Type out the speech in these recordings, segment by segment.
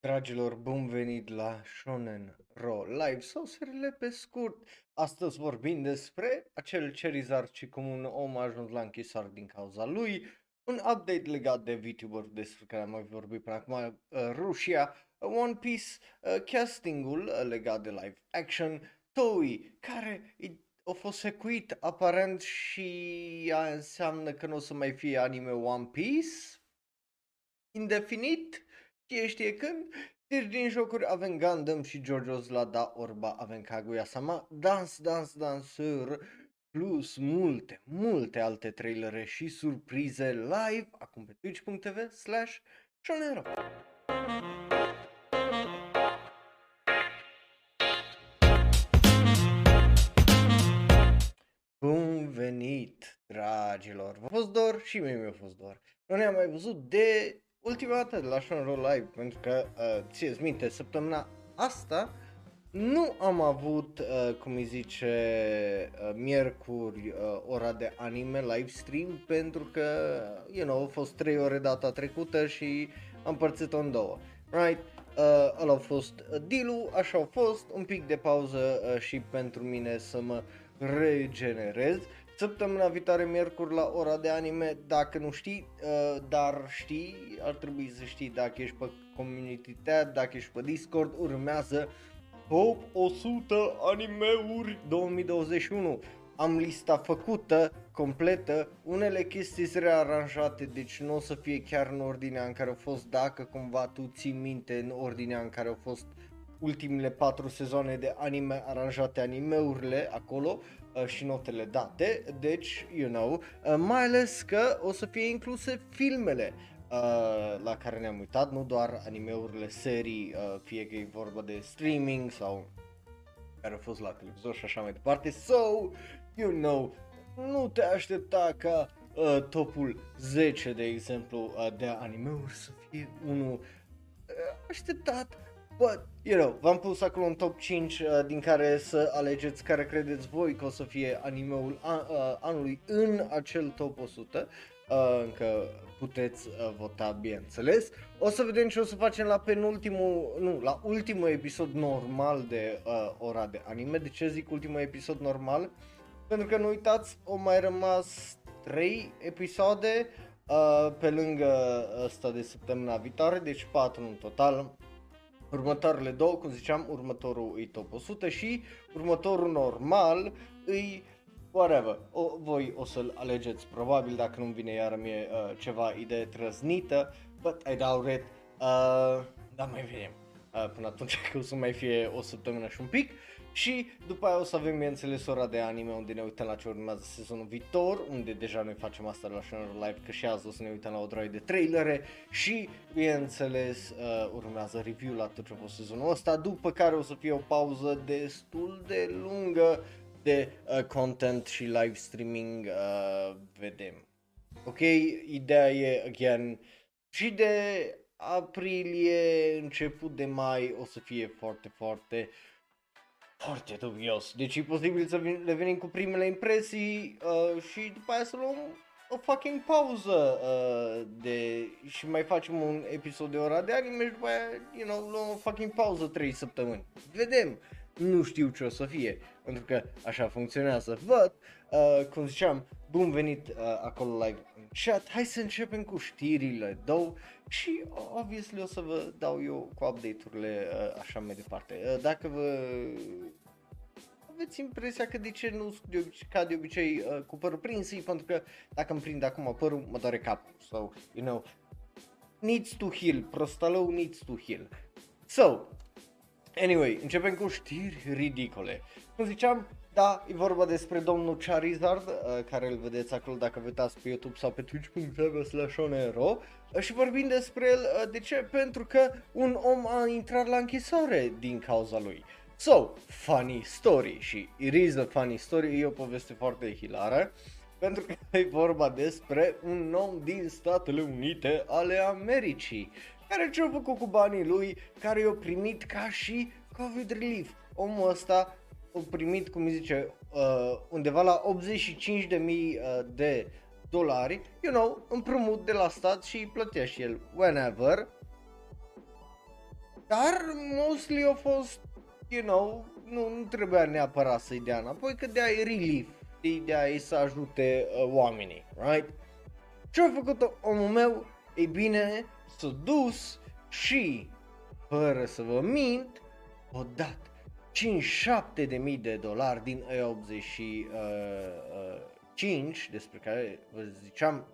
Dragilor, bun venit la Shonen Ro Live sau serile pe scurt. Astăzi vorbim despre acel Charizard și cum un om a ajuns la închisar din cauza lui, un update legat de VTuber despre care am mai vorbit până acum, uh, Rusia, uh, One Piece, uh, castingul uh, legat de live action, Toei, care i- a fost secuit aparent și ea înseamnă că nu o să mai fie anime One Piece, indefinit, Cine știe când? Deci din jocuri avem Gundam și JoJo's la Da Orba, avem Kaguya-sama, Dans, Dans, Danseur, plus multe, multe alte trailere și surprize live acum pe twitch.tv slash shonero. Bun venit, dragilor! V-a fost dor și mie mi-a fost dor. Nu ne-am mai văzut de ultima dată de la Shonro Live, pentru că, uh, ție minte, săptămâna asta nu am avut, uh, cum îi zice, uh, miercuri, uh, ora de anime live stream, pentru că, you know, au fost 3 ore data trecută și am împărțit-o în două. Right? Uh, ăla a fost uh, deal așa a fost, un pic de pauză uh, și pentru mine să mă regenerez. Săptămâna viitoare, miercuri, la ora de anime, dacă nu știi, uh, dar știi, ar trebui să știi dacă ești pe Community Tab, dacă ești pe Discord, urmează Top 100 animeuri 2021. Am lista făcută, completă, unele chestii sunt rearanjate, deci nu o să fie chiar în ordinea în care au fost, dacă cumva tu ții minte în ordinea în care au fost ultimele patru sezoane de anime aranjate animeurile acolo uh, și notele date, deci, you know, uh, mai ales că o să fie incluse filmele uh, la care ne-am uitat, nu doar animeurile, serii, uh, fie că e vorba de streaming sau care au fost la televizor și așa mai departe. So, you know, nu te aștepta ca uh, topul 10, de exemplu, uh, de animeuri să fie unul uh, așteptat. But, you know, v-am pus acolo un top 5 uh, din care să alegeți care credeți voi că o să fie animeul a, uh, anului în acel top 100. Uh, încă puteți uh, vota, bineînțeles. O să vedem ce o să facem la penultimul, nu, la ultimul episod normal de uh, ora de anime. De ce zic ultimul episod normal? Pentru că nu uitați, au mai rămas 3 episoade uh, pe lângă ăsta de săptămâna viitoare, deci 4 în total. Următoarele două, cum ziceam, următorul e top 100 și următorul normal îi whatever. O, voi o să-l alegeți probabil dacă nu-mi vine iară mie uh, ceva idee trăznită, but I doubt it. Uh, dar mai vedem. Uh, până atunci că o să mai fie o săptămână și un pic și după aia o să avem bineînțeles ora de anime unde ne uităm la ce urmează sezonul viitor, unde deja noi facem asta la Shonor Live, că și azi o să ne uităm la o droaie de trailere și bineînțeles uh, urmează review la tot ce a fost sezonul ăsta, după care o să fie o pauză destul de lungă de uh, content și live streaming, uh, vedem. Ok, ideea e, again, și de aprilie, început de mai, o să fie foarte, foarte, foarte dubios. Deci e posibil să vin, revenim cu primele impresii uh, și după aia să luăm o fucking pauză uh, de, și mai facem un episod de ora de anime și după aia, you know, luăm o fucking pauză 3 săptămâni. Vedem! Nu știu ce o să fie, pentru că așa funcționează. Văd, uh, cum ziceam, bun venit uh, acolo live în chat. Hai să începem cu știrile două și obviously o să vă dau eu cu update-urile uh, așa mai departe. Uh, dacă vă aveți impresia că de ce nu de obicei, ca de obicei uh, cu părul prins, e pentru că dacă îmi prind acum părul, mă doare capul. So, you know, needs to heal, prostalou needs to heal. So, anyway, începem cu știri ridicole. Cum ziceam, da, e vorba despre domnul Charizard, uh, care îl vedeți acolo dacă vă uitați pe YouTube sau pe twitch.tv slash onero. Uh, și vorbim despre el, uh, de ce? Pentru că un om a intrat la închisoare din cauza lui. So, funny story și it is a funny story, e o poveste foarte hilară. Pentru că e vorba despre un om din Statele Unite ale Americii care ce-a făcut cu banii lui, care i-a primit ca și COVID relief. Omul ăsta a primit, cum îi zice, uh, undeva la 85 de mii uh, de dolari, you know, împrumut de la stat și îi plătea și el whenever. dar mostly a fost, you know, nu, nu trebuia neapărat să-i dea înapoi, că de-aia e relief, de-aia e să ajute uh, oamenii, right? Ce a făcut omul meu? Ei bine, s-a dus și, fără să vă mint, a dat 57 de mii de dolari din E85, despre care vă ziceam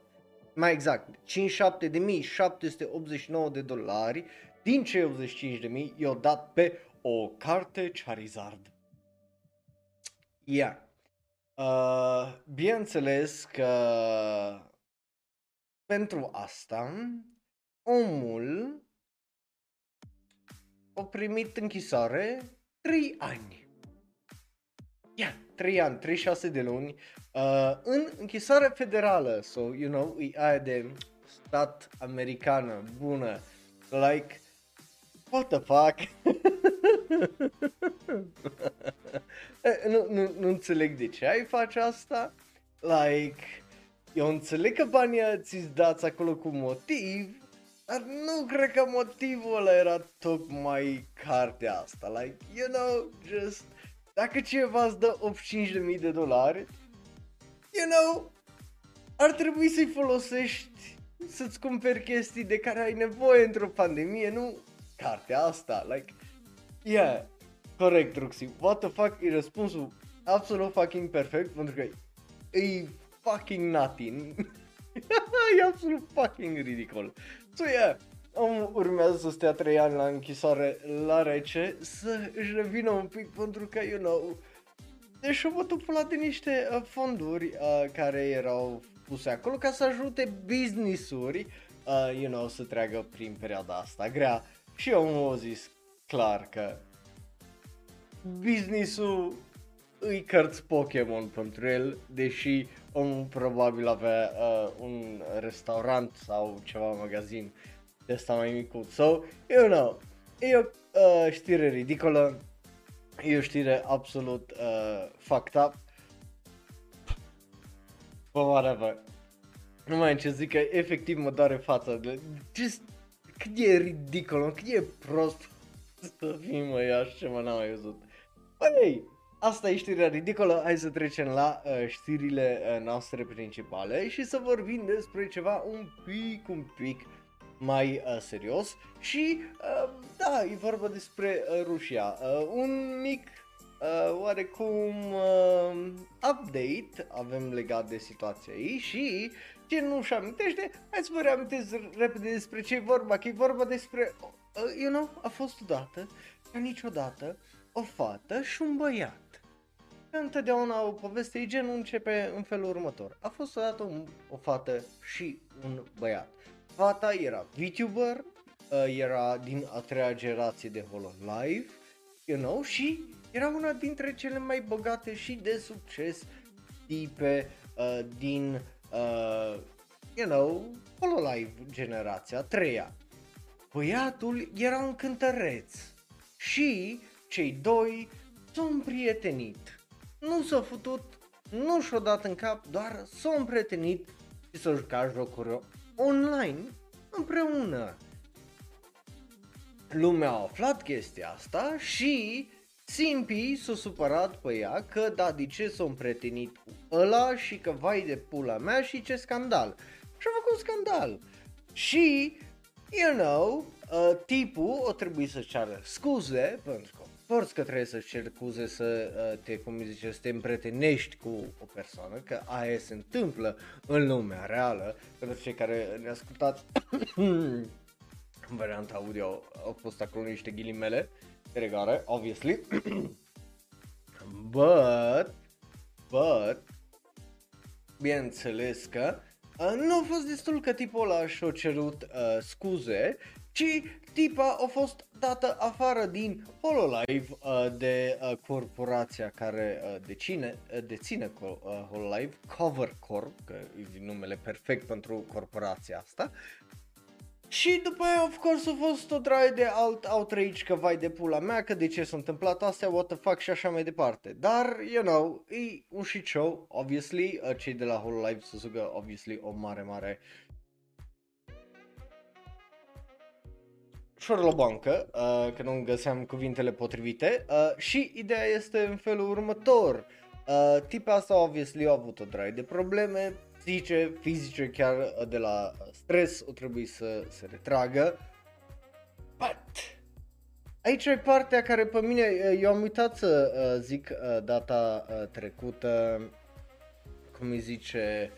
mai exact, 57 de mii 789 de dolari din cei 85 de mii i-au dat pe o carte Charizard. Iar, uh, bineînțeles că pentru asta omul a primit închisoare 3 ani. Ia, 3 ani, 36 de luni uh, în închisoare federală. So, you know, e aia de stat americană, bună. Like, what the fuck? nu, nu, nu înțeleg de ce ai face asta. Like, eu înțeleg că banii ți-ți dați acolo cu motiv, dar nu cred că motivul ăla era tocmai cartea asta. Like, you know, just... Dacă cineva îți dă 85.000 de dolari, you know, ar trebui să-i folosești să-ți cumperi chestii de care ai nevoie într-o pandemie, nu cartea asta, like, yeah, corect, Ruxy, what the fuck, e răspunsul absolut fucking perfect, pentru că e fucking nothing, e absolut fucking ridicol. So, yeah, om urmează să stea 3 ani la închisoare la rece, să își revină un pic pentru că, you know, deci au bătut de niște uh, fonduri uh, care erau puse acolo ca să ajute business-uri, uh, you know, să treacă prin perioada asta grea. Și eu a zis clar că business-ul îi cărți Pokémon pentru el, deși omul probabil avea uh, un restaurant sau ceva magazin de asta mai micuț. So, you know, e o uh, știre ridicolă, e o știre absolut uh, fucked up. But whatever. Nu mai am ce zic că efectiv mă doare fața. De, just, cât e ridicol, cât e prost să fii mă, eu așa ceva n-am mai văzut. Băi, asta e știrea ridicolă, hai să trecem la uh, știrile uh, noastre principale și să vorbim despre ceva un pic, un pic mai uh, serios și uh, da, e vorba despre uh, Rusia. Uh, un mic uh, oarecum uh, update avem legat de situația ei și ce nu și amintește, hai să vă reamintesc repede despre ce e vorba, că e vorba despre, uh, you know, a fost odată, ca niciodată, o fată și un băiat. Întotdeauna o poveste e genul începe în felul următor. A fost odată un, o fată și un băiat. Fata era VTuber, uh, era din a treia generație de Hololive, you know, și era una dintre cele mai bogate și de succes tipe uh, din, uh, you know, Hololive generația 3 Băiatul era un cântăreț și cei doi s-au împrietenit. Nu s-au futut, nu și-au dat în cap, doar s-au împrietenit și s-au jucat jocuri online împreună. Lumea a aflat chestia asta și Simpi s-a supărat pe ea că da, de ce s-a împretenit cu ăla și că vai de pula mea și ce scandal. Și a făcut scandal. Și, you know, uh, tipul o trebuie să ceară scuze pentru că forți că trebuie să-și cer scuze să uh, te, cum zice, să te împretenești cu o persoană, că aia se întâmplă în lumea reală, pentru cei care ne ascultați în varianta audio au fost acolo niște ghilimele de regare, obviously, but, but, bineînțeles că uh, nu a fost destul că tipul ăla și-a cerut uh, scuze, ci tipa a fost dată afară din Hololive uh, de uh, corporația care uh, decine, uh, deține uh, Hololive, Cover Corp, că e numele perfect pentru corporația asta. Și după aia, of course, a fost o draie de alt outrage că vai de pula mea, că de ce s-a întâmplat astea, what the fuck și așa mai departe. Dar, you know, e un shit show, obviously, uh, cei de la Hololive să sugă, obviously, o mare, mare șor la bancă, uh, că nu găseam cuvintele potrivite uh, și ideea este în felul următor. Uh, tipa asta obviously a avut o drag de probleme psihice, fizice, chiar uh, de la stres, o trebuie să se retragă. But, aici e partea care pe mine, uh, eu am uitat să uh, zic uh, data uh, trecută, cum îi zice,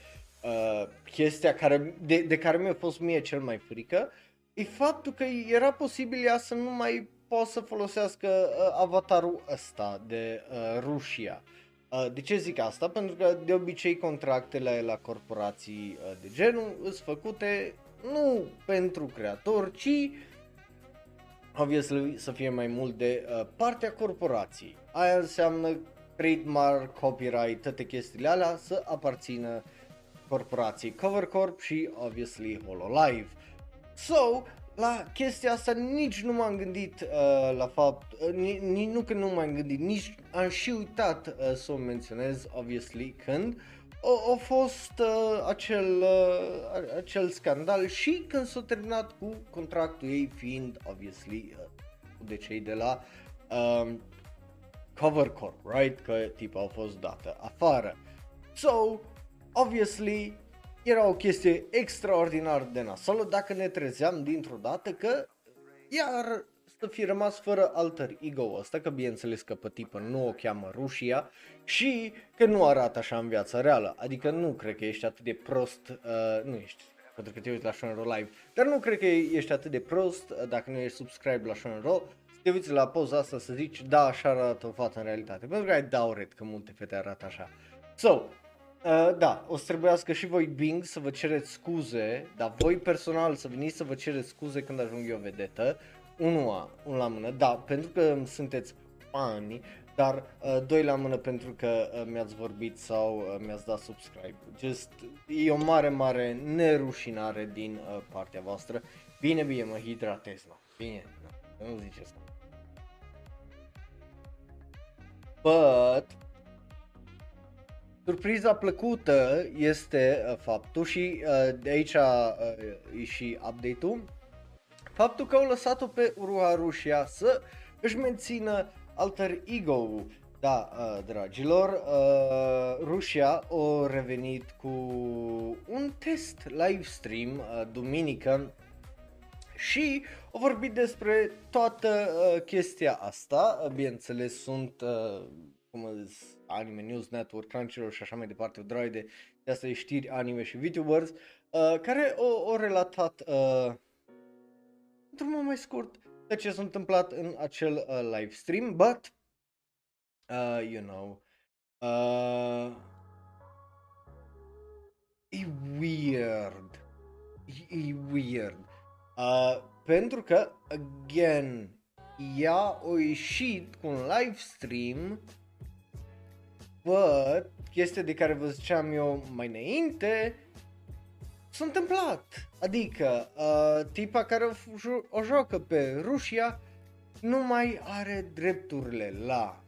uh, chestia care, de, de care mi-a fost mie cel mai frică, e faptul că era posibil ea să nu mai poată să folosească uh, avatarul ăsta de uh, Rusia. Uh, de ce zic asta? Pentru că de obicei contractele la corporații uh, de genul sunt făcute nu pentru creator, ci obviously să fie mai mult de uh, partea corporației. Aia înseamnă trademark, copyright, toate chestiile alea să aparțină corporației Cover Corp și obviously Hololive. So, la chestia asta nici nu m-am gândit uh, la fapt, uh, nici nu că nu m-am gândit, nici am și uitat uh, să o menționez, obviously, când a, a fost uh, acel, uh, acel scandal și când s-a terminat cu contractul ei fiind, obviously, uh, de cei de la uh, Cover Corp, right? Că tipa a fost dată afară. So, obviously, era o chestie extraordinar de nasolă dacă ne trezeam dintr-o dată că iar să fi rămas fără alter ego ăsta, că bineînțeles că pe tipă nu o cheamă Rusia și că nu arată așa în viața reală, adică nu cred că ești atât de prost, uh, nu ești, pentru că te uiți la Shonen Live, dar nu cred că ești atât de prost uh, dacă nu ești subscribe la Shonen să te uiți la poza asta să zici, da, așa arată o fată în realitate, pentru că ai dauret că multe fete arată așa. So, Uh, da, o să trebuiască și voi Bing să vă cereți scuze, dar voi personal să veniți să vă cereți scuze când ajung eu vedetă, unul, un la mână, da, pentru că sunteți fani, dar uh, doi la mână pentru că uh, mi-ați vorbit sau uh, mi-ați dat subscribe. Just, e o mare, mare nerușinare din uh, partea voastră. Bine, bine, mă hidratez, no. Bine, no. nu ziceți. But, Surpriza plăcută este uh, faptul și uh, de aici uh, e și update-ul, faptul că au lăsat-o pe Uruha Rusia să își mențină alter ego Da, uh, dragilor, uh, Rusia a revenit cu un test live stream uh, duminică și au vorbit despre toată uh, chestia asta. Bineînțeles, sunt, uh, cum zis, Anime News Network, Crunchyroll și așa mai departe, o droaie de, de asta e știri, anime și VTubers, uh, care au relatat uh, într-un mod mai scurt de ce s-a întâmplat în acel uh, live stream, but, uh, you know, uh, e weird, e, e weird, uh, pentru că, again, ea a ieșit cu un live stream But, chestia de care vă ziceam eu mai înainte, s-a întâmplat. Adică, uh, tipa care o, o joacă pe Rusia nu mai are drepturile la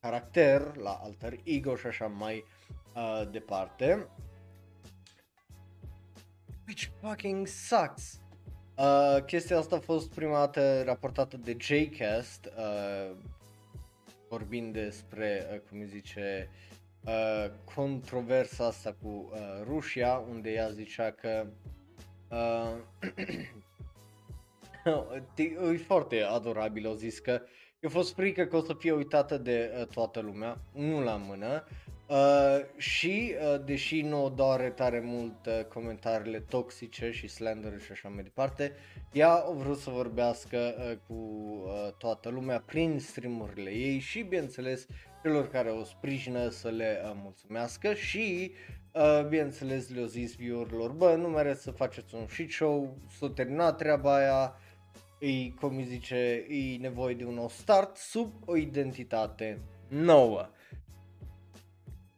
caracter, la alter ego și așa mai uh, departe. Which fucking sucks. Uh, chestia asta a fost prima dată raportată de Jcast, uh, vorbind despre, uh, cum zice, uh, controversa asta cu uh, Rusia, unde ea zicea că uh, e foarte adorabil, au zis că i-a fost frică că o să fie uitată de uh, toată lumea, nu la mână, Uh, și uh, deși nu o doare tare mult uh, comentariile toxice și slander și așa mai departe, ea a vrut să vorbească uh, cu uh, toată lumea prin streamurile ei și bineînțeles celor care o sprijină să le uh, mulțumească și uh, bineînțeles le-au zis viewerilor, bă nu mere să faceți un shit show, s-a terminat treaba aia, îi, cum zice, e nevoie de un nou start sub o identitate nouă.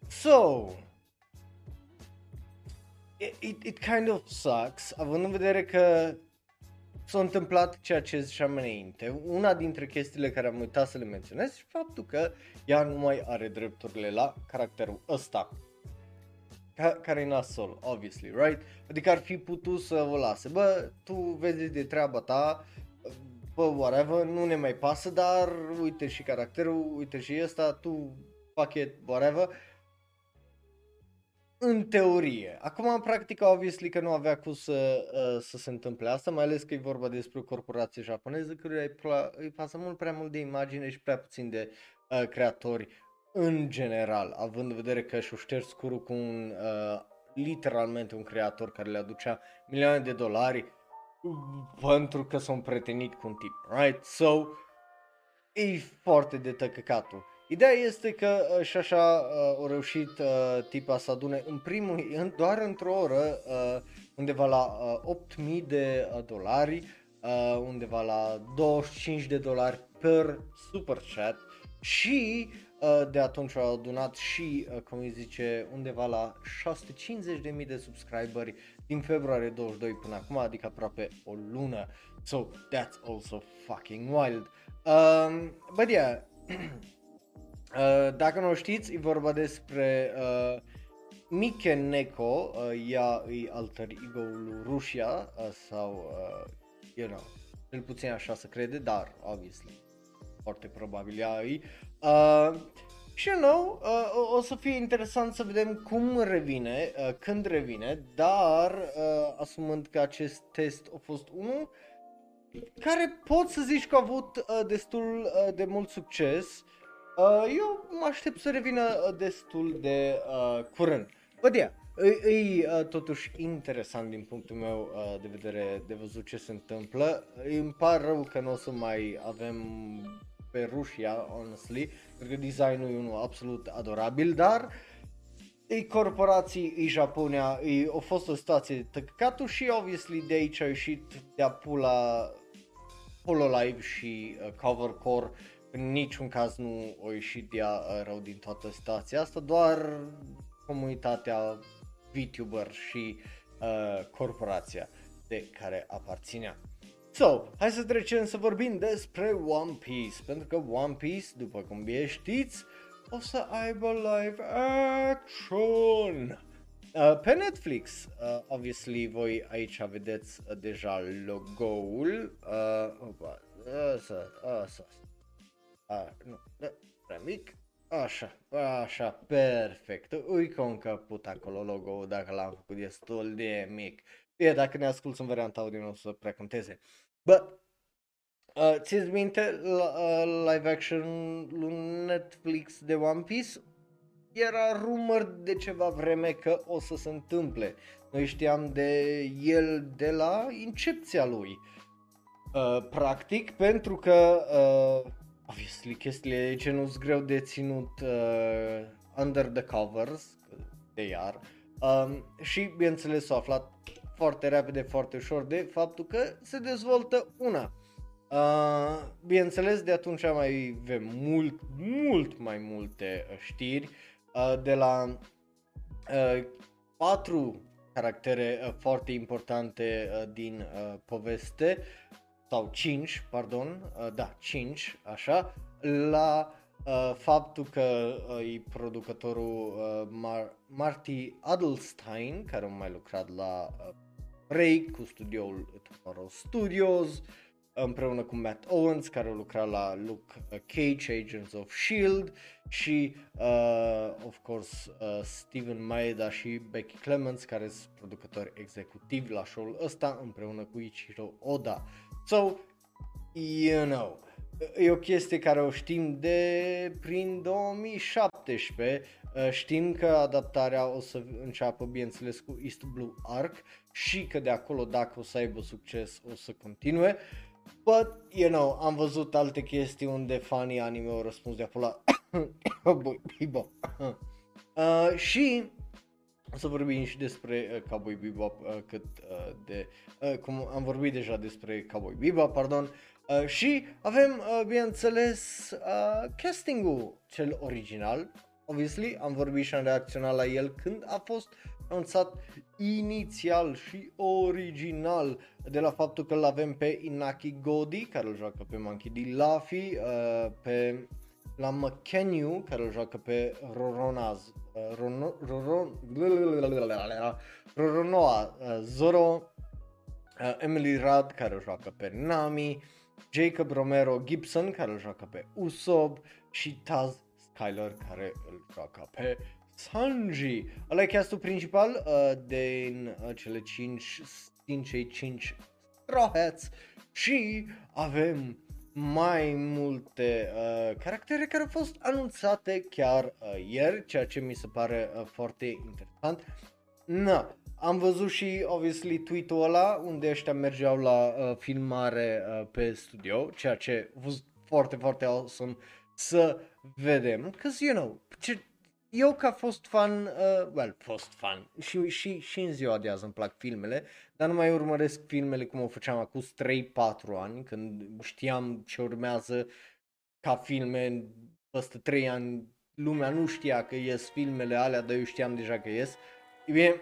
So, it, it, it kind of sucks, având în vedere că s-a întâmplat ceea ce ziceam înainte. Una dintre chestiile care am uitat să le menționez și faptul că ea nu mai are drepturile la caracterul ăsta. Ca, care e nasol, obviously, right? Adică ar fi putut să o lase. Bă, tu vezi de treaba ta, bă, whatever, nu ne mai pasă, dar uite și caracterul, uite și ăsta, tu, fuck it, whatever. În teorie. Acum, în practică, obviously că nu avea cum să, uh, să se întâmple asta, mai ales că e vorba despre o corporație japoneză care îi, pla- îi pasă mult prea mult de imagine și prea puțin de uh, creatori în general, având în vedere că și-o șters scurul cu un, uh, literalmente un creator care le aducea milioane de dolari pentru că s-au prietenit cu un tip, right? So, e foarte de tăcăcatul. Ideea este că uh, și așa uh, au reușit uh, tipa să adune în primul, în, doar într-o oră, uh, undeva la uh, 8000 de uh, dolari, uh, undeva la 25 de dolari per super chat și uh, de atunci au adunat și, uh, cum îi zice, undeva la 650.000 de subscriberi din februarie 22 până acum, adică aproape o lună. So, that's also fucking wild. Um, but yeah, uh, dacă nu știți, e vorba despre uh, Mike Neko, uh, ea e alter ego-ul Rusia, uh, sau, uh, you know, cel puțin așa se crede, dar, obviously, foarte probabil ea e. Uh, și you know, uh, o, o să fie interesant să vedem cum revine, uh, când revine, dar uh, asumând că acest test a fost unul care pot să zici că a avut uh, destul uh, de mult succes, uh, eu mă aștept să revină uh, destul de uh, curând. Bă, yeah, e, e uh, totuși interesant din punctul meu uh, de vedere de văzut ce se întâmplă. Îmi pare rău că nu o să mai avem pe Rusia, honestly, pentru că designul e unul absolut adorabil, dar e corporații, e Japonia, e, a fost o situație tăcatul și obviously de aici a ieșit de-a pula Hololive și uh, Covercore în niciun caz nu a ieșit de uh, rău din toată situația asta, doar comunitatea VTuber și uh, corporația de care aparținea. So, hai să trecem să vorbim despre One Piece, pentru că One Piece, după cum bine știți, o să aibă live action. Uh, pe Netflix, uh, obviously voi aici vedeți uh, deja logo-ul. Uh, opa, asta, asta, uh, nu, da, prea mic. Așa, așa, perfect. Uite încă put acolo logo dacă l-am făcut destul de mic. E, dacă ne asculti în varianta audio nu o să prea conteze. Bă, uh, țiți minte la, uh, live action lui Netflix de One Piece? Era rumor de ceva vreme că o să se întâmple. Noi știam de el de la incepția lui. Uh, practic, pentru că uh, obviously chestiile ce nu sunt greu de ținut uh, under the covers, de iar, um, și bineînțeles s-a aflat foarte repede, foarte ușor de faptul că se dezvoltă una. Uh, bineînțeles, de atunci mai avem mult, mult mai multe uh, știri uh, de la uh, patru caractere uh, foarte importante uh, din uh, poveste, sau cinci, pardon, uh, da, cinci, așa, la uh, faptul că uh, e producătorul uh, Mar- Marty Adelstein, care a mai lucrat la uh, Break cu studioul Tomorrow Studios, împreună cu Matt Owens, care lucra la Luke Cage, Agents of S.H.I.E.L.D. și, uh, of course, uh, Steven Maeda și Becky Clements, care sunt producători executivi la show-ul ăsta, împreună cu Ichiro Oda. So, you know, e o chestie care o știm de prin 2017, uh, știm că adaptarea o să înceapă, bineînțeles, cu East Blue Arc și că de acolo, dacă o să aibă succes, o să continue. But, you know, am văzut alte chestii unde fanii anime au răspuns de acolo uh, și o să vorbim și despre uh, Cowboy Bebop uh, cât uh, de, uh, cum am vorbit deja despre Cowboy Bebop, pardon, uh, și avem, uh, bineînțeles, uh, castingul cel original, obviously, am vorbit și am reacționat la el când a fost anunțat inițial și original de la faptul că îl avem pe Inaki Godi, care îl joacă pe Monkey D. Luffy, uh, pe la McKenyu, care îl joacă pe Roronaz, uh, Rono, Roron, Roronoa uh, Zoro, uh, Emily Rad, care îl joacă pe Nami, Jacob Romero Gibson, care îl joacă pe Usopp, și Taz Skyler, care îl joacă pe Sanji. Ăla e castul principal uh, din uh, cele 5, din cei 5 Straw Hats și avem mai multe uh, caractere care au fost anunțate chiar uh, ieri, ceea ce mi se pare uh, foarte interesant. Na, am văzut și, obviously, tweet-ul ăla unde ăștia mergeau la uh, filmare uh, pe studio, ceea ce a fost foarte, foarte awesome să vedem. Cause, you know, ce, eu ca fost fan, uh, well, fost fan, și, și, și în ziua de azi îmi plac filmele, dar nu mai urmăresc filmele cum o făceam acum 3-4 ani, când știam ce urmează ca filme, peste 3 ani lumea nu știa că ies filmele alea, dar eu știam deja că ies. E bine,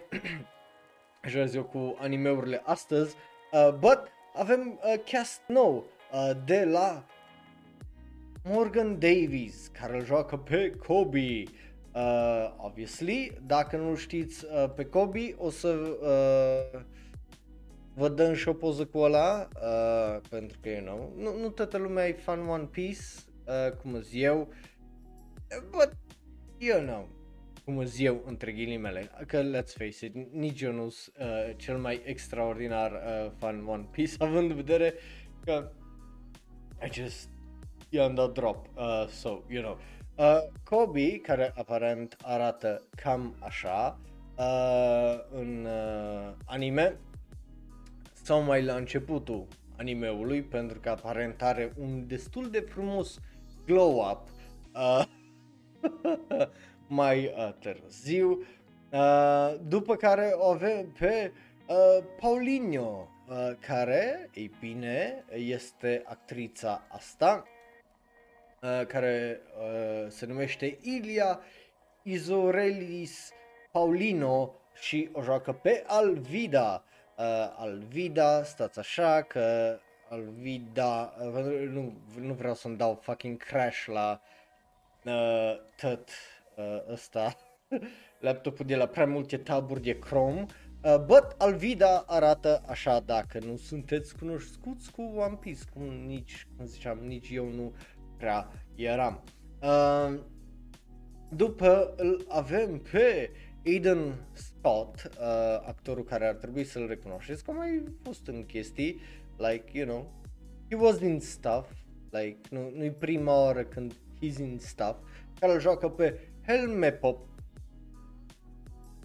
așa eu cu animeurile astăzi, uh, but avem uh, cast nou uh, de la Morgan Davies, care îl joacă pe Kobe. Uh, obviously, dacă nu știți uh, pe Kobe, o să uh, vă dăm și o poză cu ăla, uh, pentru că, you know, nu, nu toată lumea e fan One Piece, uh, cum zic eu, but, you know, cum zic eu, între ghilimele, că let's face it, nici eu nu sunt uh, cel mai extraordinar uh, fan One Piece, având în vedere că I just i-am dat drop, uh, so, you know. Uh, Kobe, care aparent arată cam așa uh, în uh, anime, sau mai la începutul animeului, pentru că aparent are un destul de frumos glow-up uh, mai uh, târziu, uh, după care o avem pe uh, Paulinho, uh, care, ei bine, este actrița asta, uh, care uh, se numește Ilia Izorelis Paulino și o joacă pe Alvida. Uh, Alvida, stați așa că Alvida, uh, nu, nu vreau să-mi dau fucking crash la uh, tot uh, ăsta, laptopul de la prea multe taburi de Chrome. Uh, but Alvida arată așa dacă nu sunteți cunoscuți cu One Piece, cum nici, cum ziceam, nici eu nu prea eram. Uh, după îl avem pe Aiden Scott, uh, actorul care ar trebui să-l recunoașteți, că mai fost în chestii, like, you know, he was in stuff, like, nu, nu-i prima oară când he's in stuff, care îl joacă pe Helme Pop.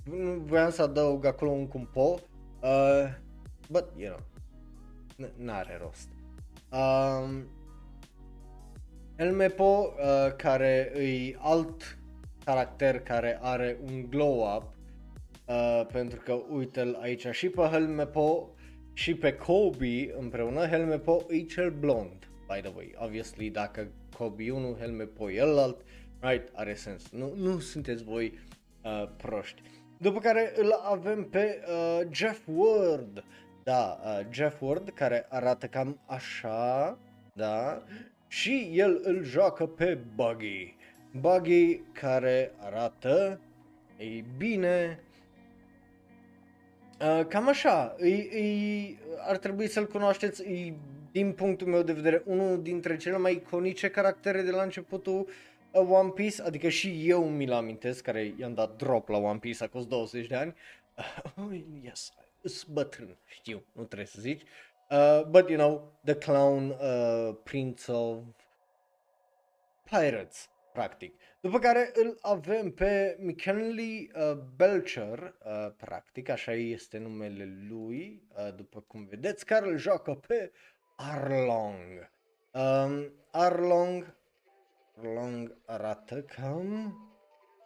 Nu voiam să adaug acolo un cumpo, uh, but, you know, n-are rost. Um, Helmepo, uh, care e alt caracter care are un glow up, uh, pentru că uite-l aici și pe Helmepo și pe Kobe împreună, Helmepo e cel blond, by the way, obviously dacă Kobe e unul, Helmepo e alt, right, are sens, nu, nu sunteți voi uh, proști. După care îl avem pe uh, Jeff Ward, da, uh, Jeff Ward care arată cam așa, da, și el îl joacă pe Buggy. Buggy care arată, ei bine, uh, cam așa, e, e, ar trebui să-l cunoașteți, e, din punctul meu de vedere, unul dintre cele mai iconice caractere de la începutul uh, One Piece, adică și eu mi-l amintesc, care i-am dat drop la One Piece acum 20 de ani. Uh, yes, sunt bătrân, știu, nu trebuie să zici. Uh, but you know, the clown uh, prince of pirates, practic. După care îl avem pe McKinley uh, Belcher, uh, practic, așa este numele lui, uh, după cum vedeți, care îl joacă pe Arlong. Um, Arlong, Arlong arată cam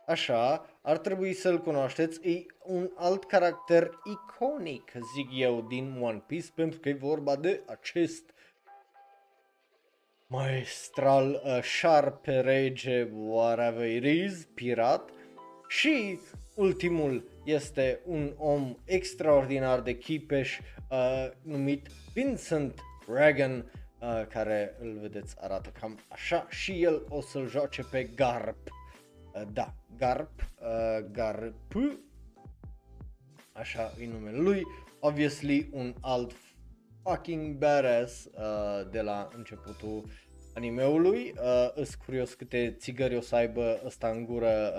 așa, ar trebui să-l cunoașteți, e un alt caracter iconic, zic eu, din One Piece, pentru că e vorba de acest maestral, uh, șarpe, rege, whatever it is, pirat. Și ultimul este un om extraordinar de chipeș uh, numit Vincent Reagan, uh, care îl vedeți arată cam așa și el o să-l joace pe Garp. Uh, da, Garp, uh, Garp, așa e numele lui, obviously un alt fucking badass uh, de la începutul animeului. Uh, îs curios câte țigări o să aibă ăsta în gură.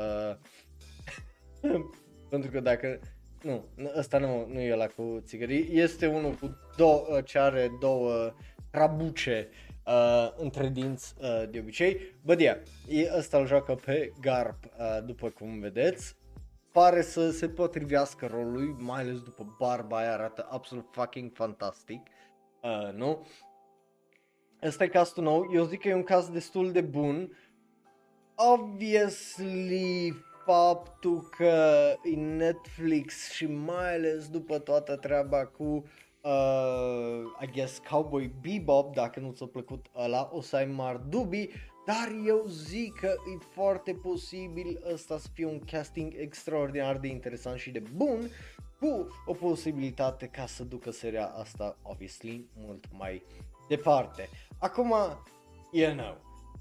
Uh, pentru că dacă... Nu, ăsta nu, nu e la cu țigări. Este unul cu două, uh, ce are două trabuce uh, între dinți uh, de obicei. Bă, yeah, ăsta îl joacă pe Garp, uh, după cum vedeți. Pare să se potrivească rolului, mai ales după barba aia arată absolut fucking fantastic. Uh, nu? Ăsta e castul nou, eu zic că e un caz destul de bun. Obviously, faptul că e Netflix și mai ales după toată treaba cu uh, I guess Cowboy Bebop, dacă nu ți-a plăcut ăla, o să ai mari dubii, dar eu zic că e foarte posibil ăsta să fie un casting extraordinar de interesant și de bun, cu o posibilitate ca să ducă seria asta, obviously, mult mai departe. Acum, you know,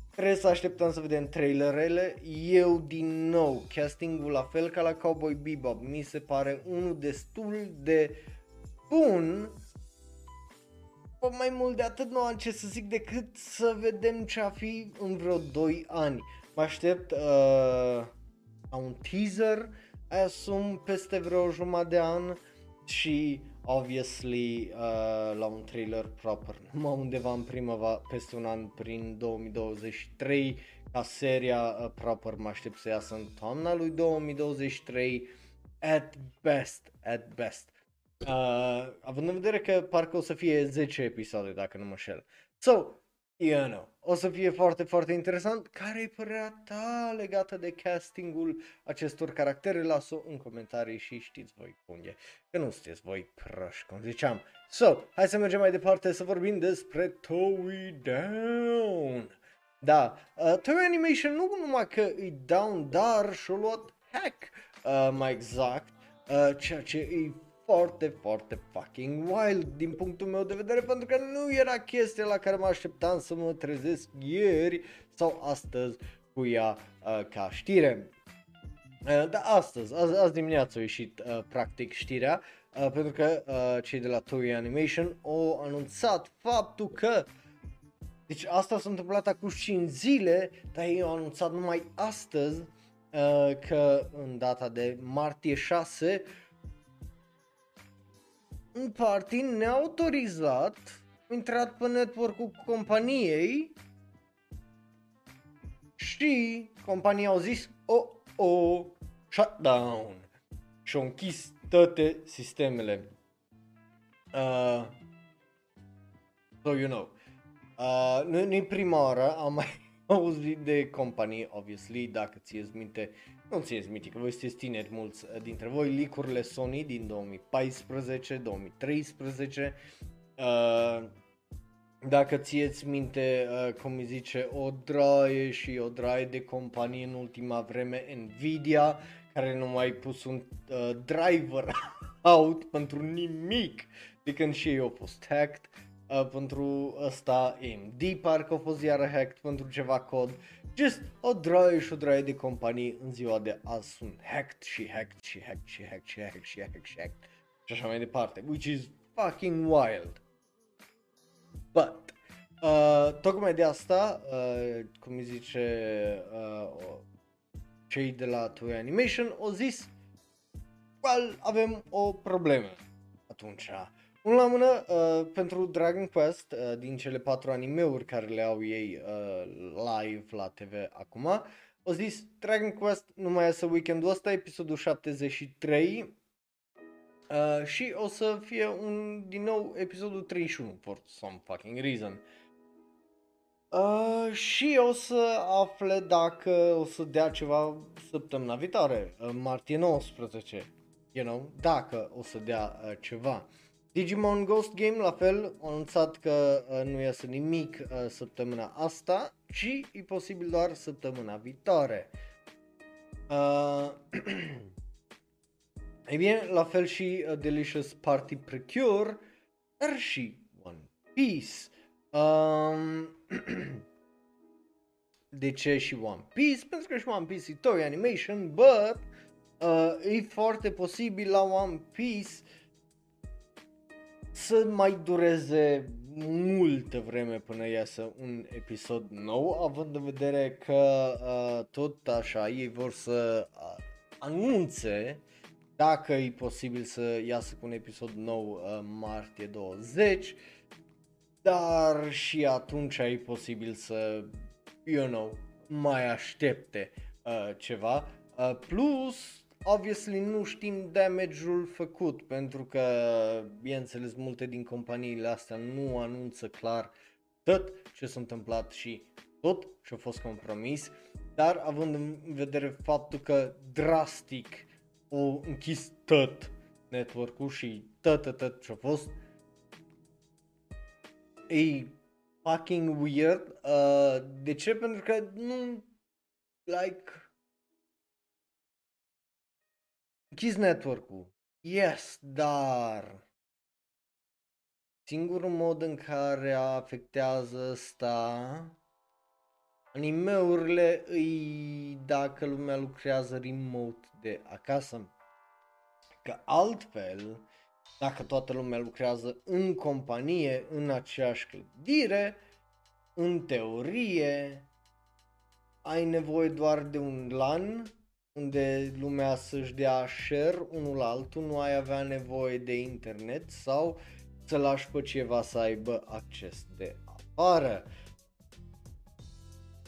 trebuie să așteptăm să vedem trailerele. Eu, din nou, castingul la fel ca la Cowboy Bebop, mi se pare unul destul de bun. Pe mai mult de atât nu am ce să zic decât să vedem ce a fi în vreo 2 ani. Mă aștept uh, la un teaser, asum peste vreo jumătate de an și obviously uh, la un trailer proper, numai undeva în primăvară, peste un an, prin 2023, ca seria uh, proper mă aștept să iasă în toamna lui 2023, at best, at best. Uh, având în vedere că parcă o să fie 10 episoade, dacă nu mă șel. So, you know, o să fie foarte, foarte interesant. Care e părerea ta legată de castingul acestor caractere? Las-o în comentarii și știți voi cum e. Că nu sunteți voi prăși, cum ziceam. So, hai să mergem mai departe să vorbim despre Toei Down. Da, uh, Toei Animation nu numai că e down, dar și-a luat hack, uh, mai exact, uh, ceea ce e foarte, foarte fucking wild din punctul meu de vedere pentru că nu era chestia la care mă așteptam să mă trezesc ieri sau astăzi cu ea uh, ca știre. Uh, dar astăzi, azi, azi dimineață a ieșit uh, practic știrea uh, pentru că uh, cei de la Toei Animation au anunțat faptul că deci asta s-a întâmplat acum 5 zile, dar ei au anunțat numai astăzi uh, că în data de martie 6 un party neautorizat intrat pe network-ul companiei și compania au zis, oh, oh, shutdown și au închis toate sistemele. Uh, so you know. Uh, nu, nu prima oară, am mai auzit de companii, obviously, dacă ți minte, nu ți minte, că voi sunteți tineri mulți dintre voi, licurile Sony din 2014, 2013, uh, dacă ți minte, uh, cum îi zice, o draie și o draie de companie în ultima vreme, Nvidia, care nu mai pus un uh, driver out pentru nimic. De când și ei au fost hacked uh, pentru ăsta AMD parcă a fost iară hacked pentru ceva cod. Just o draie și o draie de companii în ziua de azi sunt hacked și hacked și hacked și hacked și hacked și hacked și hacked și așa mai departe, which is fucking wild. But, uh, tocmai de asta, uh, cum îi zice uh, cei de la Toy Animation, au zis, well, avem o problemă. Atunci, unul la mână, uh, pentru Dragon Quest, uh, din cele patru animeuri care le au ei uh, live la TV acum, au zis Dragon Quest nu mai iasă weekendul ăsta, episodul 73, uh, și o să fie un, din nou episodul 31, for some fucking reason. Uh, și o să afle dacă o să dea ceva săptămâna viitoare, uh, martie 19, you know, dacă o să dea uh, ceva. Digimon Ghost Game la fel, a anunțat că uh, nu iasă nimic uh, săptămâna asta, ci e posibil doar săptămâna viitoare. Uh, Ei bine, la fel și uh, Delicious Party Precure, dar și One Piece. Um, de ce și One Piece? Pentru că și One Piece e toy animation, but uh, e foarte posibil la One Piece să mai dureze multă vreme până iasă un episod nou, având în vedere că uh, tot așa ei vor să uh, anunțe dacă e posibil să iasă cu un episod nou uh, martie 20, dar și atunci e posibil să, you know, mai aștepte uh, ceva. Uh, plus, obviously nu știm damage-ul făcut pentru că, bineînțeles, multe din companiile astea nu anunță clar tot ce s-a întâmplat și tot ce a fost compromis, dar având în vedere faptul că drastic o închis tot network-ul și tot, tot, tot ce a fost, e fucking weird. Uh, de ce? Pentru că nu, like, închis network-ul. Yes, dar singurul mod în care afectează asta animeurile îi dacă lumea lucrează remote de acasă. Că altfel, dacă toată lumea lucrează în companie, în aceeași clădire, în teorie, ai nevoie doar de un LAN unde lumea să-și dea share unul la altul, nu ai avea nevoie de internet sau să lași pe ceva să aibă acces de afară.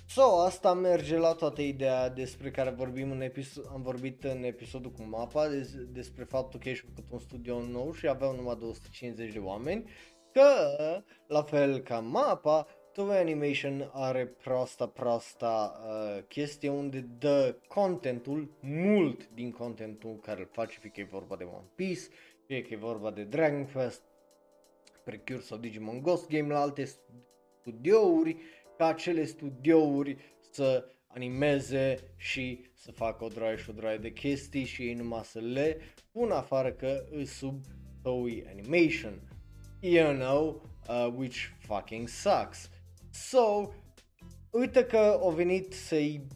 So, asta merge la toată ideea despre care vorbim în episod, am vorbit în episodul cu mapa, des, despre faptul că ești făcut un studio nou și aveau numai 250 de oameni, că, la fel ca mapa, Toei Animation are proasta, proasta uh, chestie unde dă contentul, mult din contentul care îl face, fie că e vorba de One Piece, fie că e vorba de Dragon Quest, Precure sau Digimon Ghost Game la alte studiouri, ca acele studiouri să animeze și să facă o draie și o draie de chestii și ei numai să le pun afară că îs sub Toei Animation. You know, uh, which fucking sucks. So, uite că au venit să-i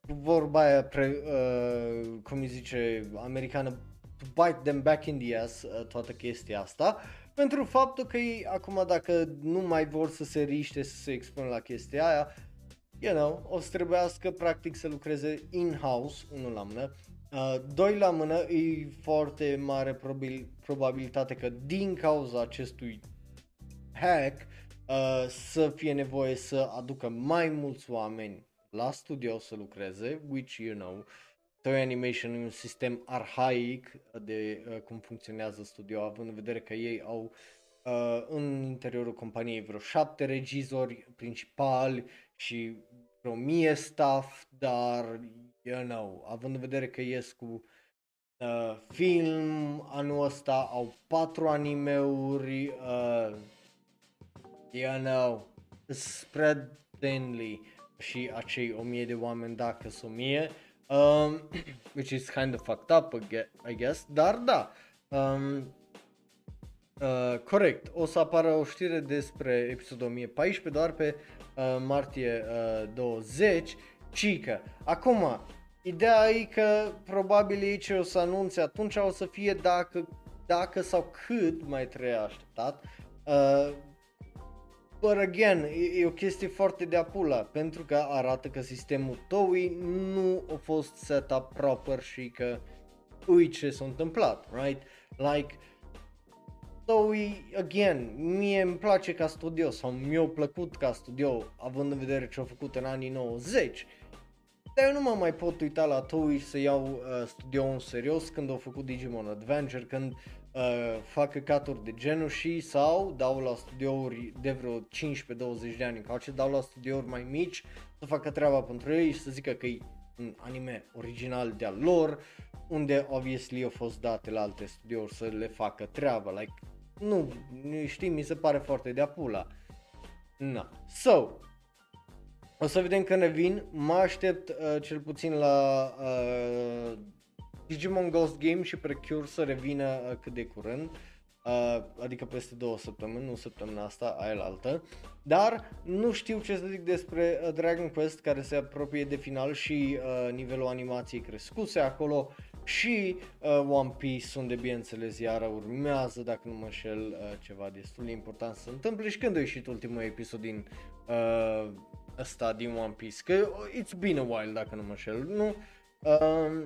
vorba aia, pre, uh, cum îi zice, americană, to bite them back in the ass, uh, toată chestia asta pentru faptul că ei acum dacă nu mai vor să se riște să se expună la chestia aia, you know, o să trebuiască practic să lucreze in-house, unul la mână, uh, doi la mână, e foarte mare probabil, probabilitate că din cauza acestui hack uh, să fie nevoie să aducă mai mulți oameni la studio să lucreze, which you know, Toy Animation e un sistem arhaic de uh, cum funcționează studio, având în vedere că ei au uh, în interiorul companiei vreo șapte regizori principali și vreo mie staff, dar, you know, având în vedere că ies cu uh, film anul ăsta, au patru animeuri, uh, you know, spread thinly și acei o mie de oameni dacă sunt o mie, um, which is kind of fucked up, I guess, dar da, um, uh, corect, o să apară o știre despre episodul 1014 doar pe uh, martie uh, 20, cică. Acum, ideea e că probabil ei ce o să anunțe atunci o să fie dacă, dacă sau cât mai trebuie așteptat. Uh, But again, e, e o chestie foarte de apula, pentru că arată că sistemul TOEI nu a fost set up proper și că ui ce s-a întâmplat, right? Like, TOEI, again, mie îmi place ca studio sau mi-a plăcut ca studio, având în vedere ce au făcut în anii 90, dar eu nu mă mai pot uita la TOEI să iau uh, studio în serios când au făcut Digimon Adventure, când uh, fac căcaturi de genul și sau dau la studiouri de vreo 15-20 de ani încoace, dau la studiouri mai mici să facă treaba pentru ei și să zică că e un anime original de-al lor, unde obviously au fost date la alte studiouri să le facă treaba, like, nu, știi, mi se pare foarte de apula. Na. So, o să vedem când ne vin, mă aștept uh, cel puțin la uh, Digimon Ghost Game și Precure să revină uh, cât de curând. Uh, adică peste două săptămâni, nu săptămâna asta, aia la altă. Dar nu știu ce să zic despre uh, Dragon Quest care se apropie de final și uh, nivelul animației crescuse acolo și uh, One Piece unde bineînțeles iară urmează, dacă nu mă înșel, uh, ceva destul de important să se întâmple și când a ieșit ultimul episod din uh, ăsta din One Piece, că it's been a while dacă nu mă înșel, nu? Uh,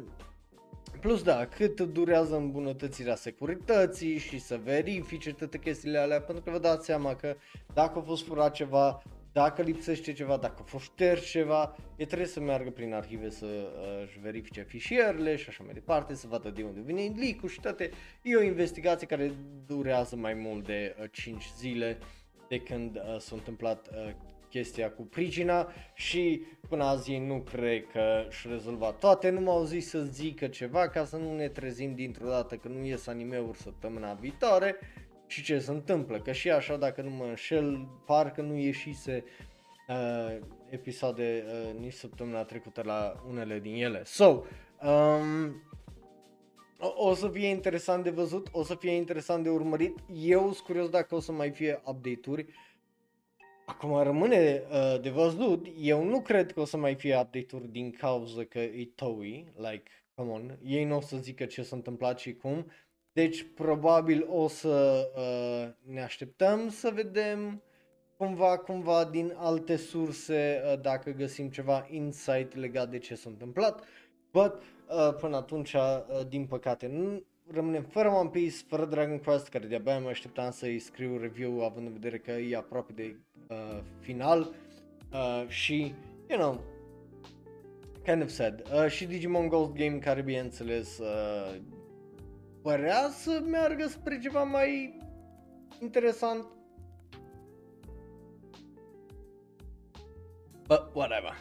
Plus da, cât durează îmbunătățirea securității și să verifice toate chestiile alea, pentru că vă dați seama că dacă a fost furat ceva, dacă lipsește ceva, dacă a fost șters ceva, e trebuie să meargă prin arhive să uh, își verifice fișierele și așa mai departe, să vadă de unde vine leak și toate. E o investigație care durează mai mult de uh, 5 zile de când uh, s-a întâmplat uh, chestia cu pricina și până azi ei nu cred că și rezolvat toate, nu m-au zis să zică ceva ca să nu ne trezim dintr-o dată că nu ies anime-uri săptămâna viitoare și ce se întâmplă, că și așa dacă nu mă înșel, parcă nu ieșise uh, episoade uh, nici săptămâna trecută la unele din ele. So, um, o, o să fie interesant de văzut, o să fie interesant de urmărit. Eu sunt curios dacă o să mai fie update-uri. Acum rămâne uh, de văzut, eu nu cred că o să mai fie update-uri din cauza că e Toei, like, come on, ei nu o să zică ce s-a întâmplat și cum, deci probabil o să uh, ne așteptăm să vedem cumva, cumva din alte surse uh, dacă găsim ceva insight legat de ce s-a întâmplat, but uh, până atunci, uh, din păcate, nu, rămânem fără One Piece, fără Dragon Quest, care de-abia mă așteptam să-i scriu review având în vedere că e aproape de uh, final uh, și, you know, kind of sad. Uh, și Digimon Ghost Game care bineînțeles uh, părea să meargă spre ceva mai interesant. But whatever.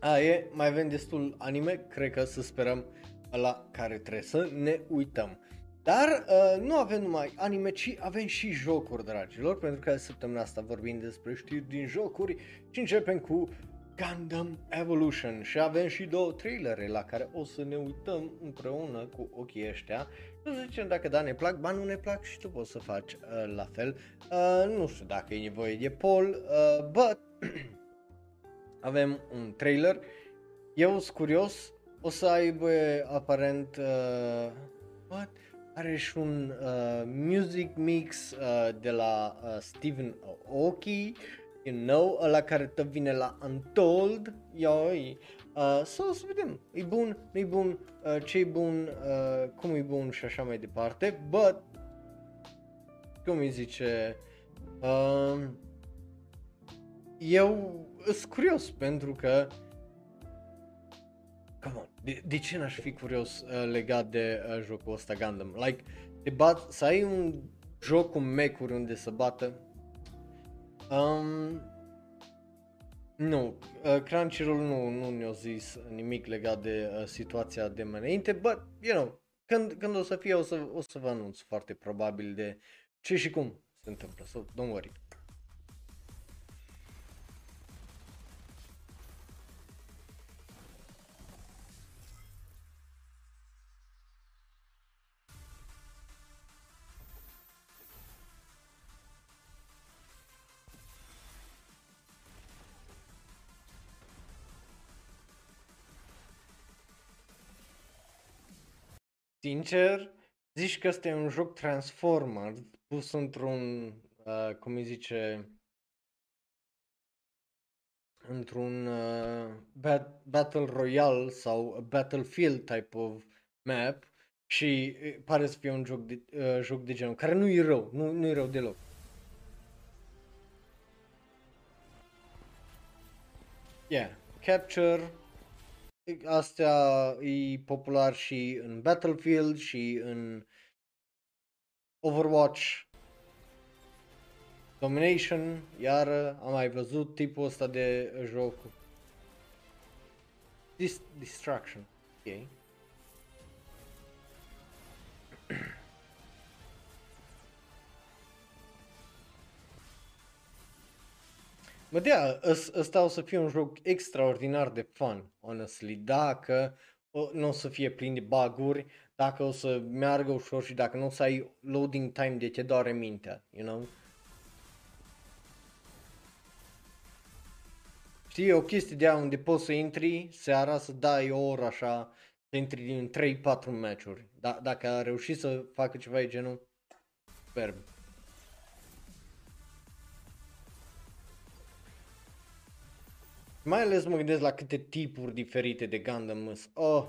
A, e, mai avem destul anime, cred că să sperăm la care trebuie să ne uităm. Dar uh, nu avem numai anime, ci avem și jocuri, dragilor, pentru că săptămâna asta vorbim despre știri din jocuri și începem cu Gundam Evolution și avem și două trailere la care o să ne uităm împreună cu ochii ăștia să zicem dacă da ne plac, ba nu ne plac și tu poți să faci uh, la fel. Uh, nu știu dacă e nevoie de poll, uh, but avem un trailer. Eu sunt curios, o să aibă aparent uh, what? are și un uh, music mix uh, de la uh, Steven Aoki you know, ăla care te vine la Untold, ioi, uh, să o să vedem, e bun, nu e bun, uh, ce e bun, uh, cum e bun și așa mai departe, but, cum îi zice, uh, eu sunt curios pentru că, come on, de, de ce n-aș fi curios uh, legat de uh, jocul ăsta Gundam? Like, te bat, să ai un joc cu mecuri unde să bată, Um, nu, uh, Crunchyroll nu, nu ne-a zis nimic legat de uh, situația de mai înainte, but, you know, când, când o să fie, o să, o să vă anunț foarte probabil de ce și cum se întâmplă, so don't worry. Sincer, zici că este un joc Transformer pus într-un, uh, cum îi zice, într-un uh, bat- Battle Royale sau Battlefield type of map și uh, pare să fie un joc de, uh, joc de genul, care nu e rău, nu, nu e rău deloc. Yeah, Capture, astea e popular și în Battlefield și în Overwatch. Domination, iar am mai văzut tipul ăsta de joc. Dis- distraction, ok. Mă dea, ăsta o să fie un joc extraordinar de fun, honestly, dacă nu o să fie plin de baguri, dacă o să meargă ușor și dacă nu o să ai loading time de te doare mintea, you know? Știi, o chestie de aia unde poți să intri seara, să dai o oră așa, să intri din 3-4 meciuri. Da, dacă a reușit să facă ceva de genul, superb. Mai ales mă gândesc la câte tipuri diferite de Gundam sunt. Oh,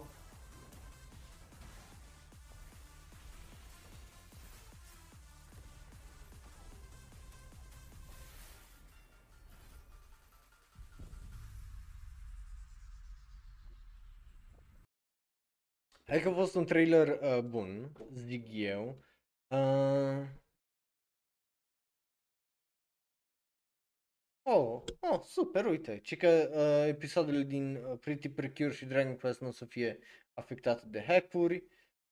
Hai că a fost un trailer uh, bun, zic eu. Uh... Oh, oh, super, uite, ci că uh, episoadele din uh, Pretty Precure și Dragon Quest nu o să fie afectate de hack-uri.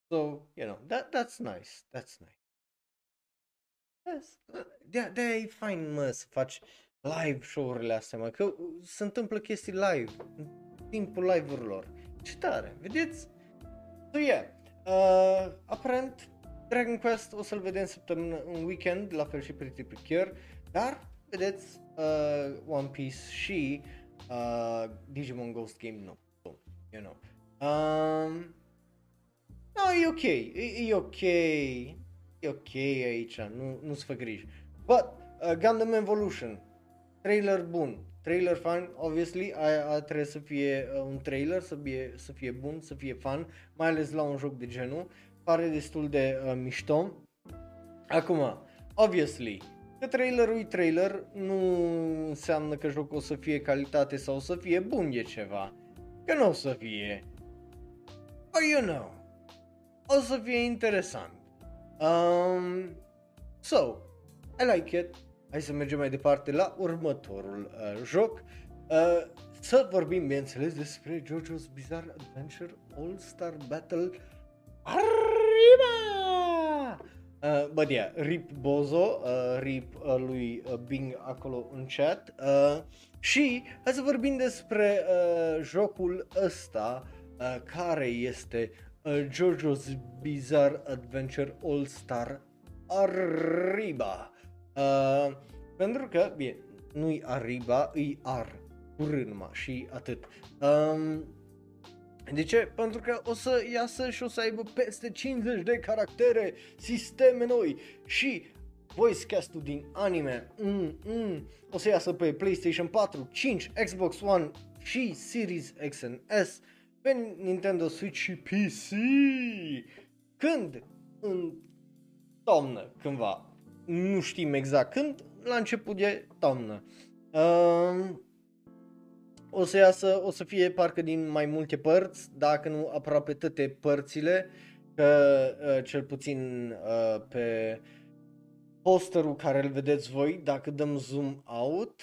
So, you know, that, that's nice, that's nice. Yes. De, de e fain, mă, să faci live show-urile astea, mă, că se întâmplă chestii live, în timpul live-urilor. Ce tare, vedeți? So yeah, uh, aparent Dragon Quest o să-l vedem săptămână, în weekend, la fel și Pretty Precure, dar vedeți uh, One Piece și uh, Digimon Ghost Game nu, so, you know. Um, no, e ok, e, e ok, e ok aici, nu, nu-ți fă griji. But, uh, Gundam Evolution, trailer bun, trailer fun, obviously, aia, aia trebuie să fie uh, un trailer, să fie, să fie bun, să fie fun, mai ales la un joc de genul, pare destul de uh, mișto. Acum, obviously, că trailerul e trailer, nu înseamnă că jocul o să fie calitate sau o să fie bun de ceva. Că nu o să fie. Or you know. O să fie interesant. Um, so, I like it. Hai să mergem mai departe la următorul uh, joc. Uh, să vorbim, bineînțeles, despre JoJo's Bizarre Adventure All-Star Battle Arriba! Uh, but yeah, rip Bozo, uh, rip uh, lui uh, Bing acolo în chat uh, și hai să vorbim despre uh, jocul ăsta uh, care este uh, JoJo's Bizarre Adventure All-Star Arriba. Uh, pentru că, bine, nu-i Arriba, îi Ar, cu rândma și atât. Um, de ce? Pentru că o să iasă și o să aibă peste 50 de caractere, sisteme noi și voice cast-ul din anime mm, mm, o să iasă pe PlayStation 4, 5, Xbox One și Series X and S, pe Nintendo Switch și PC. Când? În toamnă, cândva. Nu știm exact când, la început de toamnă. Uh, o să iasă, o să fie parcă din mai multe părți, dacă nu aproape toate părțile, că uh, cel puțin uh, pe posterul care îl vedeți voi, dacă dăm zoom out,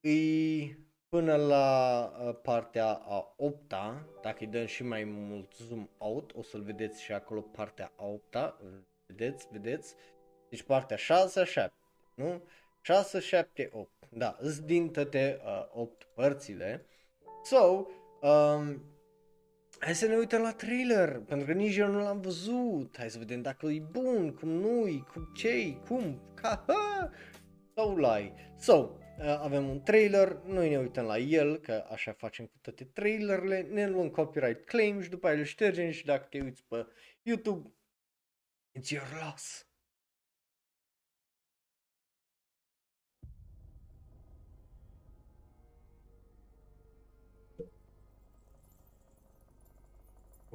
îi până la uh, partea a 8 dacă îi dăm și mai mult zoom out, o să-l vedeți și acolo partea a 8 vedeți, vedeți, deci partea 6, 7, nu? 6, 7, 8. Da, sunt din toate uh, 8 părțile. So, um, hai să ne uităm la trailer, pentru că nici eu nu l-am văzut. Hai să vedem dacă e bun, cum nu-i, cum ce cum, ca, ha, sau lai. So, uh, avem un trailer, noi ne uităm la el, că așa facem cu toate trailerele, ne luăm copyright claim și după aia le ștergem și dacă te uiți pe YouTube, it's your loss.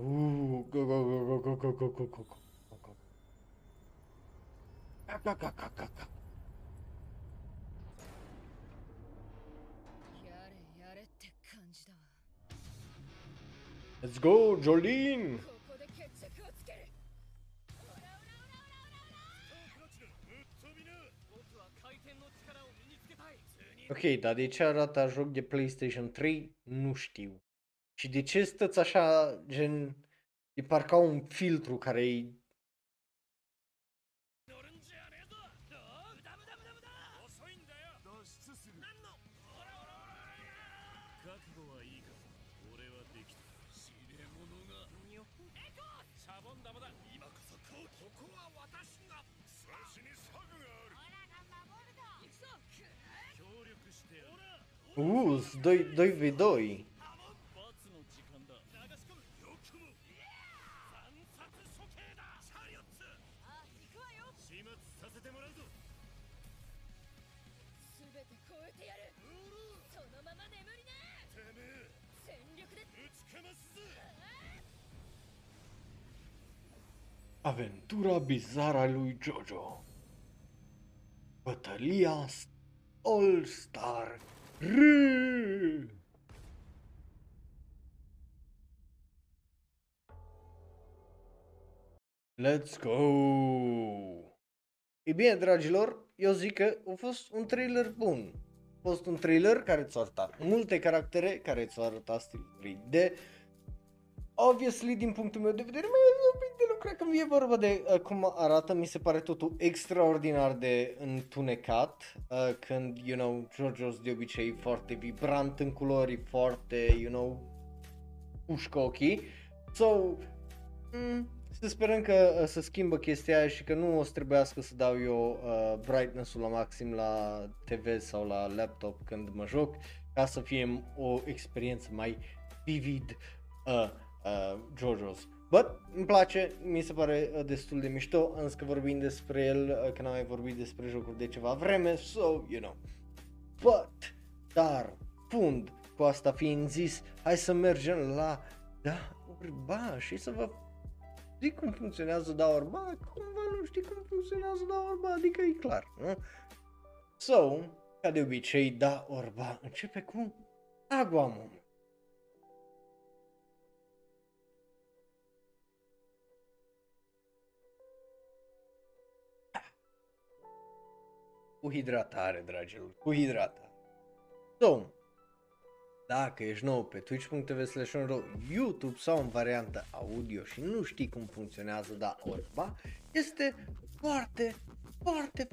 Ooh, go go go go go go go go go go go. Ga ga ga ga ga ga. やれやれって感じだわ Let's go, Jolene! ここで決着をつける僕は回転の力を身につけたい Ok, dar de ce arată joc de PlayStation 3? Nu știu. Și de ce stăți așa, gen, e parcă un filtru care e Uuu, 2v2 Aventura bizară a lui Jojo. Bătălia All Star R. Let's go! E bine, dragilor, eu zic că a fost un trailer bun. A fost un trailer care ți-a arătat multe caractere, care ți-a arătat stilul de obviously, din punctul meu de vedere, mai e un pic de lucrat când e vorba de uh, cum arată, mi se pare totul extraordinar de întunecat, uh, când, you know, JoJo's de obicei foarte vibrant în culori, foarte, you know, pușcă ochii. So, mm, să sperăm că uh, să schimbă chestia aia și că nu o să trebuiască să dau eu uh, brightness-ul la maxim la TV sau la laptop când mă joc, ca să fie o experiență mai vivid uh, uh, JoJo's. But, îmi place, mi se pare uh, destul de mișto, am zis că vorbim despre el, uh, că n-am mai vorbit despre jocuri de ceva vreme, so, you know. But, dar, fund, cu asta fiind zis, hai să mergem la da, urba și să vă zic cum funcționează da orba, cumva nu știi cum funcționează da orba, adică e clar, nu? So, ca de obicei, da orba începe cu Aguamon. Cu hidratare, dragilor, cu hidratare. So, dacă ești nou pe twitch.tv slash YouTube sau în variantă audio și nu știi cum funcționează da orba, este foarte, foarte,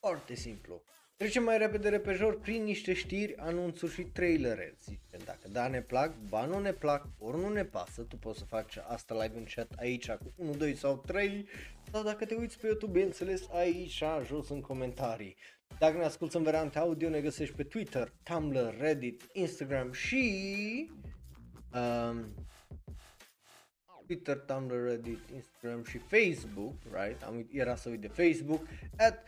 foarte simplu. Trecem mai repede repejor prin niște știri, anunțuri și trailere. Zice, dacă da ne plac, ba nu ne plac, ori nu ne pasă, tu poți să faci asta live în chat aici cu 1, 2 sau 3 sau dacă te uiți pe YouTube, bineînțeles aici jos în comentarii. Dacă ne asculti în variante audio, ne găsești pe Twitter, Tumblr, Reddit, Instagram și... Um, Twitter, Tumblr, Reddit, Instagram și Facebook, right? Am, era să uit de Facebook, at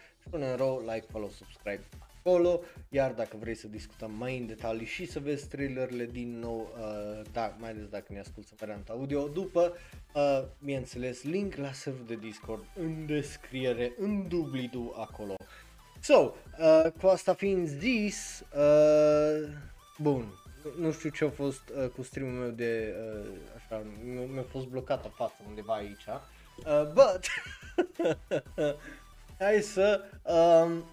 Ro, like, follow, subscribe acolo, iar dacă vrei să discutăm mai în detalii și să vezi trailerele din nou, uh, da, mai ales dacă ne asculti în varianta audio, după, uh, bineînțeles, link la serverul de Discord în descriere, în dublidu acolo. So, uh, cu asta fiind zis, uh, bun, nu știu ce a fost uh, cu streamul meu de, uh, așa, mi-a fost blocat în față undeva aici, uh, but, hai să um,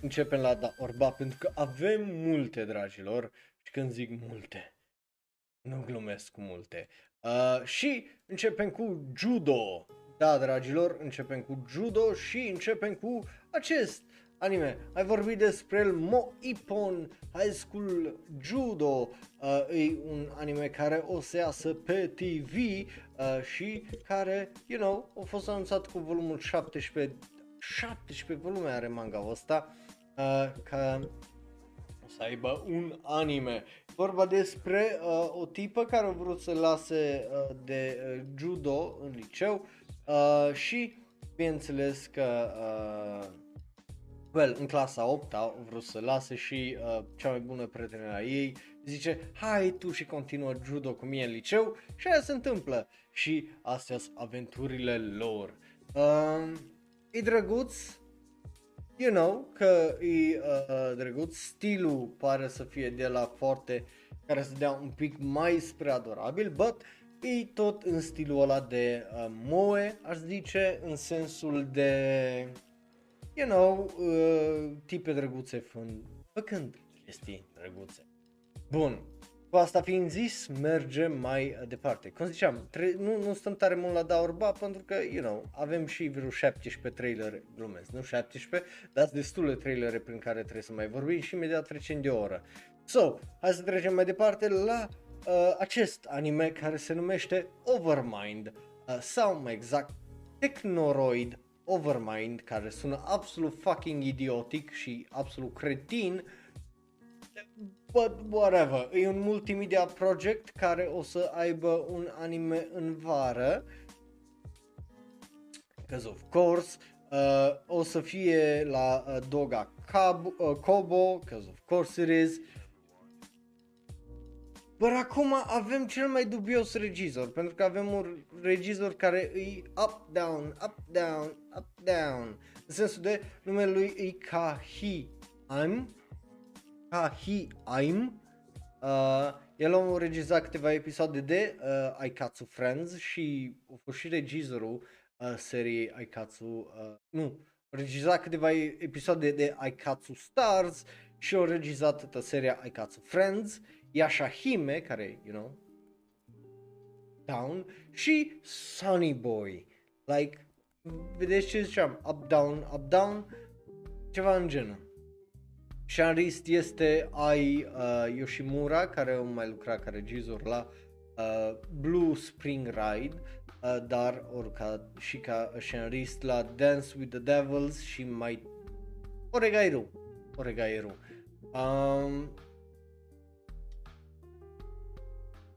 începem la da, orba, pentru că avem multe, dragilor, și când zic multe, nu glumesc cu multe. Uh, și începem cu judo. Da, dragilor, începem cu judo și începem cu acest anime. Ai vorbit despre el Mo Ippon High School Judo. Uh, e un anime care o să iasă pe TV uh, și care, you know, a fost anunțat cu volumul 17. 17 volume are manga ăsta. Uh, că o să aibă un anime. Vorba despre uh, o tipă care a vrut să lase uh, de uh, judo în liceu uh, și bineînțeles că uh, well, în clasa 8 a vrut să lase și uh, cea mai bună prietenă a ei zice hai tu și continuă judo cu mine în liceu. Și aia se întâmplă. Și astea sunt aventurile lor. Uh, e drăguț, you know, că e uh, uh, drăguț, stilul pare să fie de la foarte care să dea un pic mai spre adorabil, but e tot în stilul ăla de uh, moe, aș zice, în sensul de, you know, uh, tipe drăguțe fând, făcând chestii drăguțe. Bun, cu asta fiind zis, mergem mai departe. Cum ziceam, tre- nu, nu stăm tare mult la Daurba pentru că, you know, avem și vreo 17 trailer, glumesc, nu 17, dar sunt destule trailere prin care trebuie să mai vorbim și imediat trecem de o oră. So, hai să trecem mai departe la uh, acest anime care se numește Overmind uh, sau mai exact Technoroid Overmind care sună absolut fucking idiotic și absolut cretin. But whatever, e un multimedia project care o să aibă un anime în vară. Because of course uh, o să fie la uh, Doga Cab, uh, Kobo because of course it is Dar acum avem cel mai dubios regizor, pentru că avem un regizor care îi up-down, up-down, up-down. În sensul de numele lui e Kahi Aim, Kahi Aim. Uh, el a regizat câteva episoade de uh, Aikatsu Friends și a fost și regizorul uh, seriei Aikatsu, uh, nu, a regizat câteva episoade de Aikatsu Stars și a regizat toată seria Aikatsu Friends, Yashahime, care, you know, down, și Sunny Boy, like, vedeți ce ziceam, up, down, up, down, ceva în genul. Shanrist este ai uh, Yoshimura, care a mai lucrat ca regizor la uh, Blue Spring Ride, uh, dar oricum și ca scenarist la Dance with the Devils și mai Oregairu. Oregairu. Um,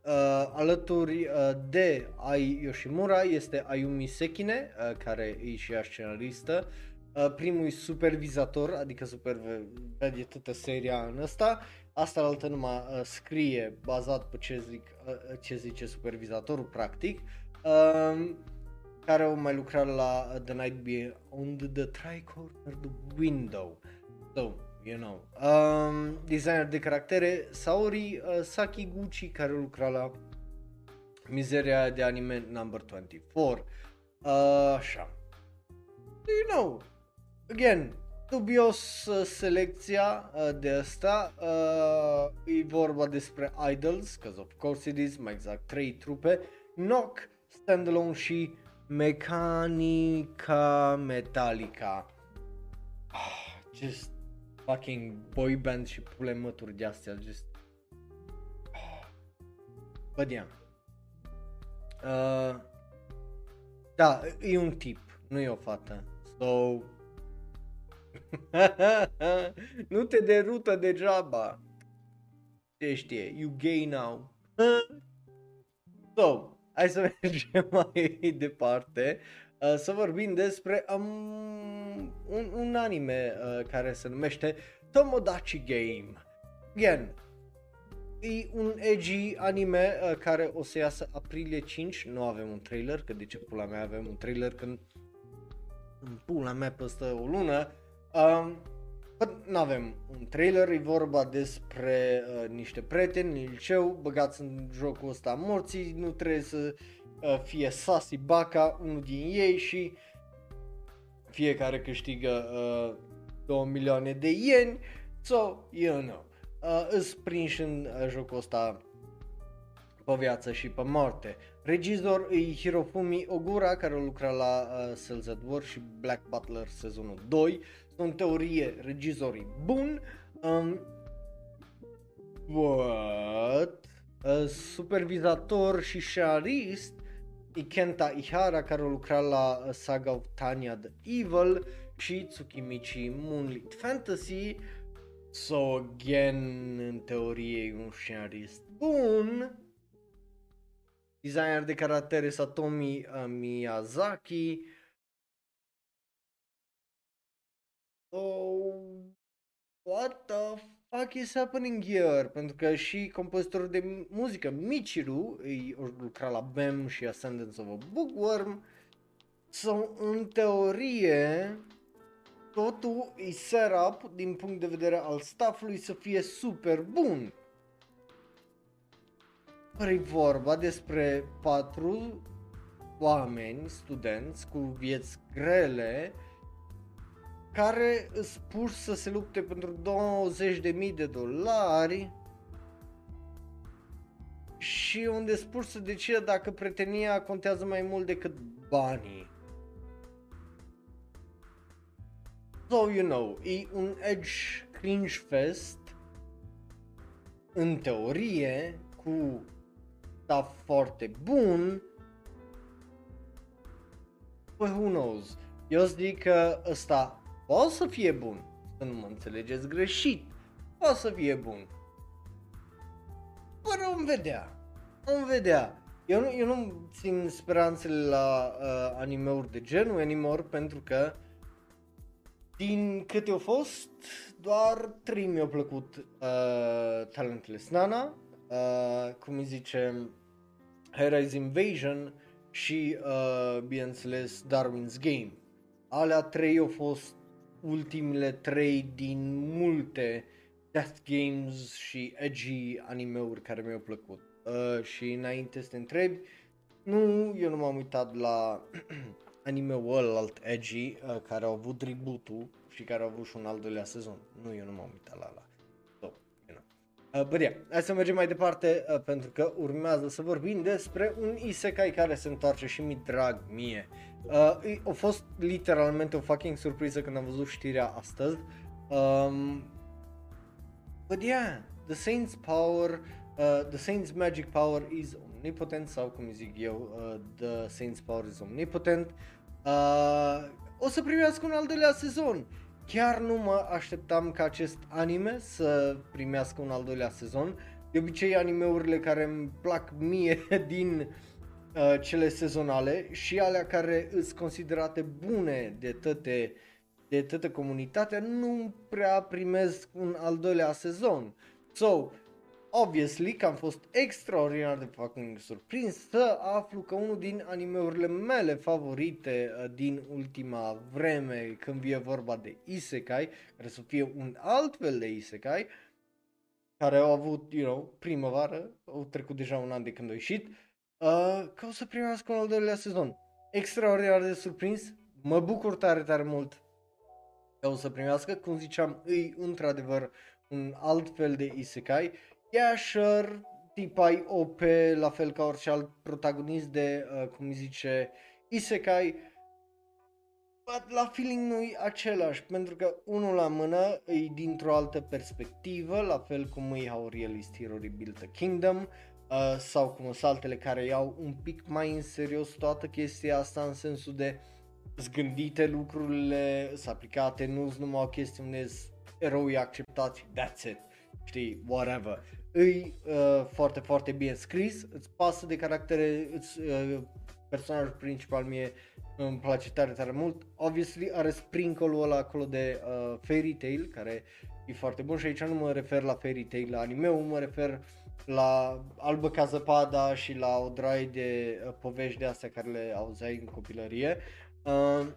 uh, alături uh, de Ai Yoshimura este Ayumi Sekine, uh, care e și ea scenaristă. Uh, primul e supervizator, adică supervede toată seria în ăsta. Asta altă numai uh, scrie bazat pe ce, zic, uh, ce zice supervizatorul practic. Uh, care au mai lucrat la uh, The Night Beyond the Tricornered Window. So, you know. Um, designer de caractere Saori uh, Sakiguchi care lucra la Mizeria de anime number 24. Uh, așa. You know, again, dubios uh, selecția uh, de asta. Uh, e vorba despre Idols, because of course it is, mai exact trei trupe. Knock, Standalone și Mechanica Metallica. Ah, just fucking boy band și pule mături de astea, just... But yeah. Uh, da, e un tip, nu e o fată. So... nu te derută degeaba. Ce știe, you gay now. so, hai să mergem mai departe. Uh, să vorbim despre um, un, un anime uh, care se numește Tomodachi Game. Again, e un edgy anime uh, care o să iasă aprilie 5, nu avem un trailer, că de ce pula mea avem un trailer când în pula mea peste o lună. Um, nu avem un trailer, e vorba despre uh, niște prieteni în liceu băgați în jocul ăsta morții, nu trebuie să uh, fie Sasi Baka, unul din ei și fiecare câștigă uh, 2 milioane de ieni, so, you know, uh, îți prinși în uh, jocul ăsta pe viață și pe moarte. Regizor e Hirofumi Ogura, care lucra la uh, Cells at War și Black Butler sezonul 2. În teorie, regizorii bun. Um, but, uh, supervizator și scenarist e Kenta Ihara, care lucra la uh, Saga of Tanya the Evil și Tsukimichi Moonlit Fantasy. So, again, în teorie e un scenarist bun. Designer de caractere Satomi uh, Miyazaki. Oh, what the fuck is happening here? Pentru că și compozitorul de muzică Michiru îi lucra la BEM și Ascendance of a Bookworm. Sau so, în teorie totul e setup din punct de vedere al staffului să fie super bun. E vorba despre patru oameni, studenți cu vieți grele care îți puși să se lupte pentru 20.000 de dolari și unde spus să decide dacă pretenia contează mai mult decât banii. So, you know, e un edge cringe fest în teorie cu stuff foarte bun Păi who knows? Eu zic că ăsta poate să fie bun, să nu mă înțelegeți greșit, poate să fie bun. Fără vom vedea, vom vedea. Eu nu, eu nu țin speranțele la uh, animeuri de genul anymore pentru că din câte au fost, doar 3 mi-au plăcut uh, Talentless Nana, uh, cum îi zice, Hellraiser Invasion și, uh, bineînțeles, Darwin's Game. Alea trei au fost ultimele trei din multe death games și edgy anime-uri care mi-au plăcut. Uh, și înainte să te întrebi, nu, eu nu m-am uitat la anime-ul alt edgy uh, care au avut reboot-ul și care au avut și un al doilea sezon. Nu, eu nu m-am uitat la ala. So, you know. uh, but yeah, hai să mergem mai departe uh, pentru că urmează să vorbim despre un isekai care se întoarce și mi drag mie. Uh, a fost literalmente o fucking surpriză când am văzut știrea astăzi. Um, but yeah, The Saint's power, uh, The Saint's magic power is omnipotent sau cum zic eu, uh, The Saint's power is omnipotent. Uh, o să primească un al doilea sezon. Chiar nu mă așteptam ca acest anime să primească un al doilea sezon. De obicei animeurile care îmi plac mie din uh, cele sezonale și alea care sunt considerate bune de toate de toată comunitatea nu prea primesc un al doilea sezon. So, obviously că am fost extraordinar de fucking surprins să aflu că unul din animeurile mele favorite uh, din ultima vreme când vine vorba de isekai, care să fie un alt fel de isekai, care au avut, you know, primăvară, au trecut deja un an de când a ieșit, uh, că o să primească un al doilea sezon. Extraordinar de surprins, mă bucur tare, tare mult că o să primească, cum ziceam, îi într-adevăr un alt fel de isekai. Yeah, sure, tipai OP, la fel ca orice alt protagonist de, uh, cum îi zice, Isekai, but la feeling nu e același, pentru că unul la mână e dintr-o altă perspectivă, la fel cum e How Realist Hero Rebuilt a Kingdom, uh, sau cum sunt altele care iau un pic mai în serios toată chestia asta în sensul de zgândite lucrurile, sunt aplicate, nu sunt numai o chestiune eroi acceptați, that's it, știi, whatever îi uh, foarte, foarte bine scris, îți pasă de caractere, îți, uh, personajul principal mie îmi place tare, tare mult. Obviously are sprinkle-ul ăla acolo de uh, Fairy Tail, care e foarte bun și aici nu mă refer la Fairy Tail, la anime mă refer la Albă ca zăpada și la o draie de uh, povești de astea care le auzeai în copilărie. Uh,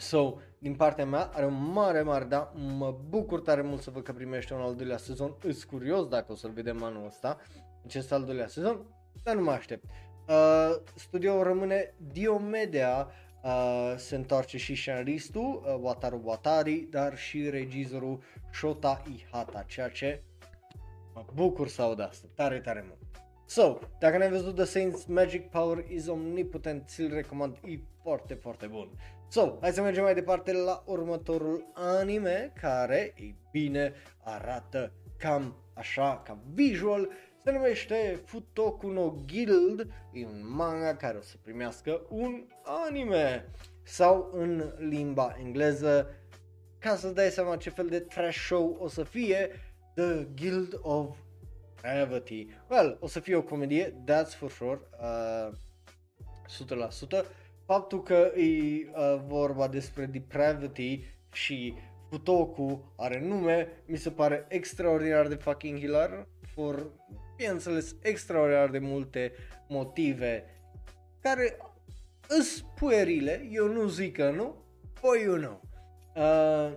So, din partea mea, are un mare, mare, da, mă bucur tare mult să văd că primește un al doilea sezon, îs curios dacă o să-l vedem anul ăsta, acest al doilea sezon, dar nu mă aștept. Uh, studioul rămâne Diomedia, uh, se întoarce și scenaristul uh, Wataru Watari, dar și regizorul Shota Ihata, ceea ce mă bucur să aud asta, tare, tare mult. So, dacă n-ai văzut The Saints Magic Power is Omnipotent, ți-l recomand, e foarte, foarte bun. So, hai să mergem mai departe la următorul anime care, ei bine, arată cam așa, ca visual, se numește Futoku no Guild, e un manga care o să primească un anime sau în limba engleză, ca să dai seama ce fel de trash show o să fie, The Guild of Gravity. Well, o să fie o comedie, that's for sure, uh, 100%, faptul că e uh, vorba despre depravity și Futoku are nume, mi se pare extraordinar de fucking hilar, for, bineînțeles, extraordinar de multe motive care îs puerile, eu nu zic că nu, păi you know. Uh,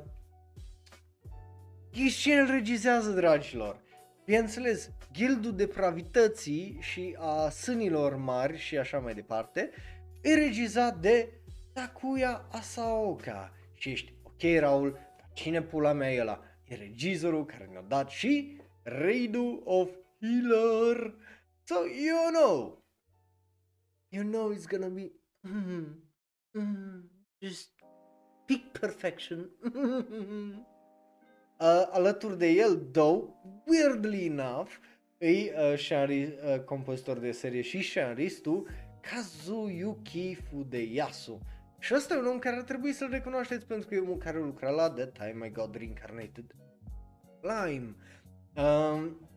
ce îl regizează, dragilor? Bineînțeles, Gildul Depravității și a Sânilor Mari și așa mai departe, e regizat de Takuya Asaoka. Și ești ok, Raul, dar cine pula mea e ăla? E regizorul care ne-a dat și Raidu of Healer. So, you know, you know it's gonna be mm, mm, just peak perfection. uh, alături de el, though, weirdly enough, e uh, scenari, uh, compozitor de serie și scenaristul Kazuyuki Fudeyasu. Și ăsta e un om care ar trebui să-l recunoașteți pentru că e un care lucra la The Time I Got Reincarnated Lime. Um,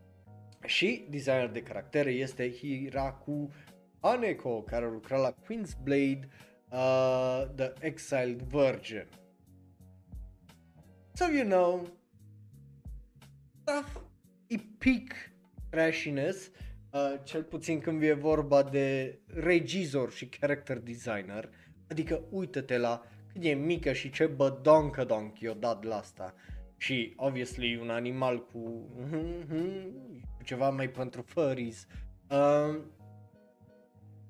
și designer de caractere este Hiraku Aneko, care lucra la Queen's Blade, uh, The Exiled Virgin. So you know, stuff e peak trashiness, uh, cel puțin când e vorba de regizor și character designer, adică uită-te la cât e mică și ce bădoncă donk i-o dat la asta. Și, obviously, un animal cu ceva mai pentru furries. Uh,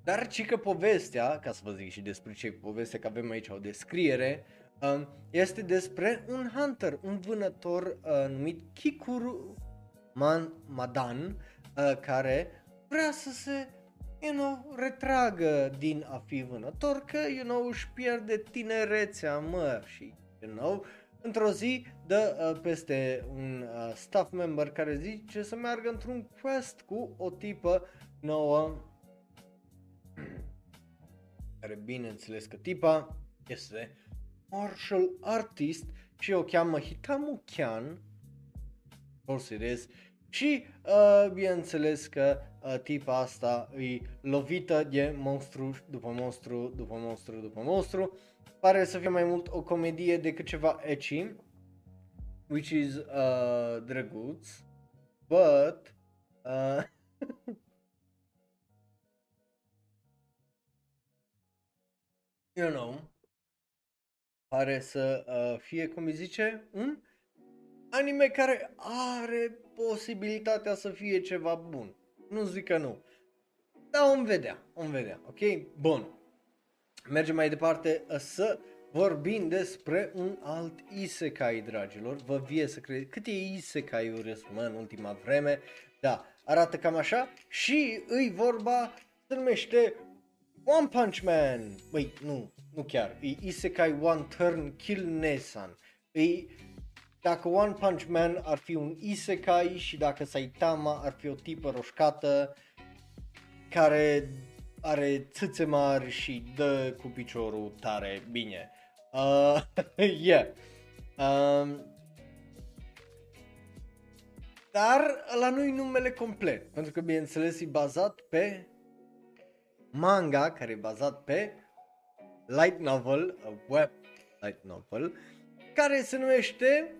dar ci că povestea, ca să vă zic și despre ce povestea, că avem aici o descriere, um, este despre un hunter, un vânător uh, numit Kikuru Man- Madan, uh, care vrea să se, you know, retragă din a fi vânător, că, you know, își pierde tinerețea, mă, și, you know, într-o zi dă uh, peste un uh, staff member care zice să meargă într-un quest cu o tipă nouă care bineînțeles că tipa este martial artist și o cheamă Hikamu Kyan, course it is, și uh, bineînțeles că uh, tipa asta e lovită de monstru după monstru după monstru după monstru. Pare să fie mai mult o comedie decât ceva ecchi, which is uh, drăguț, but uh, you know, pare să uh, fie, cum îi zice, un anime care are posibilitatea să fie ceva bun. Nu zic că nu. Dar om vedea, om vedea, ok? Bun. Mergem mai departe uh, să vorbim despre un alt isekai, dragilor. Vă vie să credeți câte isekai-uri mă, în ultima vreme. Da, arată cam așa și îi vorba, se numește One Punch Man! Băi, nu, nu chiar. E Isekai One Turn Kill Nesan. E, dacă One Punch Man ar fi un Isekai și dacă Saitama ar fi o tipă roșcată care are țâțe mari și dă cu piciorul tare bine. Uh, yeah. Um, dar la nu numele complet, pentru că bineînțeles e bazat pe manga care e bazat pe light novel, web light novel, care se numește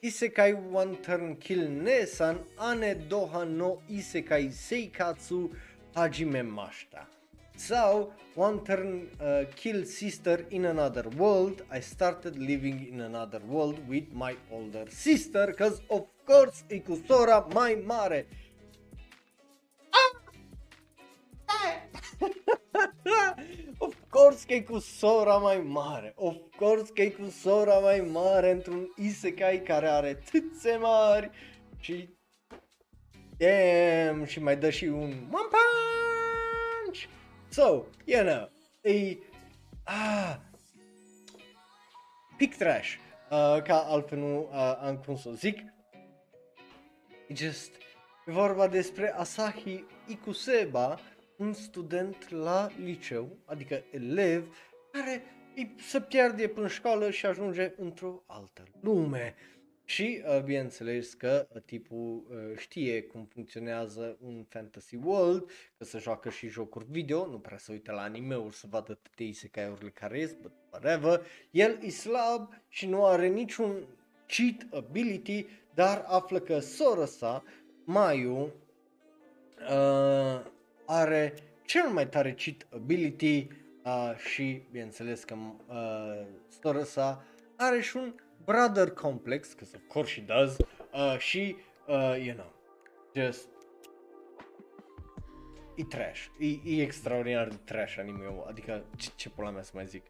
Isekai One Turn Kill Nesan Ane Doha no Isekai Seikatsu Hajime Mashita. Sau One Turn uh, Kill Sister in Another World I started living in another world with my older sister cause of course e cu sora mai mare course că e cu sora mai mare. Of course că e cu sora mai mare într-un isekai care are tâțe mari și damn, și mai dă și un one punch. So, you know, e ah, pic trash, uh, ca altfel nu uh, am cum să zic. E just, e vorba despre Asahi Ikuseba, un student la liceu, adică elev, care se pierde până școală și ajunge într-o altă lume. Și uh, bineînțeles că uh, tipul uh, știe cum funcționează un fantasy world, că se joacă și jocuri video, nu prea se uită la anime-uri să vadă toate isekai-urile care ies, but whatever. El e slab și nu are niciun cheat ability, dar află că sora sa, Mayu, uh, are cel mai tare cheat ability uh, și bineînțeles că uh, sora sa are și un brother complex, că of course she does, uh, și, uh, you know, just e trash, e, e extraordinar de trash anime adică ce, ce pula mea să mai zic.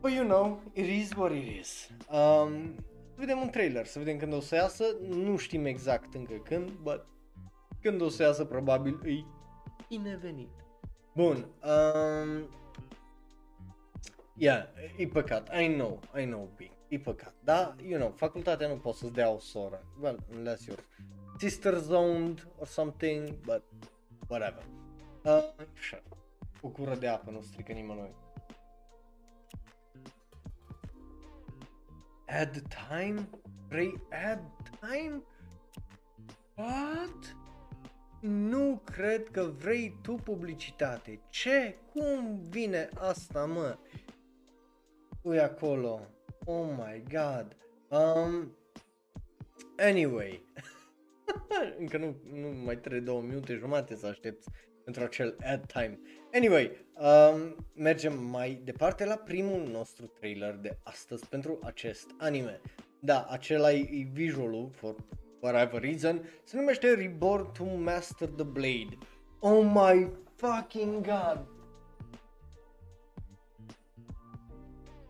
But you know, it is what it is. Um, să vedem un trailer, să vedem când o să iasă, nu știm exact încă când, but când o să iasă probabil e inevenit. Bun, um, yeah, e păcat, I know, I know, big, e păcat, da, you know, facultatea nu poate să-ți dea o soră, well, unless you're sister's owned or something, but whatever. Uh, așa, o cură de apă nu strică nimănui. Add time? Vrei add time? What? Nu cred că vrei tu publicitate. Ce? Cum vine asta, mă? Ui acolo. Oh my god. Um. Anyway. Încă nu, nu mai trebuie două minute jumate să aștepți pentru acel ad time. Anyway, um, mergem mai departe la primul nostru trailer de astăzi pentru acest anime. Da, acela e visualul, for whatever reason, se numește Reborn to Master the Blade. Oh my fucking god!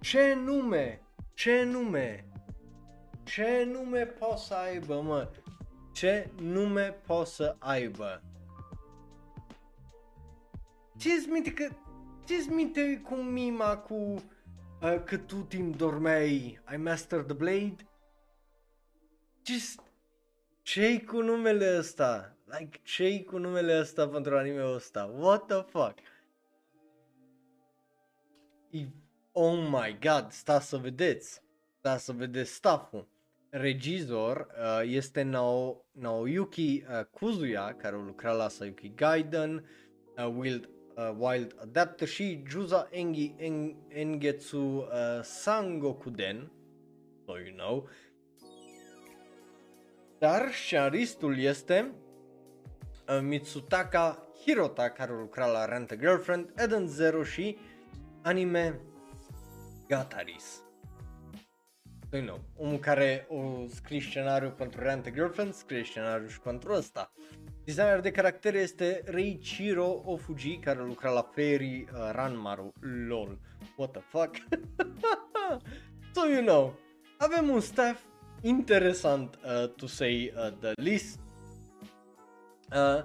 Ce nume? Ce nume? Ce nume poate să aibă, mă? Ce nume poate să aibă? Ți-ți minte că... Ți-ți minte cu mima cu... Uh, că tu timp dormeai, I mastered the blade? Just... ce cu numele ăsta? Like, ce cu numele ăsta pentru anime-ul ăsta? What the fuck? E... Oh my god, stați să vedeți. Stați să vedeți stafful. Regizor uh, este Nao, Naoyuki uh, Kuzuya, care a lucrat la Sayuki Gaiden, uh, Wild, uh, Wild Adapter și Juza Engi en, Engetsu uh, Sangokuden, so you know. Dar scenaristul este uh, Mitsutaka Hirota, care a lucrat la Rent a Girlfriend, Eden Zero și anime Gataris. So, you know, omul care o scris scenariu pentru Rent a Girlfriend, scrie scenariu și pentru ăsta. Designer de caracter este Reichiro Ofuji, care lucra la Fairy uh, Ranmaru. LOL. What the fuck? so you know, avem un staff interesant uh, to say uh, the least. Uh,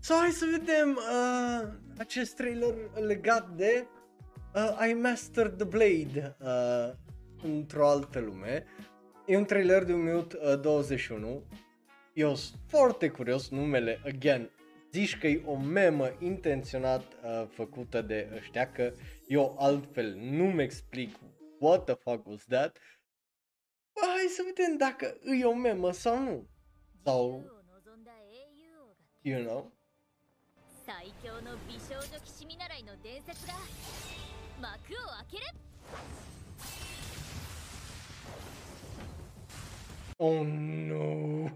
so hai să vedem uh, acest trailer legat de uh, I Mastered the Blade uh, într-o altă lume. E un trailer de un minut uh, 21. Eu sunt foarte curios, numele, again, zici că e o memă intenționat uh, făcută de ăștia, că eu altfel nu-mi explic what the fuck was that. Bă, hai să vedem dacă e o memă sau nu. Sau, you know, 最強の美少女騎士見習いの伝説が幕を開ける Oh no!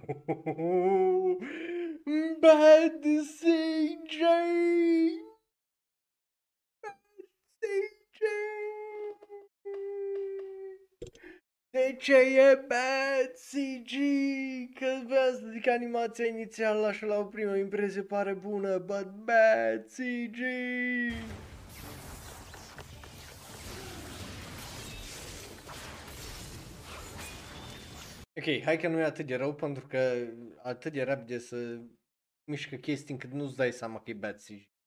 Bad CJ! Bad CJ! De ce e bad CG? Că vreau să zic animația inițială așa la o primă impresie pare bună, but bad CG! Ok, hai că nu e atât de rău pentru că atât de rapide să mișcă chestii încât nu-ți dai seama că e bad CG.「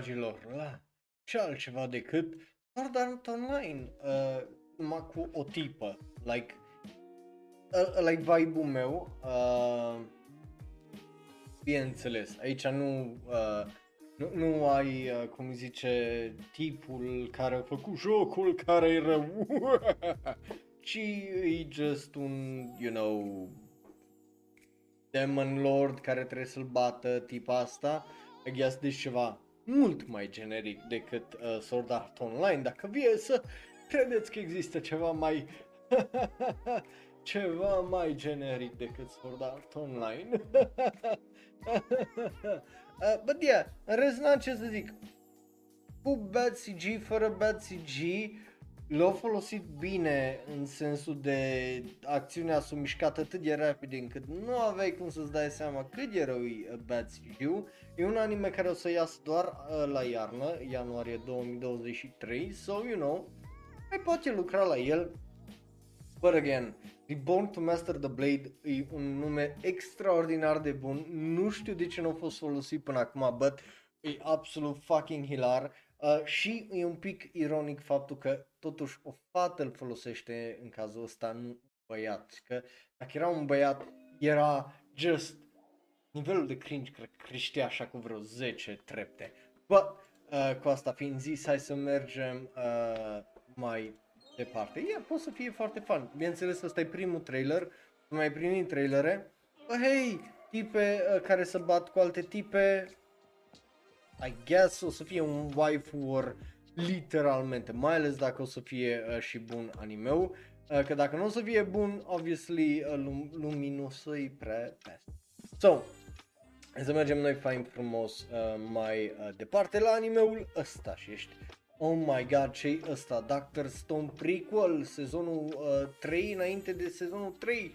dragilor, la ce altceva decât Sword Art Online, uh, numai cu o tipă, like, uh, like vibe-ul meu, uh, bineînțeles, aici nu, uh, nu, nu ai, uh, cum îi zice, tipul care a făcut jocul care e rău, ci e just un, you know, Demon Lord care trebuie să-l bată tipa asta, I guess deci ceva mult mai generic decât uh, Sword Art Online, dacă vie să credeți că există ceva mai ceva mai generic decât Sword Art Online. uh, but yeah, în rest n-am ce să zic. Cu bad CG, fără bad CG, l-au folosit bine în sensul de acțiunea s-a mișcat atât de rapid încât nu aveai cum să-ți dai seama cât de rău e Bad CG. E un anime care o să iasă doar uh, la iarnă, ianuarie 2023, so you know, mai poate lucra la el. But again, Reborn to Master the Blade e un nume extraordinar de bun, nu știu de ce nu a fost folosit până acum, but e absolut fucking hilar. Uh, și e un pic ironic faptul că totuși o fată îl folosește în cazul ăsta, nu un băiat. Că dacă era un băiat, era just nivelul de cringe cred că creștea așa cu vreo 10 trepte. But, uh, cu asta fiind zis, hai să mergem uh, mai departe. Yeah, poate să fie foarte fun. Bineînțeles, ăsta e primul trailer, nu mai primit trailere. But hey, tipe uh, care se bat cu alte tipe, I guess o să fie un waifu war literalmente, mai ales dacă o să fie uh, și bun animeu, uh, că dacă nu o să fie bun, obviously uh, lum- luminosul e prea fast. So, hai să mergem noi fain frumos uh, mai uh, departe la animeul ăsta și ești Oh my god, ce ăsta? Doctor Stone prequel, sezonul uh, 3 înainte de sezonul 3?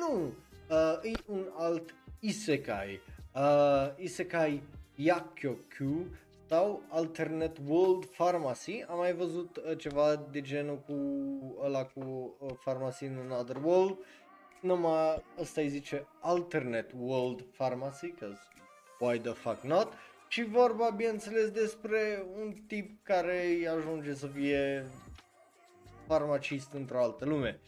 Nu! Uh, e un alt isekai. Uh, isekai Yakyoku sau Alternate World Pharmacy. Am mai văzut uh, ceva de genul cu ăla cu uh, Pharmacy in Another World. Numai ăsta îi zice Alternate World Pharmacy, cause why the fuck not? Și vorba, bineînțeles, despre un tip care îi ajunge să fie farmacist într-o altă lume.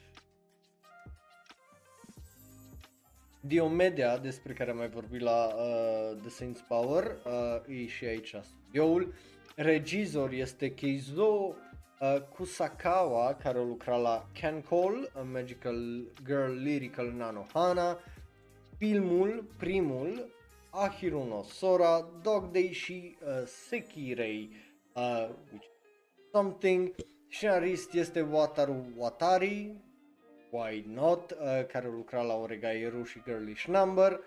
Diomedia, despre care am mai vorbit la uh, The Saints Power, uh, e și aici studioul. Regizor este Keizo uh, Kusakawa, care a lucrat la Can Call, A Magical Girl Lyrical Nanohana. Filmul, primul, Ahiru no Sora, Dog Day și uh, Sekirei, uh, which something. Scenarist este Wataru Watari, Why Not, uh, care lucra la Oregairu și Girlish Number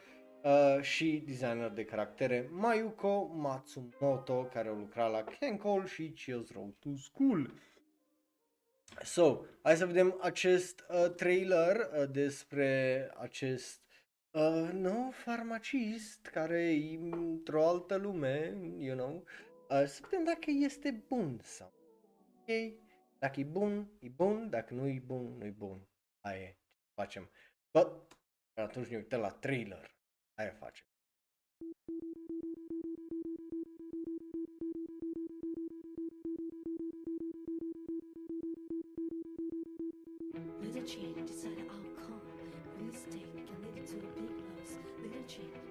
uh, și designer de caractere Mayuko Matsumoto, care lucra la Kenkol și Chills Road to School. So, hai să vedem acest uh, trailer uh, despre acest uh, nou farmacist care e într-o altă lume, you know, uh, să vedem dacă este bun sau ok. Dacă e bun, e bun, dacă nu e bun, nu e bun. Aia e, facem. Bă, atunci ne uităm la trailer. Aia facem. Little chain decided I'll come. Mistake can lead to a big loss. Little chain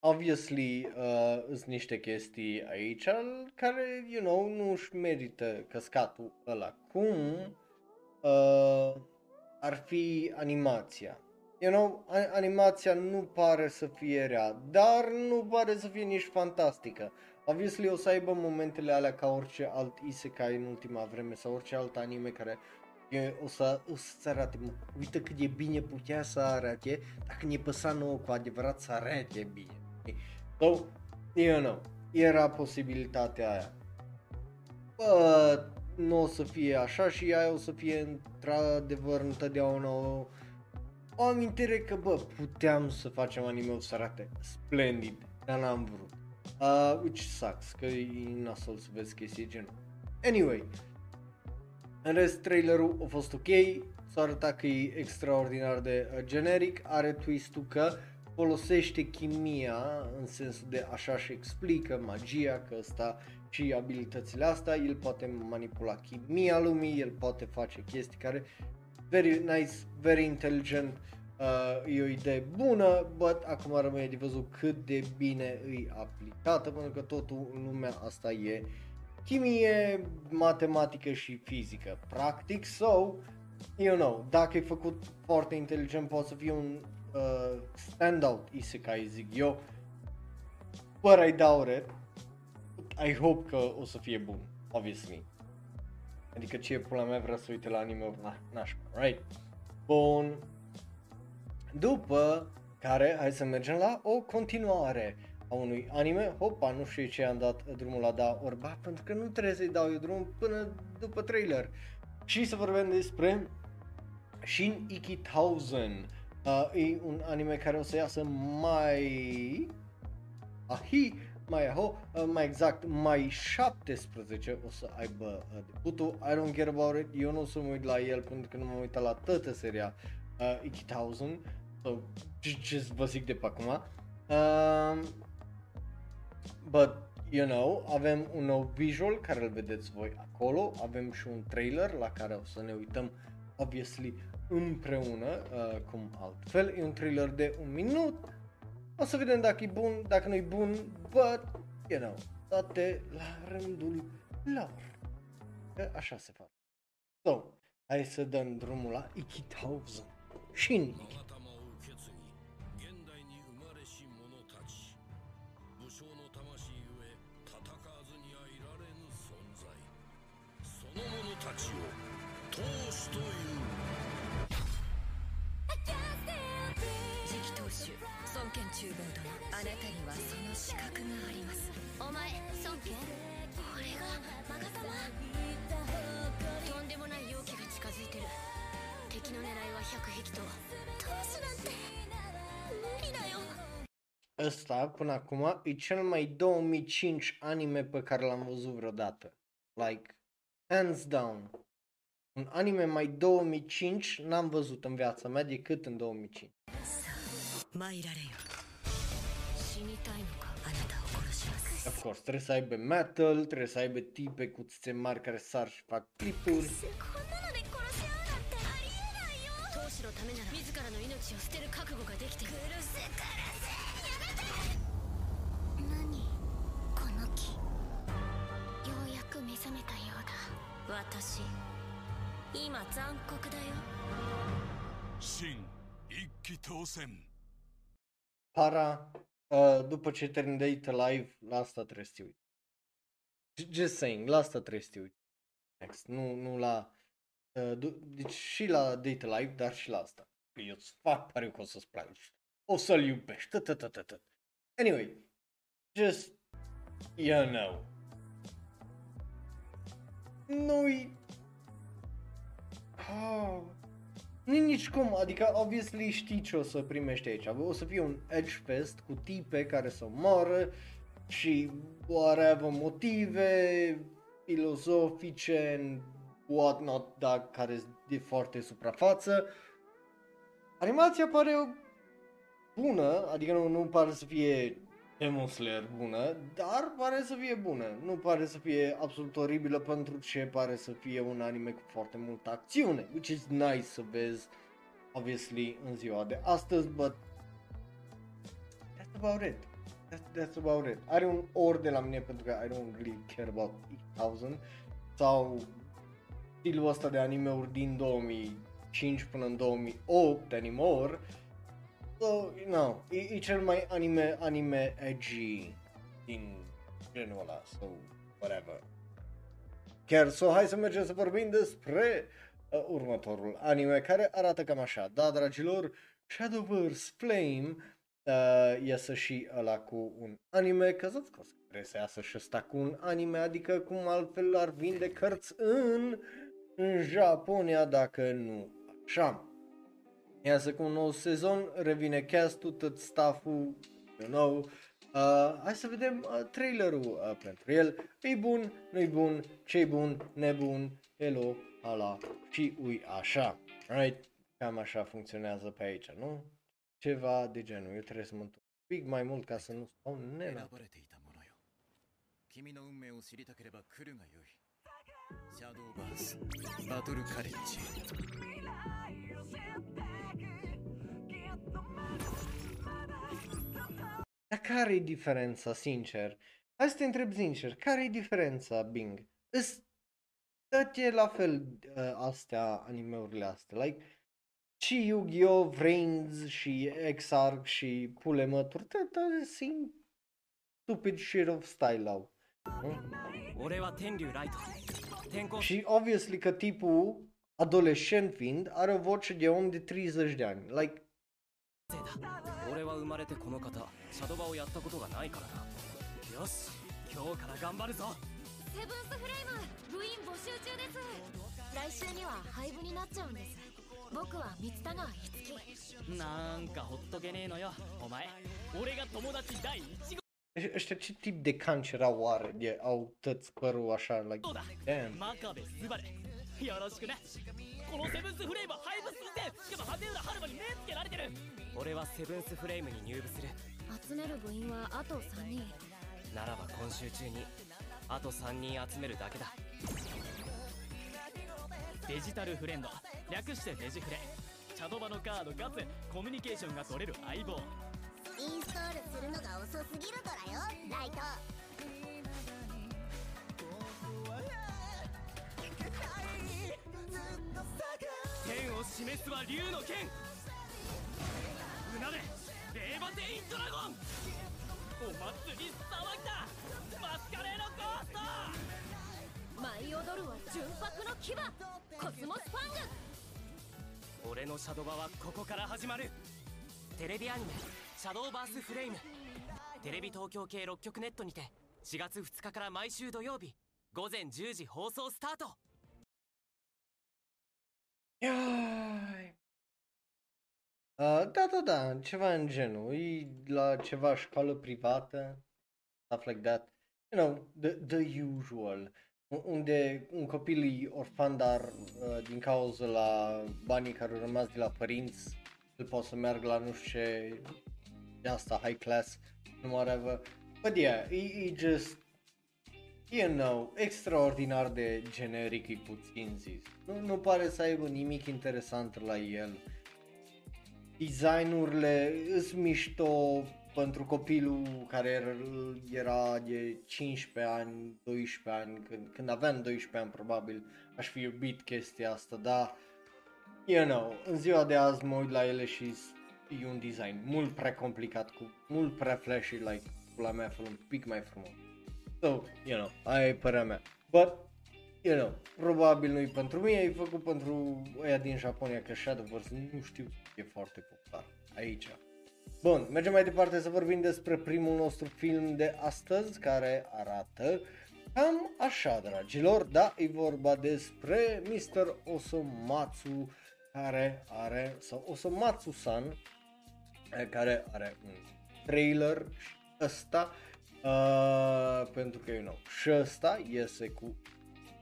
obviously, uh, sunt niște chestii aici care, you know, nu își merită căscatul ăla. Cum uh, ar fi animația? You know, a- animația nu pare să fie rea, dar nu pare să fie nici fantastică. Obviously o să aibă momentele alea ca orice alt isekai în ultima vreme sau orice alt anime care e, o să, o să-ți arate, mă, uite cât de bine putea să arate, dacă ne păsa nouă cu adevărat să arate bine. So, you know, era posibilitatea aia. Bă, nu o să fie așa și aia o să fie într-adevăr întotdeauna o, o amintire că, bă, puteam să facem anime să arate splendid, dar n-am vrut. Uh, which sucks, că e nasol să vezi chestii genul. Anyway, în rest, trailerul a fost ok, s-a arătat că e extraordinar de uh, generic, are twist-ul că folosește chimia în sensul de așa și explică magia, că ăsta și abilitățile astea, el poate manipula chimia lumii, el poate face chestii care very nice, very intelligent, uh, e o idee bună, but acum rămâne de văzut cât de bine îi aplicată, pentru că totul în lumea asta e chimie, matematică și fizică, practic, so, you know, dacă e făcut foarte inteligent, poate să fie un uh, standout isekai, zic eu, but I doubt it, I hope că o să fie bun, obviously. Adică ce pula mea vrea să uite la anime na, nașpa, right? Bun. După care, hai să mergem la o continuare a unui anime. Hopa, nu știu ce am dat drumul la da orba, pentru că nu trebuie să-i dau eu drumul până după trailer. Și să vorbim despre Shin Iki Thousand. Uh, e un anime care o să iasă mai... Ahi, mai aho, uh, mai exact, mai 17 o să aibă uh, debutul. I don't care about it, eu nu o să mă uit la el pentru că nu m-am uitat la toată seria uh, Iki Thousand. So, ce, ce să vă zic de pe acum. Um, but, you know, avem un nou visual care îl vedeți voi acolo, avem și un trailer la care o să ne uităm, obviously, împreună, uh, cum altfel. E un trailer de un minut, o să vedem dacă e bun, dacă nu e bun, but, you know, toate la rândul lor. Că așa se face. So, hai să dăm drumul la Iki Thousand. Shin 勾孫権中坊殿あなたにはその資格がありますお前孫権これがマガタマとんでもない容器が近づいてる敵の狙いは百匹と通すなんて無理だよ Ăsta, până acum, e cel mai 2005 anime pe care l-am văzut vreodată. Like, hands down. Un anime mai 2005 n-am văzut în viața mea decât în 2005. 参られよ Of course, trebuie să aibă metal, trebuie să aibă tipe cu țâțe mari care sar și fac clipuri. こんなので殺し合うなんてありえないよ当主のためなら自らの命を捨てる覚悟ができてる苦せ苦せやめて何この木ようやく目覚めたようだ私今残酷だよ新一騎当選 Para, uh, după ce termin de It Live, la asta trebuie să te uiți. J- Just saying, la asta trebuie să te uiți. Next, nu, nu la... Uh, du- deci și la Date Live, dar și la asta. Că eu îți fac pariu că o să-ți placă. O să-l iubești. Tot, tot, tot, tot, tot. Anyway, just, you know. Nu-i... Oh, nu nici cum, adică obviously știi ce o să primești aici. O să fie un edge fest cu tipe care să moară și whatever motive filozofice and whatnot, dar care sunt de foarte suprafață. Animația pare bună, adică nu, nu pare să fie Demon Slayer bună, dar pare să fie bună. Nu pare să fie absolut oribilă pentru ce pare să fie un anime cu foarte multă acțiune, which is nice să vezi, obviously, în ziua de astăzi, but that's about it. That's, that's about it. Are un or de la mine pentru că I don't really care about 8000 sau stilul ăsta de anime-uri din 2005 până în 2008 anymore. So, no, e, e cel mai anime, anime edgy din genul ăla, so, whatever. Chiar, so, hai să mergem să vorbim despre uh, următorul anime care arată cam așa. Da, dragilor, Shadowverse Flame uh, iasă și ăla cu un anime, că of course trebuie să iasă și ăsta cu un anime, adică cum altfel ar vinde cărți în, în Japonia dacă nu așa. Iasă cu un nou sezon, revine castul, tot stafful, you know. Uh, hai să vedem uh, trailerul uh, pentru el. E bun, nu-i bun, ce-i bun, nebun, hello, ala și ui așa. Right? Cam așa funcționează pe aici, nu? Ceva de genul. Eu trebuie să mă întorc un pic mai mult ca să nu stau 選 nena. ばれていたものよ君の運命を知りたければ来るがよいシャドーバースバトルカレッジ Dar care e diferența, sincer? Hai să te întreb sincer, care e diferența, Bing? Îs toate la fel uh, astea, animeurile astea, like, și Yu-Gi-Oh, Vrains și Exarch și pule mături, toate sunt stupid shit of style au. Și obviously că tipul, adolescent fiind, are o voce de om de 30 de ani, like, だ。俺は生まれてこの方シャドバをやったことがないからな。よし今日から頑張るぞ。セブンスフレイム部員募集中です。来週には廃部になっちゃうんです。僕は三田川樹。なんかほっとけねえのよお前。俺が友達第一号。Ăș- ăștia ce tip de cancer au oare? De, au tăți părul așa, like, そうだ damn. よろしくねこのセブンスフレイム廃部寸前しかも羽浦春馬に目つけられてる俺はセブンスフレイムに入部する。集める部員はあと3人。ならば今週中にあと3人集めるだけだ。デジタルフレンド。略してデジフレ。チャドバのカードかつコミュニケーションが取れる相棒。インストールするのが遅すぎるからよライト。天を示すは竜の剣うなれレーバテインドラゴン。お祭り騒ぎだ。マスカレードゴースト。舞い踊るは純白の牙。コスモスファング。俺のシャドバはここから始まる。テレビアニメ「シャドーバースフレイム」テレビ東京系6局ネットにて4月2日から毎週土曜日午前10時放送スタート. Uh, da, da, da, ceva în genul. E la ceva școală privată, stuff like that. You know, the, the usual. U- Unde un copil e orfan, dar uh, din cauza la banii care au rămas de la părinți, îl poate să meargă la nu știu ce, de asta, high class, nu whatever. But yeah, e, e just, you know, extraordinar de generic e puțin zis. Nu, nu pare să aibă nimic interesant la el. Designurile îs mișto pentru copilul care era, era de 15 ani, 12 ani, când, când aveam 12 ani probabil aș fi iubit chestia asta, dar you know, în ziua de azi mă uit la ele și s- e un design mult prea complicat, cu mult prea flashy, like, la mea fel un pic mai frumos. So, you know, aia e părerea mea. But, you know, probabil nu-i pentru mine, e făcut pentru ăia din Japonia, că Shadowverse nu știu, e foarte popular aici. Bun, mergem mai departe să vorbim despre primul nostru film de astăzi, care arată cam așa, dragilor, da, e vorba despre Mr. Osomatsu, care are, sau Osomatsu-san, eh, care are un trailer și ăsta, uh, pentru că, you know, și ăsta iese cu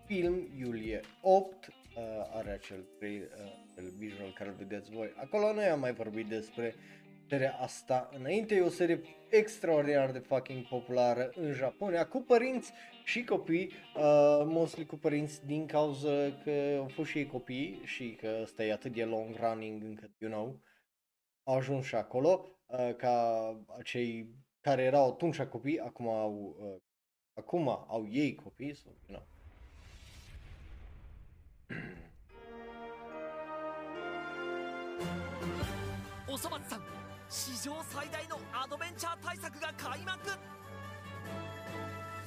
film iulie 8, uh, are acel, tra- uh, acel visual care îl vedeți voi. Acolo noi am mai vorbit despre seria asta înainte, e o serie extraordinar de fucking populară în Japonia, cu părinți și copii, uh, mostly cu părinți din cauza că au fost și ei copii și că ăsta e atât de long running încât, you know, au ajuns și acolo, uh, ca acei care erau atunci copii, acum au, uh, acum au ei copii, so, you know. そ松さん史上最大のアドベンチャー大作が開幕。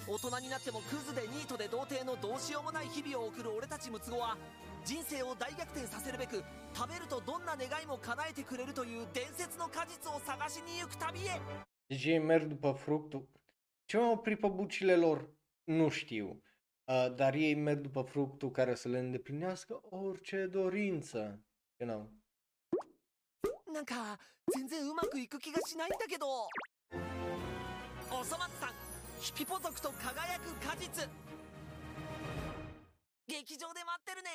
大人になってもクズでニートで童貞のどうしようもない日々を送る俺たちムツゴは人生を大逆転させるべく食べるとどんな願いも叶えてくれるという伝説の果実を探しに行く旅へ。DJ メルドパフルクトチョンプリパブチレロルヌシティウダリエメルドパフルクトカラスレンデプリナスカオチェドリンサ You なんか全然うまくいく気がしないんだけどおそ松さんヒピポ族と輝く果実劇場で待ってるね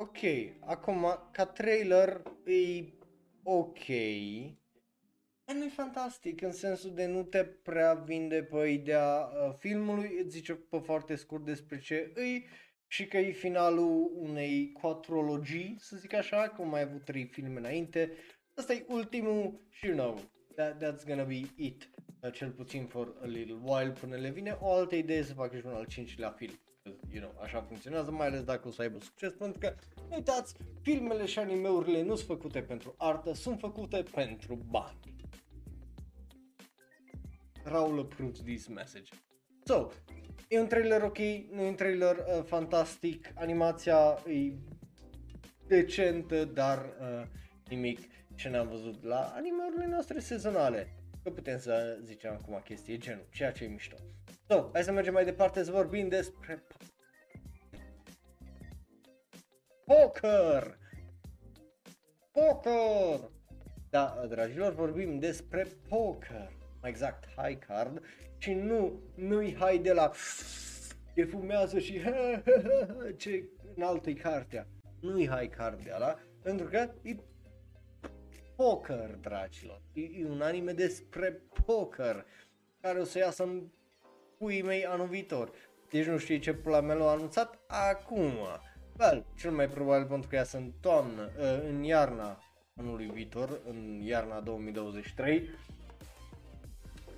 Ok, acum ca trailer e ok. Dar nu e fantastic în sensul de nu te prea vinde pe ideea uh, filmului, îți zice pe foarte scurt despre ce îi și că e finalul unei quatrologii, să zic așa, cum mai avut trei filme înainte. Asta e ultimul și, you know, that, that's gonna be it, uh, cel puțin for a little while până le vine o altă idee să facă și un al cincilea film. You know, așa funcționează, mai ales dacă o să aibă succes, pentru că, nu uitați, filmele și animeurile nu sunt făcute pentru artă, sunt făcute pentru bani. Raul approves this message. So, e un trailer ok, nu e un trailer uh, fantastic, animația e decentă, dar uh, nimic ce n-am văzut la animeurile noastre sezonale. Că putem să zicem acum chestii genul, ceea ce e mișto. So, hai să mergem mai departe să vorbim despre poker. Poker! Da, dragilor, vorbim despre poker. Mai exact, high card și nu, nu-i hai de la e fumează și ce înaltă-i cartea. Nu-i high card de ala, pentru că e poker, dragilor. E, e un anime despre poker care o să iasă în puii mei anul viitor. Deci nu știi ce pula mea l-a anunțat acum. Well, cel mai probabil pentru că iasă în toamnă, uh, în iarna anului viitor, în iarna 2023.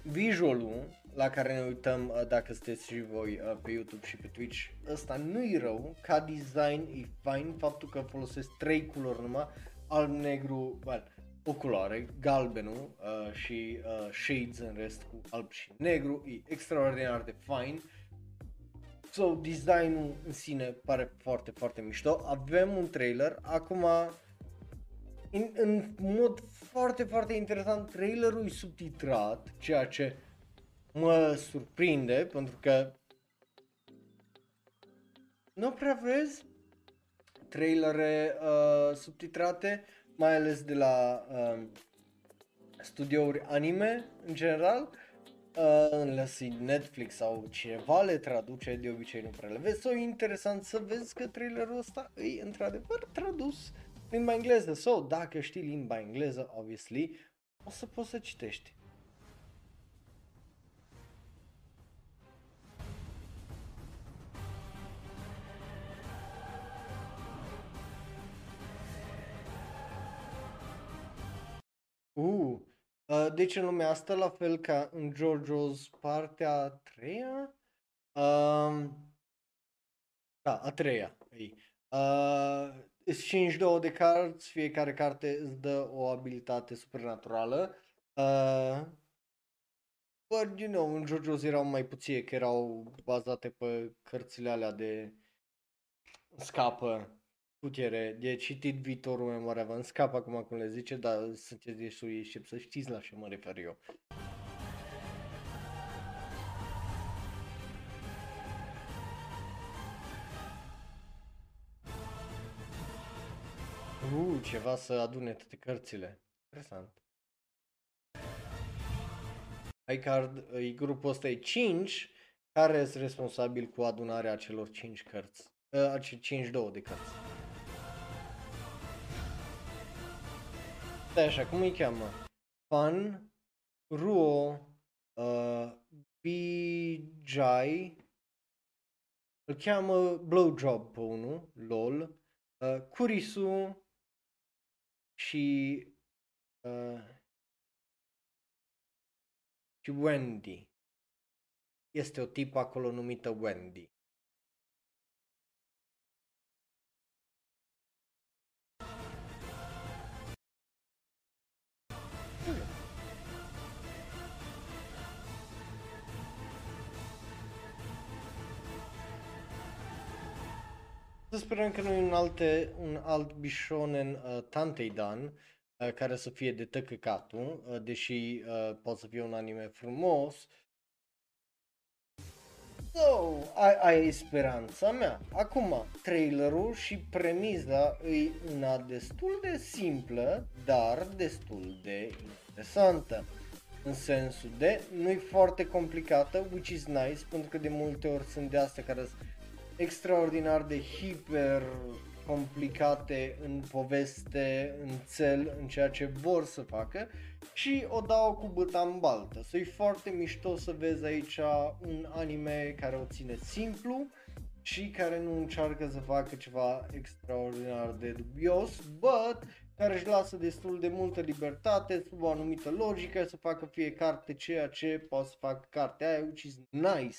Visualul la care ne uităm uh, dacă sunteți și voi uh, pe YouTube și pe Twitch, ăsta nu e rău, ca design e fine, faptul că folosesc trei culori numai, alb, negru, well, o culoare, galbenul uh, și uh, shades în rest cu alb și negru, e extraordinar de fine. So, designul în sine pare foarte, foarte mișto. Avem un trailer, acum în, în mod foarte, foarte interesant, trailerul e subtitrat, ceea ce mă surprinde, pentru că nu prea vezi trailere uh, subtitrate, mai ales de la uh, studiouri anime în general, uh, unless Netflix sau cineva le traduce, de obicei nu prea le vezi. So, e interesant să vezi că trailerul ăsta e într-adevăr tradus limba engleză. So, dacă știi limba engleză, obviously, o să poți să citești. Uh, uh, deci în lumea asta, la fel ca în JoJo's partea a treia? Um, da, a treia. Ei. Uh, îți 52 de carți, fiecare carte îți dă o abilitate supernaturală. Uh, but, you know, în JoJo's erau mai puține, că erau bazate pe cărțile alea de scapă putere, de citit viitorul memoria vă scap acum cum le zice, dar sunteți destul de să știți la ce mă refer eu. Uh, ceva să adune toate cărțile. Interesant. iCard, e grupul ăsta e 5, care sunt responsabil cu adunarea celor 5 cărți. Uh, acele 52 de cărți. Stai așa, cum îi cheamă? Fan, Ruo, uh, Bijai, îl cheamă Blowjob pe unul, LOL, uh, Kurisu și uh, și Wendy. Este o tipă acolo numită Wendy. Să sperăm că nu e un, alte, un alt Bishonen uh, Tantei Dan uh, care să fie de tăcăcatul, uh, deși uh, poate să fie un anime frumos. So, ai, ai e speranța mea. Acum, trailerul și premiza e una destul de simplă, dar destul de interesantă. În sensul de, nu e foarte complicată, which is nice, pentru că de multe ori sunt de astea care sunt extraordinar de hiper complicate în poveste, în cel, în ceea ce vor să facă și o dau cu băta în baltă. Să-i foarte mișto să vezi aici un anime care o ține simplu, și care nu încearcă să facă ceva extraordinar de dubios, but care își lasă destul de multă libertate sub o anumită logică să facă fie carte ceea ce poate să facă cartea aia, which is nice,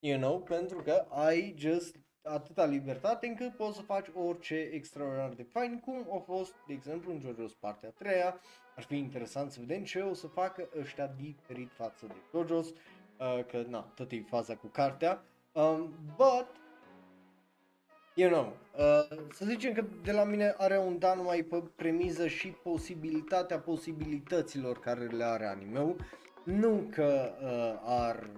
you know, pentru că ai just atâta libertate încât poți să faci orice extraordinar de fain, cum a fost, de exemplu, în JoJo's partea a treia. Ar fi interesant să vedem ce o să facă ăștia diferit față de JoJo's, uh, că na, tot e faza cu cartea. Um, but, you know, uh, să zicem că de la mine are un dan numai pe premiză și posibilitatea posibilităților care le are anime nu că uh, ar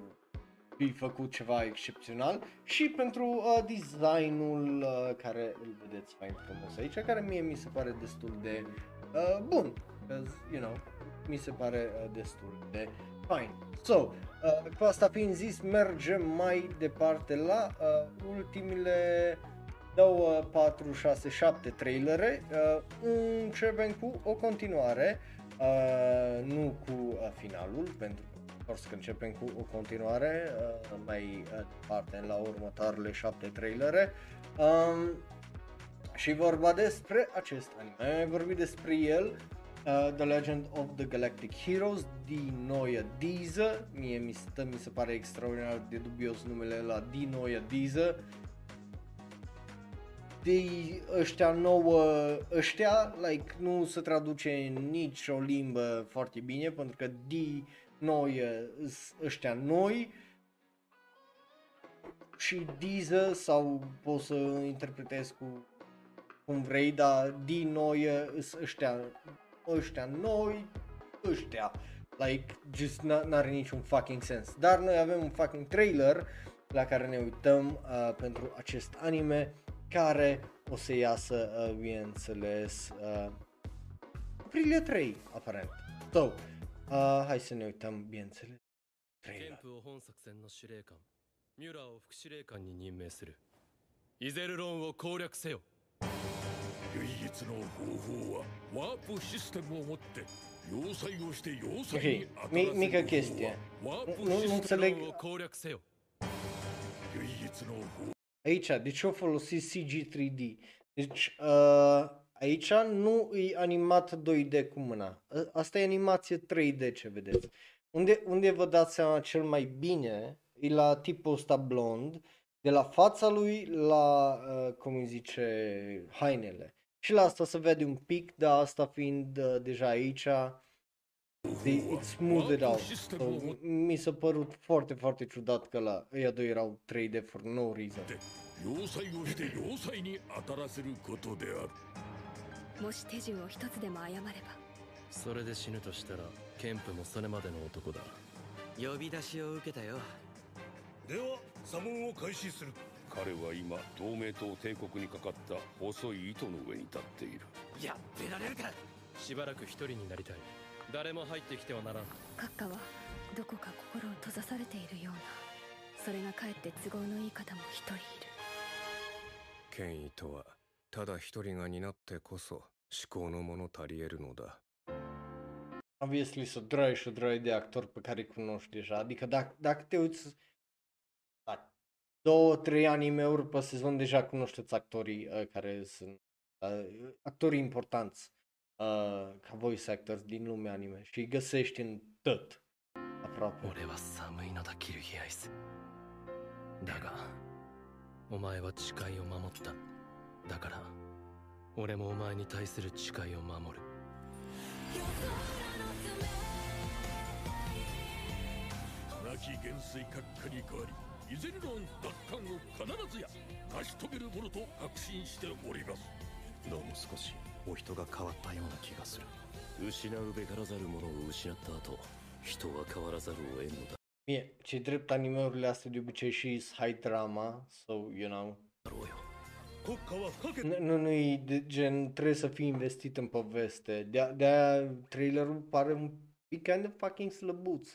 fi făcut ceva excepțional și pentru uh, designul uh, care îl vedeți fain frumos aici, care mie mi se pare destul de uh, bun, because, you know, mi se pare uh, destul de fain. So, uh, cu asta fiind zis, mergem mai departe la uh, ultimile 2, 4, 6, 7 trailere. Uh, începem cu o continuare, uh, nu cu uh, finalul, pentru că o să începem cu o continuare uh, mai uh, departe la următoarele 7 trailere. Um, și vorba despre acest anime, am vorbit despre el, uh, The Legend of the Galactic Heroes, Dinoia Diza, mie mi se, mi se pare extraordinar de dubios numele la Dinoia Diza, de ăștia nouă, ăștia, like, nu se traduce în nici o limbă foarte bine, pentru că di noi, ăștia noi și diză sau poți să interpretezi cu cum vrei, dar din noi ăștia, ăștia noi, ăștia, like, just n-are niciun fucking sens. Dar noi avem un fucking trailer la care ne uităm uh, pentru acest anime care o să iasă, uh, bineînțeles, uh, aprilie 3, aparent. So, Uh, hai să ne uităm, bineînțeles. ケンプを本作戦の司令官、ミュラーを副司令官に任命する。イゼルロンを攻略せよ。唯一の方法はワープシステムを持って要塞をして要塞に okay. mică chestie. Nu, înțeleg. Aici, deci de ce au folosit CG3D? Deci, uh, aici nu e animat 2D cu mâna. A- Asta e animație 3D ce vedeți. Unde, unde vă dați seama cel mai bine e la tipul ăsta blond, de la fața lui la, uh, cum îi zice, hainele. Și la asta se vede un pic, dar asta fiind uh, deja aici, the, it's smoothed out. So, mi- mi s-a părut foarte, foarte ciudat că la ăia doi erau 3D for no reason. で要塞をして要塞に当たらせることである もし手順を一つでも誤れば。それで死ぬとしたらケンプもそれまでの男だ。呼び出しを受けたよ。では査問を開始する。彼は今同盟と帝国にかかった細い糸の上に立っている。やってられるか。しばらく一人になりたい。誰も入ってきてはならん。閣下はどこか心を閉ざされているような。それがかえって都合のいい方も一人いる。権威とはただ一人が担ってこそ思考のもの足り得るのだ Obviously să drăi și drăi de actori pe care îi cunoști deja. Adică dacă, dacă te uiți la două, trei anime-uri pe sezon, deja cunoșteți actorii uh, care sunt uh, actorii importanți uh, ca voice actors din lumea anime și îi găsești în tot aproape. 俺は寒いのだキルヒアイスだがお前は誓いを守っただから俺もお前に対する誓いを守る。亡き元帥閣下に代わりイゼルロン奪還を必ずや成し遂げるものと確信しております。どうも少しお人が変わったような気がする。失うべからざるものを失った後人は変わらざるを得んのだ。Mie, ce drept anime-urile astea de obicei și high drama, so, you know, nu, nu, nu e de gen, trebuie să fii investit în poveste. De- De-aia trailerul pare un pic kind of fucking slăbuț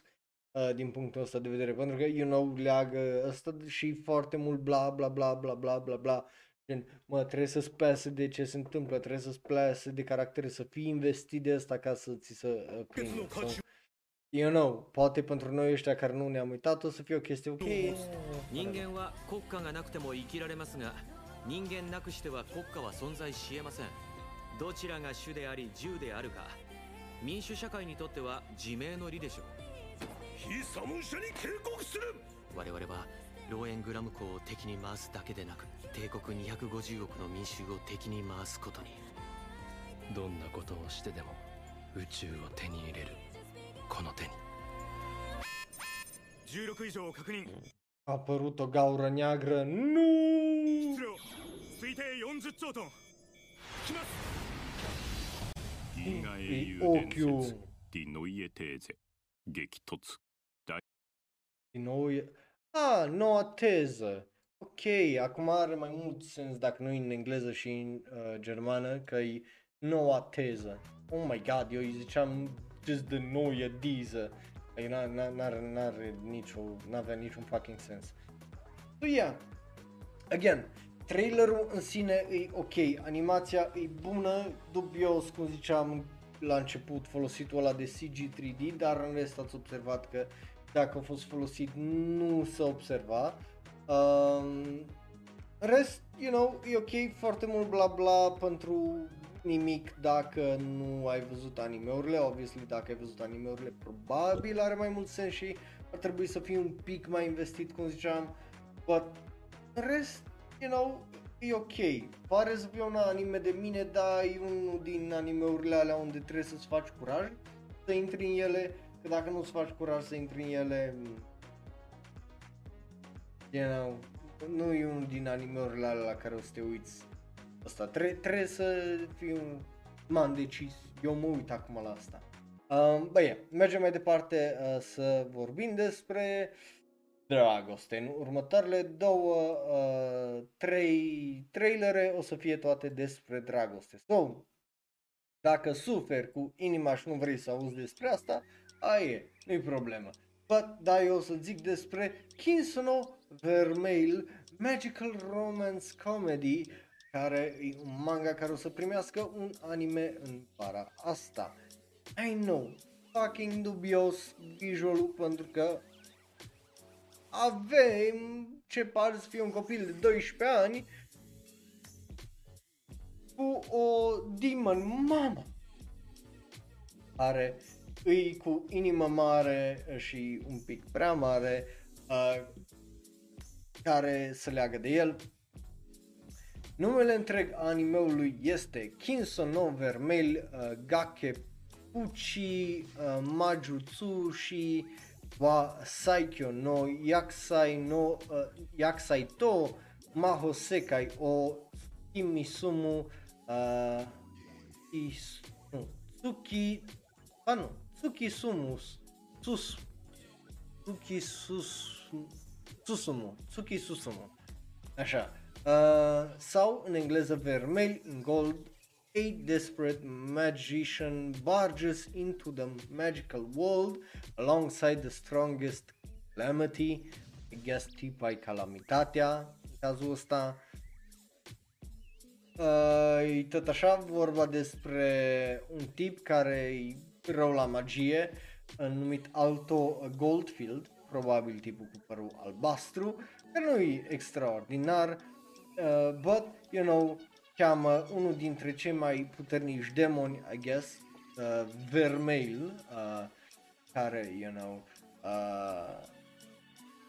uh, din punctul ăsta de vedere, pentru că, you know, leagă ăsta și foarte mult bla bla bla bla bla bla bla. Gen, mă, trebuie să-ți plase de ce se întâmplă, trebuie să-ți plase de caractere, să fii investit de asta ca să ți se uh, prindă. So, you know, poate pentru noi ăștia care nu ne-am uitat o să fie o chestie ok. 人間は国家がなくても生きられますが 人間なくしては国家は存在し得ません。どちらが主であり従であるか。民主社会にとっては自明の理でしょう。非サム社に警告する。我々はローエングラム港を敵に回すだけでなく帝国250億の民衆を敵に回すことに。どんなことをしてでも宇宙を手に入れる。この手に。16以上を確認 A apărut o gaură neagră. Nu! Ochiul. Din nou e... A, noua teză. Ok, acum are mai mult sens dacă nu în engleză și în uh, germană, că e noua teză. Oh my god, eu îi ziceam just the noia diză. Adică n- n- n-are, n-are nicio, n-avea niciun fucking sens. So yeah, again, trailerul în sine e ok, animația e bună, dubios, cum ziceam la început, folositul ăla de CG 3D, dar în rest ați observat că dacă a fost folosit nu se observa. Um, în rest, you know, e ok, foarte mult bla bla pentru nimic dacă nu ai văzut animeurile, obviously dacă ai văzut animeurile probabil are mai mult sens și ar trebui să fii un pic mai investit, cum ziceam, but în rest, you know, e ok. Pare să fie un anime de mine, dar e unul din animeurile alea unde trebuie să-ți faci curaj să intri în ele, că dacă nu-ți faci curaj să intri în ele, you know, nu e unul din animeurile alea la care o să te uiți. Asta tre- trebuie să fii un man decis. Eu mă uit acum la asta. Um, băie, mergem mai departe uh, să vorbim despre dragoste. În următoarele două, uh, trei trailere o să fie toate despre dragoste. So, dacă suferi cu inima și nu vrei să auzi despre asta, aia e, nu-i problemă. But, da, eu o să zic despre Kinsono Vermeil Magical Romance Comedy, care e un manga care o să primească un anime în vara asta. I know, fucking dubios visualul pentru că avem ce pare să fie un copil de 12 ani cu o demon mamă care îi cu inimă mare și un pic prea mare uh, care se leagă de el. Numele întreg animeului este Kinso no Vermeil uh, Gake Puchi uh, Majutsu wa Saikyo no Yakusai no uh, Yakusai to Mahosekai o Kimisumu uh, is, nu, Tsuki ah, nu, Tsukisumus Sus Tsuki Sus Susumu Tsuki Susumu. Așa uh, sau în engleză vermel în gold a desperate magician barges into the magical world alongside the strongest calamity, I guess tipa e calamitatea în cazul ăsta. Uh, e tot așa vorba despre un tip care e rău la magie, uh, numit Alto Goldfield, probabil tipul cu părul albastru, care nu e extraordinar, uh, but, you know, cheamă unul dintre cei mai puternici demoni, I guess, uh, Vermeil, uh, care, you know, uh,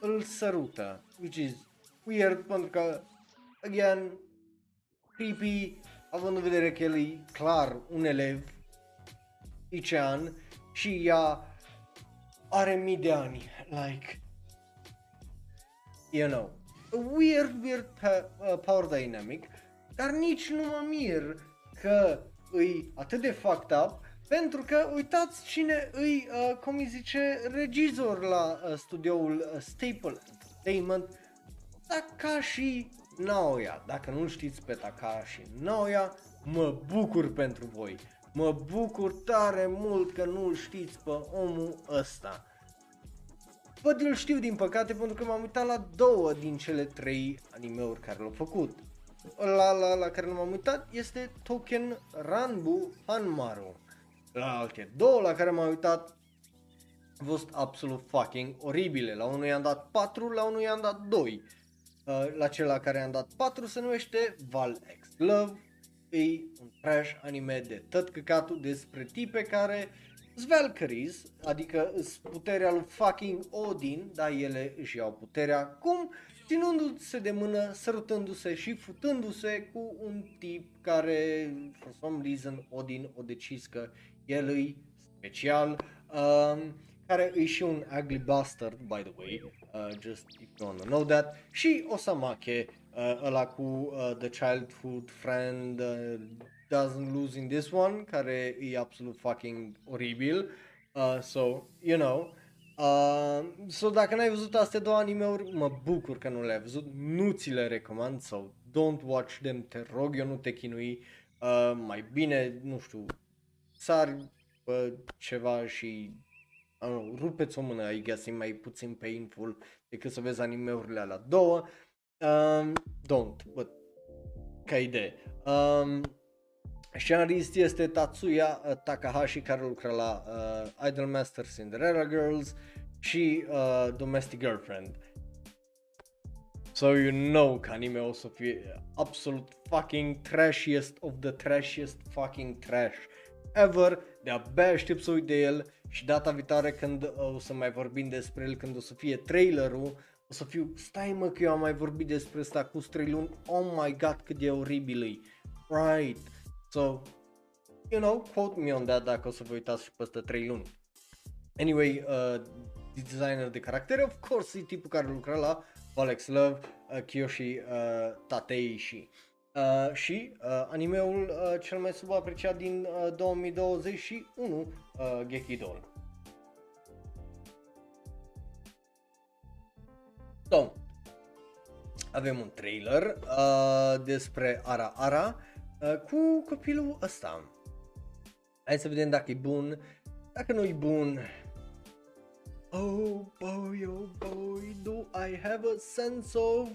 îl sărută, which is weird pentru că, again, creepy, având în vedere că el e clar un elev licean și ea are mii de ani, like, you know, a weird, weird pa- uh, power dynamic, dar nici nu mă mir că îi atât de fucked up, pentru că uitați cine îi, uh, cum îi zice, regizor la uh, studioul uh, Staple Entertainment, Takashi Naoya. Dacă nu știți pe Takashi Naoya, mă bucur pentru voi. Mă bucur tare mult că nu-l știți pe omul ăsta. Bă, îl știu din păcate pentru că m-am uitat la două din cele trei animeuri care l-au făcut. La, la, la care nu m-am uitat este Token Ranbu Hanmaru. La alte două la care m-am uitat au fost absolut fucking oribile. La unul i-am dat 4, la unul i-am dat 2. Uh, la cel la care i-am dat 4 se numește Val X Love. E un trash anime de tot căcatul despre tipe care sunt Valkyries, adică îs puterea lui fucking Odin, dar ele își iau puterea cum? Ținându-se de mână, sărutându-se și futându-se cu un tip care, for some reason, Odin o decis că el e special, um, care e și un ugly bastard, by the way, uh, just if you wanna know that, și Osamake, uh, ăla cu uh, the childhood friend, uh, doesn't lose in this one, care e absolut fucking oribil, uh, so, you know, Uh, so dacă n-ai văzut astea două anime-uri, mă bucur că nu le-ai văzut, nu ți le recomand sau don't watch them, te rog eu nu te chinui, uh, mai bine, nu știu, sari pe ceva și I don't know, rupeți o mână, I guess, e mai puțin painful decât să vezi anime-urile alea două. Um, don't, but ca idee. Um, Scenarist este Tatsuya uh, Takahashi care lucra la uh, Idolmaster Cinderella Girls și uh, Domestic Girlfriend. So you know că anime o să fie absolut fucking trashiest of the trashiest fucking trash ever. De-abia aștept să uit de el și data viitoare când uh, o să mai vorbim despre el, când o să fie trailerul, o să fiu, stai mă că eu am mai vorbit despre asta cu 3 luni, oh my god cât de oribil e. Right. So, you know, quote me on that dacă o să vă uitați și peste 3 luni. Anyway, uh, designer de caractere, of course, e tipul care lucra la Alex Love, uh, Kiyoshi uh, Tateishi. Uh, și uh, animeul uh, cel mai subapreciat din uh, 2021, uh, Gekidol. So, avem un trailer uh, despre Ara Ara uh, Uh, cu copilul ăsta. Hai să vedem dacă e bun, dacă nu e bun. Oh boy, oh boy, do I have a sense of...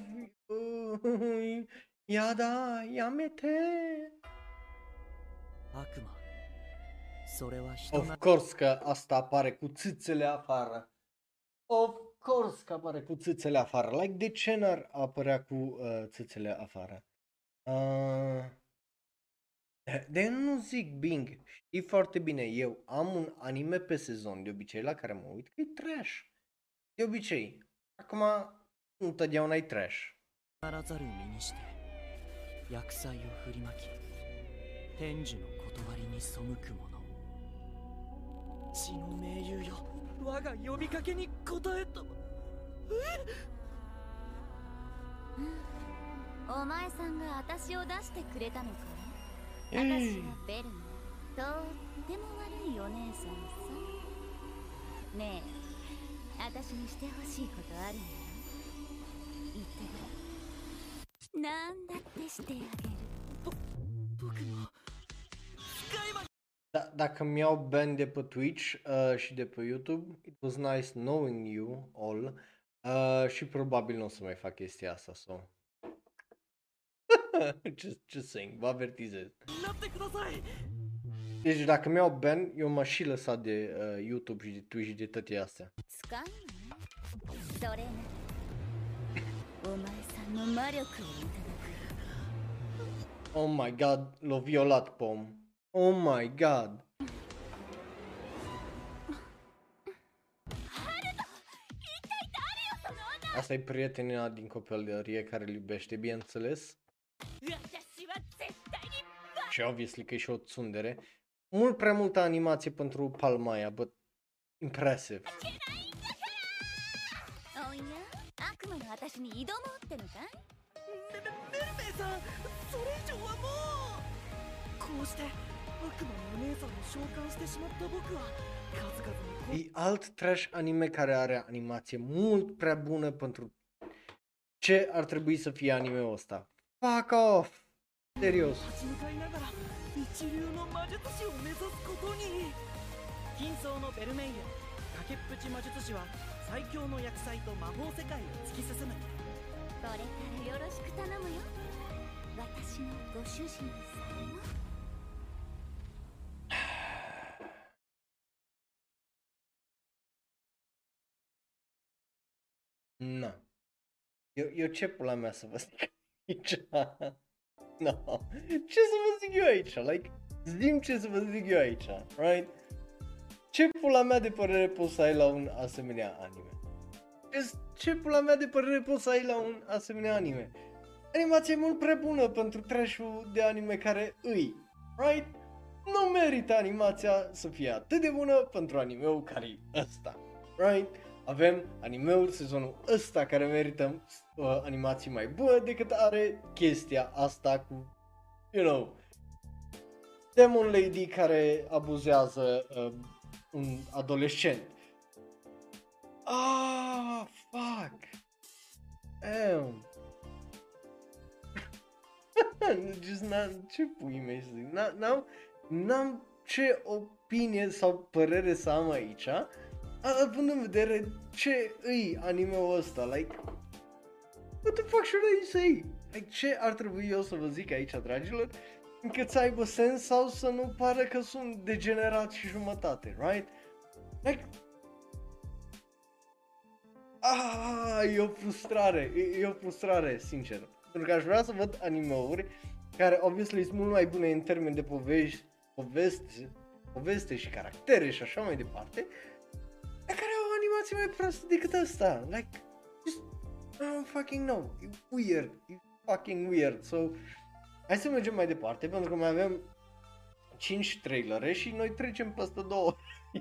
Uh, yada, yamete. Of course că asta apare cu țâțele afară. Of course că apare cu țâțele afară. Like, de ce n-ar apărea cu uh, țâțele afară? Uh... de- nu zic Bing. Știi foarte bine, eu am un anime pe sezon de obicei la care mă uit că e trash. De obicei. Acum, nu totdeauna e trash. らざる身にして薬剤を振りまき天寿の断りに背く者血の盟友よ我が呼びかけに応えとお前さんが私を出してくれたのかえ私えはベルナとっても悪いお姉さんさねえ私にしてほしいことあるんだよ言ってごらんなんだってしてあげる僕も使いま Da, dacă mi-au ban de pe Twitch uh, și de pe YouTube, it was nice knowing you all uh, și probabil nu o să mai fac chestia asta, so. just, just saying, vă avertizez. Deci dacă mi iau ban, eu m-aș și lăsa de uh, YouTube și de Twitch și de toate astea. Oh my god, l-a violat pom. Oh my god. Asta e prietena din copilărie care îl iubește, bineînțeles. Și obviously că e și o tsundere. Mult prea multă animație pentru palma but impressive. E alt trash anime care are animație mult prea bună pentru ce ar trebui să fie anime-ul ăsta. Fuck off! Serios. 立ち向かいながら一流の魔術師を目指すことに金層のベルメイユ崖っぷち魔術師は最強の薬剤と魔法世界を突き進むこれからよろしく頼むよ私のご主人様 Nu. Eu, eu ce pula mea să vă zic aici? no. Ce să vă zic eu aici? Like, zim ce să vă zic eu aici, right? Ce pula mea de părere poți să ai la un asemenea anime? Ce, ce pula mea de părere poți să ai la un asemenea anime? Animația e mult prea bună pentru trash de anime care îi, right? Nu merită animația să fie atât de bună pentru animeul care e ăsta, right? Avem animeul sezonul ăsta care merită uh, animații mai bune decât are chestia asta cu, you know, Demon Lady care abuzează uh, un adolescent. Ah, fuck. Damn. Just n-am, ce pui mei să zic, N- n-am, n-am ce opinie sau părere să am aici, având în vedere ce îi anime-ul ăsta, like, what the fuck should I say? Like, ce ar trebui eu să vă zic aici, dragilor, încât să aibă sens sau să nu pară că sunt degenerat și jumătate, right? Like, ah, e o frustrare, e, e o frustrare, sincer. Pentru că aș vrea să văd anime-uri care, obviously, sunt mult mai bune în termeni de povești, poveste, poveste și caractere și așa mai departe, dar care au animații mai proaste decât asta. Like, just, I don't fucking know. E weird. E fucking weird. So, hai să mergem mai departe, pentru că mai avem 5 trailere și noi trecem peste două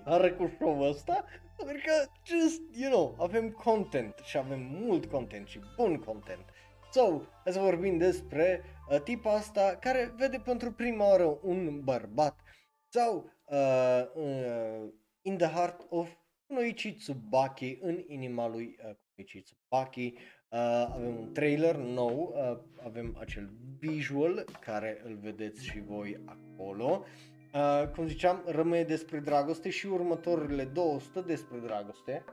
iară cu show-ul ăsta, pentru că, just, you know, avem content și avem mult content și bun content. So, hai să vorbim despre uh, tipa asta care vede pentru prima oară un bărbat sau uh, uh, in the heart of Kunoichi Tsubaki, în inima lui uh, Kunoichi Tsubaki. Uh, avem un trailer nou, uh, avem acel visual care îl vedeți și voi acolo. Uh, cum ziceam, rămâne despre dragoste și următorile 200 despre dragoste.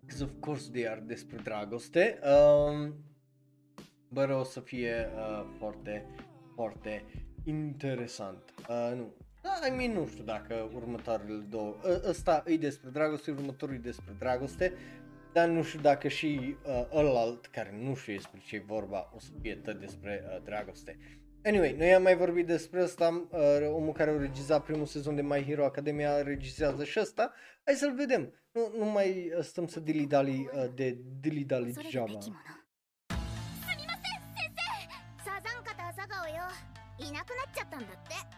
Because of course they are despre dragoste. Um, bă, o să fie uh, foarte, foarte interesant. Uh, nu, da, I mean, nu știu dacă următoarele două, ă- ăsta e despre dragoste, următorul e despre dragoste, dar nu știu dacă și uh, ălalt, care nu știu despre ce e vorba, o să fie tot despre uh, dragoste. Anyway, noi am mai vorbit despre asta, uh, omul care a regizat primul sezon de My Hero Academia regizează și asta, hai să-l vedem. Nu, nu mai uh, stăm să dilidali uh, de dilidali それが geaba. べきものすみません先生サザンカと朝顔よいなくなっちゃったんだって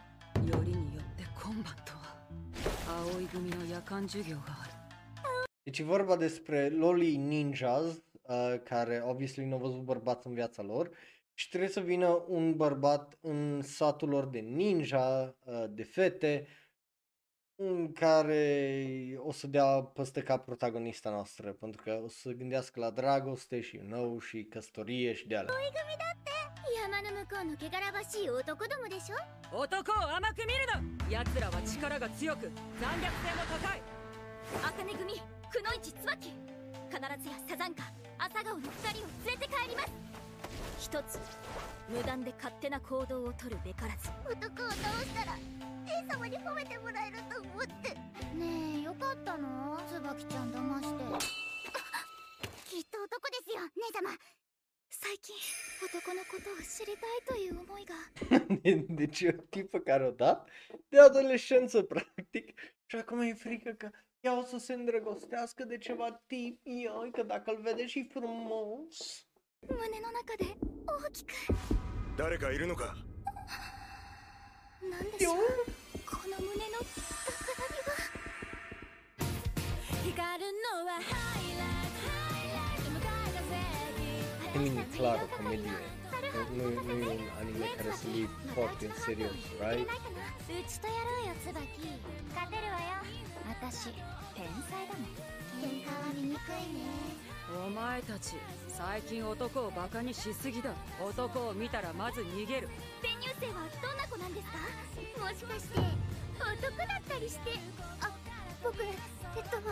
Deci e vorba despre Loli Ninjas, uh, care obviously nu au văzut bărbați în viața lor și trebuie să vină un bărbat în satul lor de ninja, uh, de fete, în care o să dea păstă ca protagonista noastră, pentru că o să gândească la dragoste și nou și căsătorie și de alea. 山の向こうの汚らわしい男どもでしょ？男を甘く見るな！奴らは力が強く残虐性も高い！茜組くのいち椿！必ずやサザンカ朝顔の二人を連れて帰ります！一つ無断で勝手な行動をとるべからず。男を倒したら姉様に褒めてもらえると思って。ねえよかったの？椿ちゃん騙して。きっと男ですよ。姉様最近男のことを知りたいという思いが deci e o tipă care o dat de adolescență, practic, și acum e frică că ea o să se îndrăgostească de ceva tip, ioi, că dacă îl vede și frumos. 胸の中で大きく誰かいるのかなんでしょうこの胸の高鳴りは光るのはハイライト風 E mini clar o comedie. Nu, nu e un anime care să iei foarte în serios, right? うちとやろうよ椿勝てるわよ私天才だもん喧嘩は醜いねお前たち最近男をバカにしすぎだ。男を見たらまず逃げる。転入生はどんな子なんですか？もしかして男だったりして。あ僕えっと男っ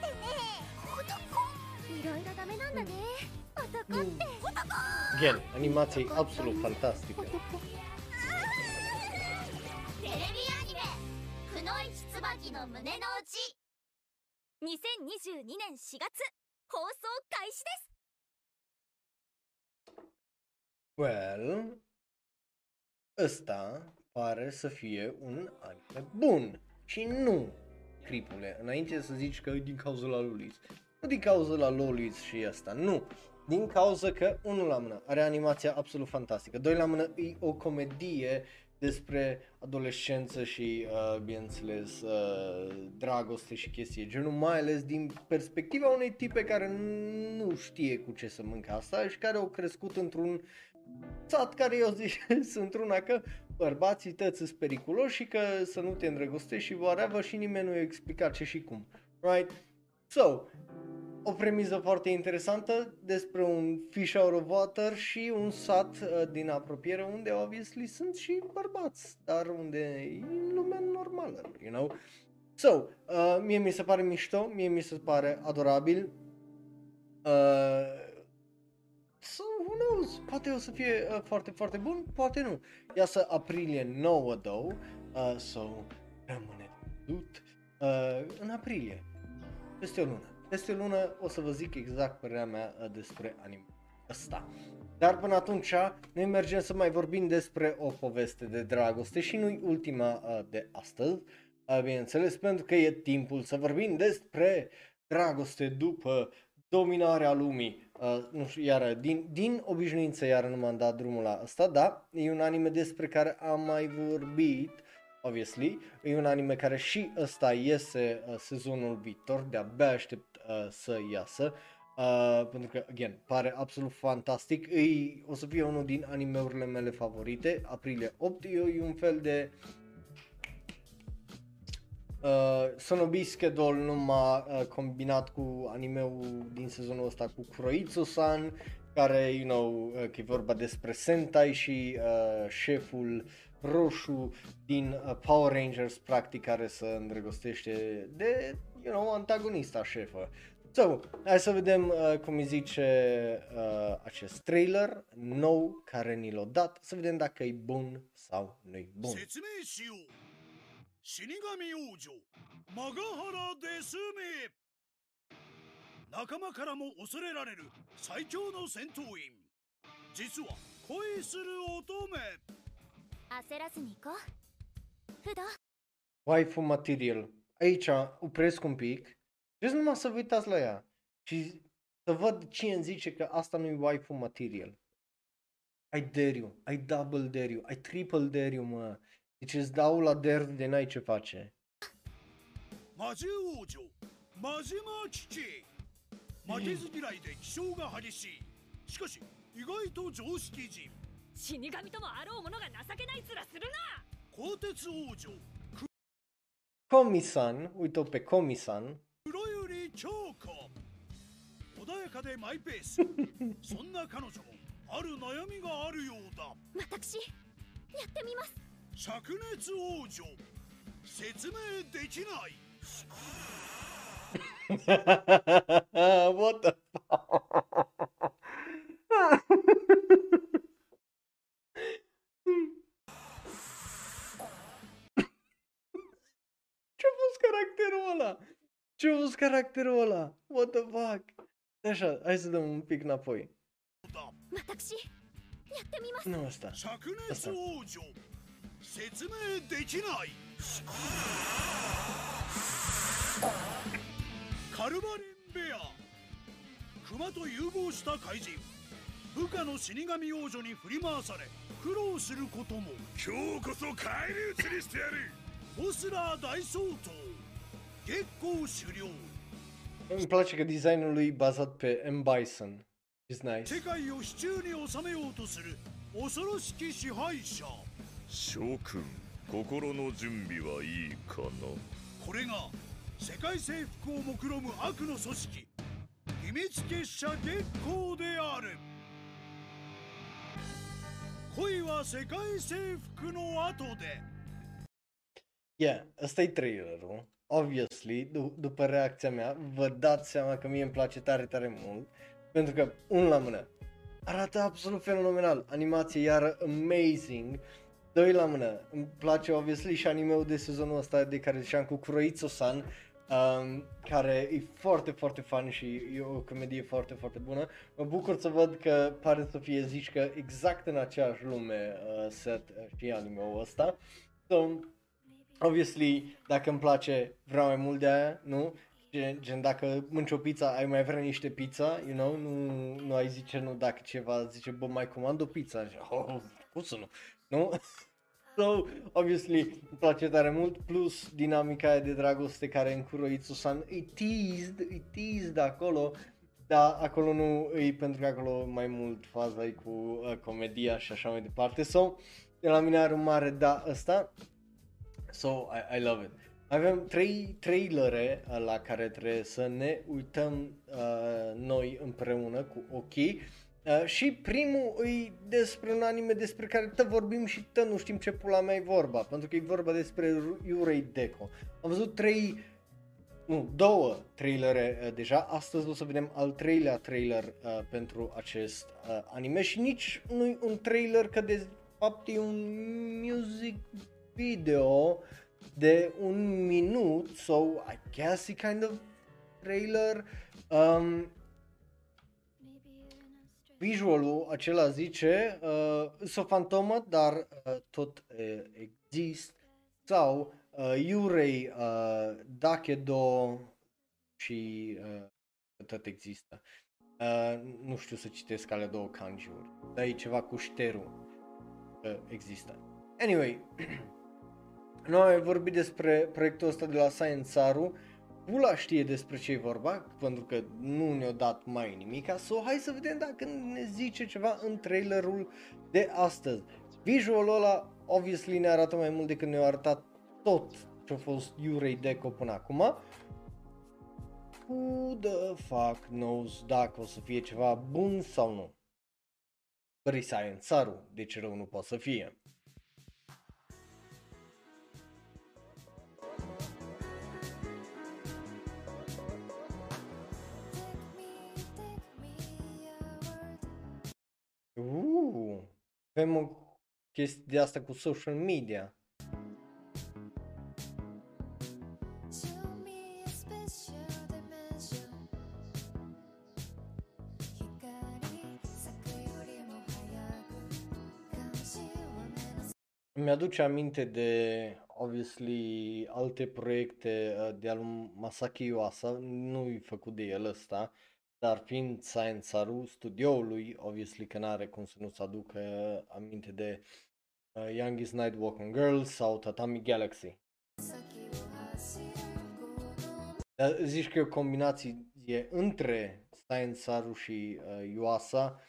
てね。男？Gen, animație absolut fantastică. Well, ăsta pare să fie un anime bun și nu, cripule, înainte să zici că e din cauza la Lulis. Nu din cauza la Lolis și asta, nu. Din cauza că, unul la mână, are animația absolut fantastică. Doi la mână, e o comedie despre adolescență și, uh, bineînțeles, uh, dragoste și chestii de genul, mai ales din perspectiva unei tipe care nu știe cu ce să mâncă asta și care au crescut într-un sat care eu zic sunt una că bărbații tăți sunt periculoși și că să nu te îndrăgostești și whatever și nimeni nu i-a explicat ce și cum. Right? So, o premiză foarte interesantă despre un fish out of water și un sat uh, din apropiere unde obviously sunt și bărbați, dar unde e lumea normală, you know? So, uh, mie mi se pare mișto, mie mi se pare adorabil. Uh, so, who knows, poate o să fie uh, foarte, foarte bun, poate nu. Iasă aprilie 9, though, uh, so, rămâne văzut uh, în aprilie, peste o lună. Peste o lună o să vă zic exact părerea mea uh, despre anime ăsta. Dar până atunci, noi mergem să mai vorbim despre o poveste de dragoste și nu-i ultima uh, de astăzi, uh, bineînțeles, pentru că e timpul să vorbim despre dragoste după dominarea lumii. Uh, nu știu, iară, din, din obișnuință iară nu m-am dat drumul la asta, da, e un anime despre care am mai vorbit, obviously, e un anime care și ăsta iese uh, sezonul viitor, de-abia aștept uh, să iasă, uh, pentru că, again, pare absolut fantastic, e, o să fie unul din animeurile mele favorite, aprilie 8, e, e un fel de Uh, Sonobi Schedule numai uh, combinat cu animeul din sezonul ăsta cu Kuroitsu-san, care, you know, uh, că e vorba despre Sentai și uh, șeful roșu din uh, Power Rangers, practic, care se îndrăgostește de, you know, antagonista șefă. So, hai să vedem uh, cum îi zice uh, acest trailer nou care ni l-a dat, să vedem dacă e bun sau nu e bun. 説明しよう死神王女マガハラですめ仲間からも恐れられる最強の戦闘員実は恋する乙女焦らずに行こう不動 Waifu Material. Aici opresc un pic. Vreți numai să vă uitați la ea și să văd cine îmi zice că asta nu e waifu material. I dare you, I double dare you, I triple dare you, mă. Deci îți dau la dare de n-ai ce face. 魔獣王女魔島危機負けず嫌いで気性が激しいしかし意外と常識人死神ともあろう者が情けない面するな鋼鉄王女 Komi-san, uite-o pe Komi-san. 黒百合京子。穏やかでマイペース。そんな彼女もある悩みがあるようだ。私やってみます。灼熱王女。説明できない。What the fuck? caracterul ăla? Ce-a fost caracterul ăla? What the fuck? Așa, hai să dăm un pic înapoi. 私やってみます Nu 王女説明できないカルバレンベア熊と融合した怪人部下の死神王女に振り回され苦労することも今日こそ返り討ちにしてやるボスラー大総統月光狩猟 Îmi place că designul lui e bazat pe M. Bison. It's nice. 世界を手中に収めようとする恐ろしき支配者諸君心の準備はいいかなこれが世界征服を目論む悪の組織秘密結社月光である恋は世界征服の後で Yeah, ăsta e trailerul. Obviously, d- după reacția mea, vă dați seama că mie îmi place tare, tare mult. Pentru că, unul la mână, arată absolut fenomenal. Animație iară amazing. Doi la mână, îmi place obviously și animeul de sezonul ăsta de care ziceam cu Kuroitsu-san, um, care e foarte, foarte fun și e o comedie foarte, foarte bună. Mă bucur să văd că pare să fie zici că exact în aceeași lume uh, set uh, și anime-ul ăsta. So, obviously, dacă îmi place, vreau mai mult de aia, nu? Gen, gen dacă mânci o pizza, ai mai vrea niște pizza, you know? Nu, nu ai zice, nu, dacă ceva zice, bă, mai comand o pizza. Și, oh, cum să nu? Nu? So, obviously, îmi place tare mult, plus dinamica aia de dragoste care în Kuroitsu-san e teased, e teased acolo, dar acolo nu e pentru că acolo mai mult faza e cu uh, comedia și așa mai departe. So, de la mine are un mare da ăsta. So, I, I love it. Avem trei trailere uh, la care trebuie să ne uităm uh, noi împreună cu ochii. Uh, și primul e despre un anime despre care tă vorbim și tă nu știm ce pula mea e vorba, pentru că e vorba despre Yurei Deco. Am văzut trei, nu, două trailere uh, deja, astăzi o să vedem al treilea trailer uh, pentru acest uh, anime și nici nu e un trailer, că de fapt e un music video de un minut, so I guess e kind of trailer. Um, visualul acela zice uh, sunt fantomă, dar uh, tot uh, exist sau uh, Yurei uh, Dakedo și uh, tot există. Uh, nu știu să citesc ale două kanji-uri, dar e ceva cu șterul uh, există. Anyway, noi am vorbit despre proiectul ăsta de la Science Saru pula știe despre ce e vorba, pentru că nu ne-a dat mai nimica, so hai să vedem dacă ne zice ceva în trailerul de astăzi. Visualul ăla, obviously, ne arată mai mult decât ne-a arătat tot ce a fost Yurei Deco până acum. Who the fuck knows dacă o să fie ceva bun sau nu. Păi Science Saru, de ce rău nu poate să fie. Avem o chestie de asta cu social media. Mi-aduce aminte de, obviously, alte proiecte uh, de al lui Masaki Yuasa, nu-i făcut de el ăsta, dar fiind Science Saru, studioului, obviously că n-are cum să nu-ți aducă aminte de uh, Youngest Night Walking Girls sau Tatami Galaxy. Dar zici că e o combinație între Science Saru și uh, Yuasa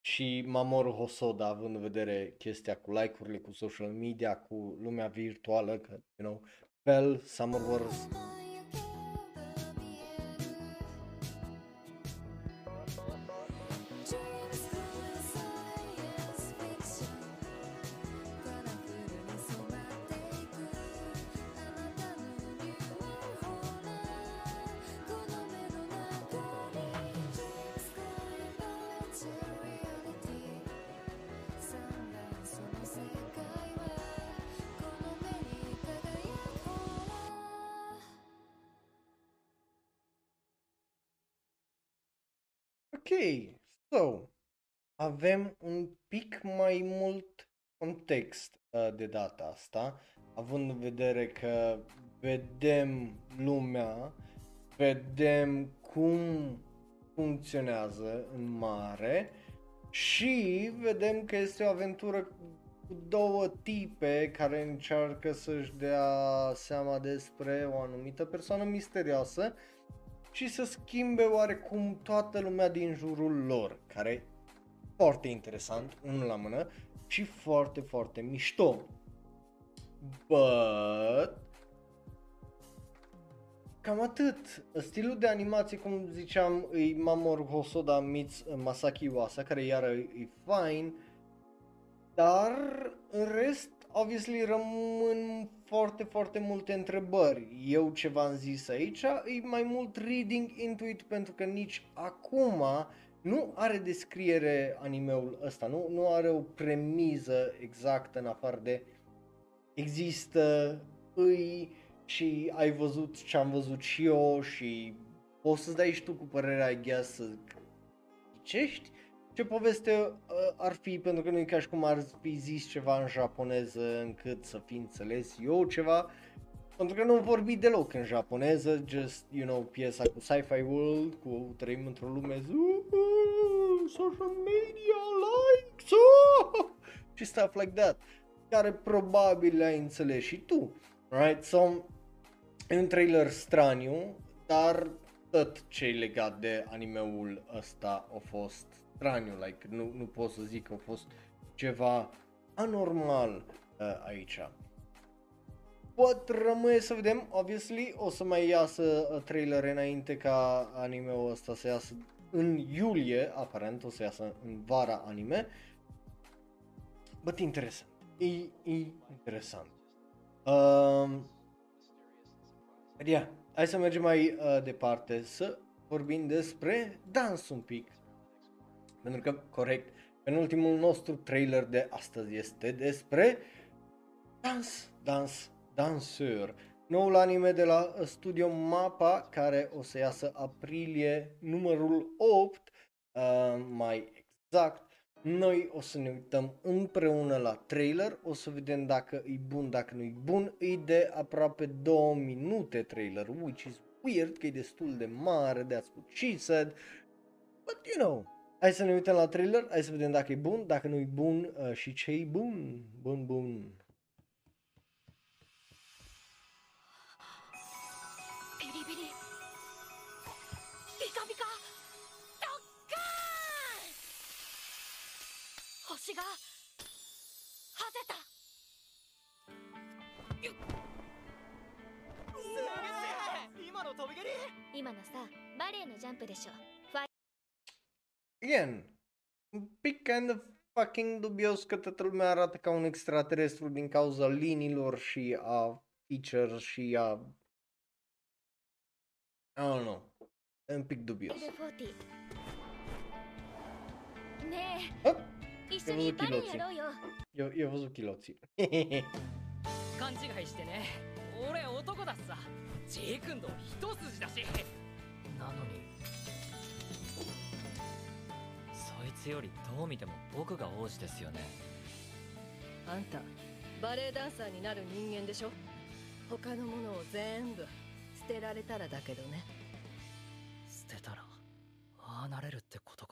și Mamoru Hosoda, având în vedere chestia cu like-urile, cu social media, cu lumea virtuală, că, you know, Bell, Summer Wars, mai mult context uh, de data asta, având în vedere că vedem lumea, vedem cum funcționează în mare și vedem că este o aventură cu două tipe care încearcă să-și dea seama despre o anumită persoană misterioasă și să schimbe oarecum toată lumea din jurul lor, care e foarte interesant, unul la mână, și foarte, foarte mișto. But... Cam atât. Stilul de animație, cum ziceam, e Mamoru Hosoda meets Masaki Iwasa, care iară e fine, dar în rest, obviously, rămân foarte, foarte multe întrebări. Eu ce v-am zis aici e mai mult reading into it pentru că nici acum nu are descriere animeul ăsta, nu, nu are o premiză exactă în afară de există, îi și ai văzut ce am văzut și eu și poți să-ți dai și tu cu părerea, I guess, să zicești ce poveste uh, ar fi, pentru că nu e ca și cum ar fi zis ceva în japoneză încât să fi înțeles eu ceva, pentru că nu vorbi deloc în japoneză, just, you know, piesa cu Sci-Fi World, cu trăim într-o lume, "Ooh, social media, likes, oh! și stuff like that, care probabil le-ai înțeles și tu, right? So, e un trailer straniu, dar tot ce e legat de animeul ăsta a fost straniu, like, nu, nu pot să zic că a fost ceva anormal uh, aici. Pot rămâne să vedem, obviously, o să mai iasă uh, trailer înainte ca anime-ul ăsta să iasă în iulie, aparent o să iasă în vara anime. But interesant, e, e interesant. Um, yeah, hai să mergem mai uh, departe să vorbim despre dans un pic. Pentru că, corect, penultimul nostru trailer de astăzi este despre dans, dans, danseur. Noul anime de la studio MAPA care o să iasă aprilie numărul 8, uh, mai exact. Noi o să ne uităm împreună la trailer, o să vedem dacă e bun, dacă nu e bun. E de aproape 2 minute trailer, which is weird, că e destul de mare, that's what she said. But you know, hai să ne uităm la trailer, hai să vedem dacă e bun, dacă nu e bun uh, și ce e bun. Bun, bun. Again, un pic kind of fucking dubios că toată lumea arată ca un extraterestru din cauza liniilor și a feature și a... I don't know. E un pic dubios. 40ね Ah, え一緒にバレエやろうよ eu, eu văzut chiloții. 勘違いしてね俺男だしさ ジークンド一筋だし。なのに。そいつよりどう見ても僕が王子ですよね。あんたバレエダンサーになる人間でしょ？他のものを全部捨てられたらだけどね。捨てたらああなれるってこと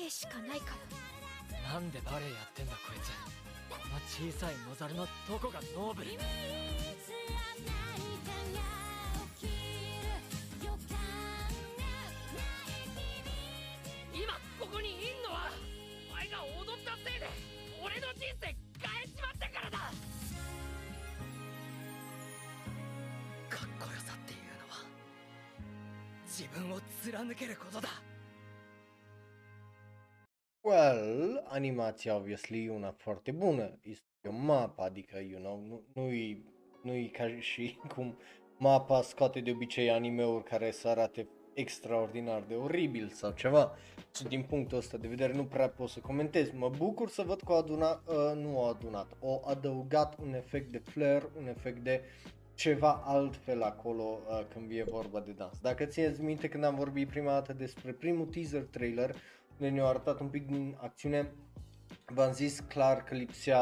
レエしかないから。なんでバレエやってんだこいつ。この小さい野猿のどこがノーブル。今ここにいんのはお前が踊ったせいで俺の人生変えちまったからだ。かっこよさっていうのは自分を貫けることだ Well, animația obviously e una foarte bună. Este o mapă, adică, you know, nu, nu-i, nu-i ca și cum mapa scoate de obicei anime-uri care să arate extraordinar de oribil sau ceva. Și din punctul ăsta de vedere nu prea pot să comentez. Mă bucur să văd că o aduna, uh, nu o adunat, o adăugat un efect de flare, un efect de ceva altfel acolo uh, când e vorba de dans. Dacă țineți minte când am vorbit prima dată despre primul teaser trailer, unde ne-au arătat un pic din acțiune, v-am zis clar că lipsea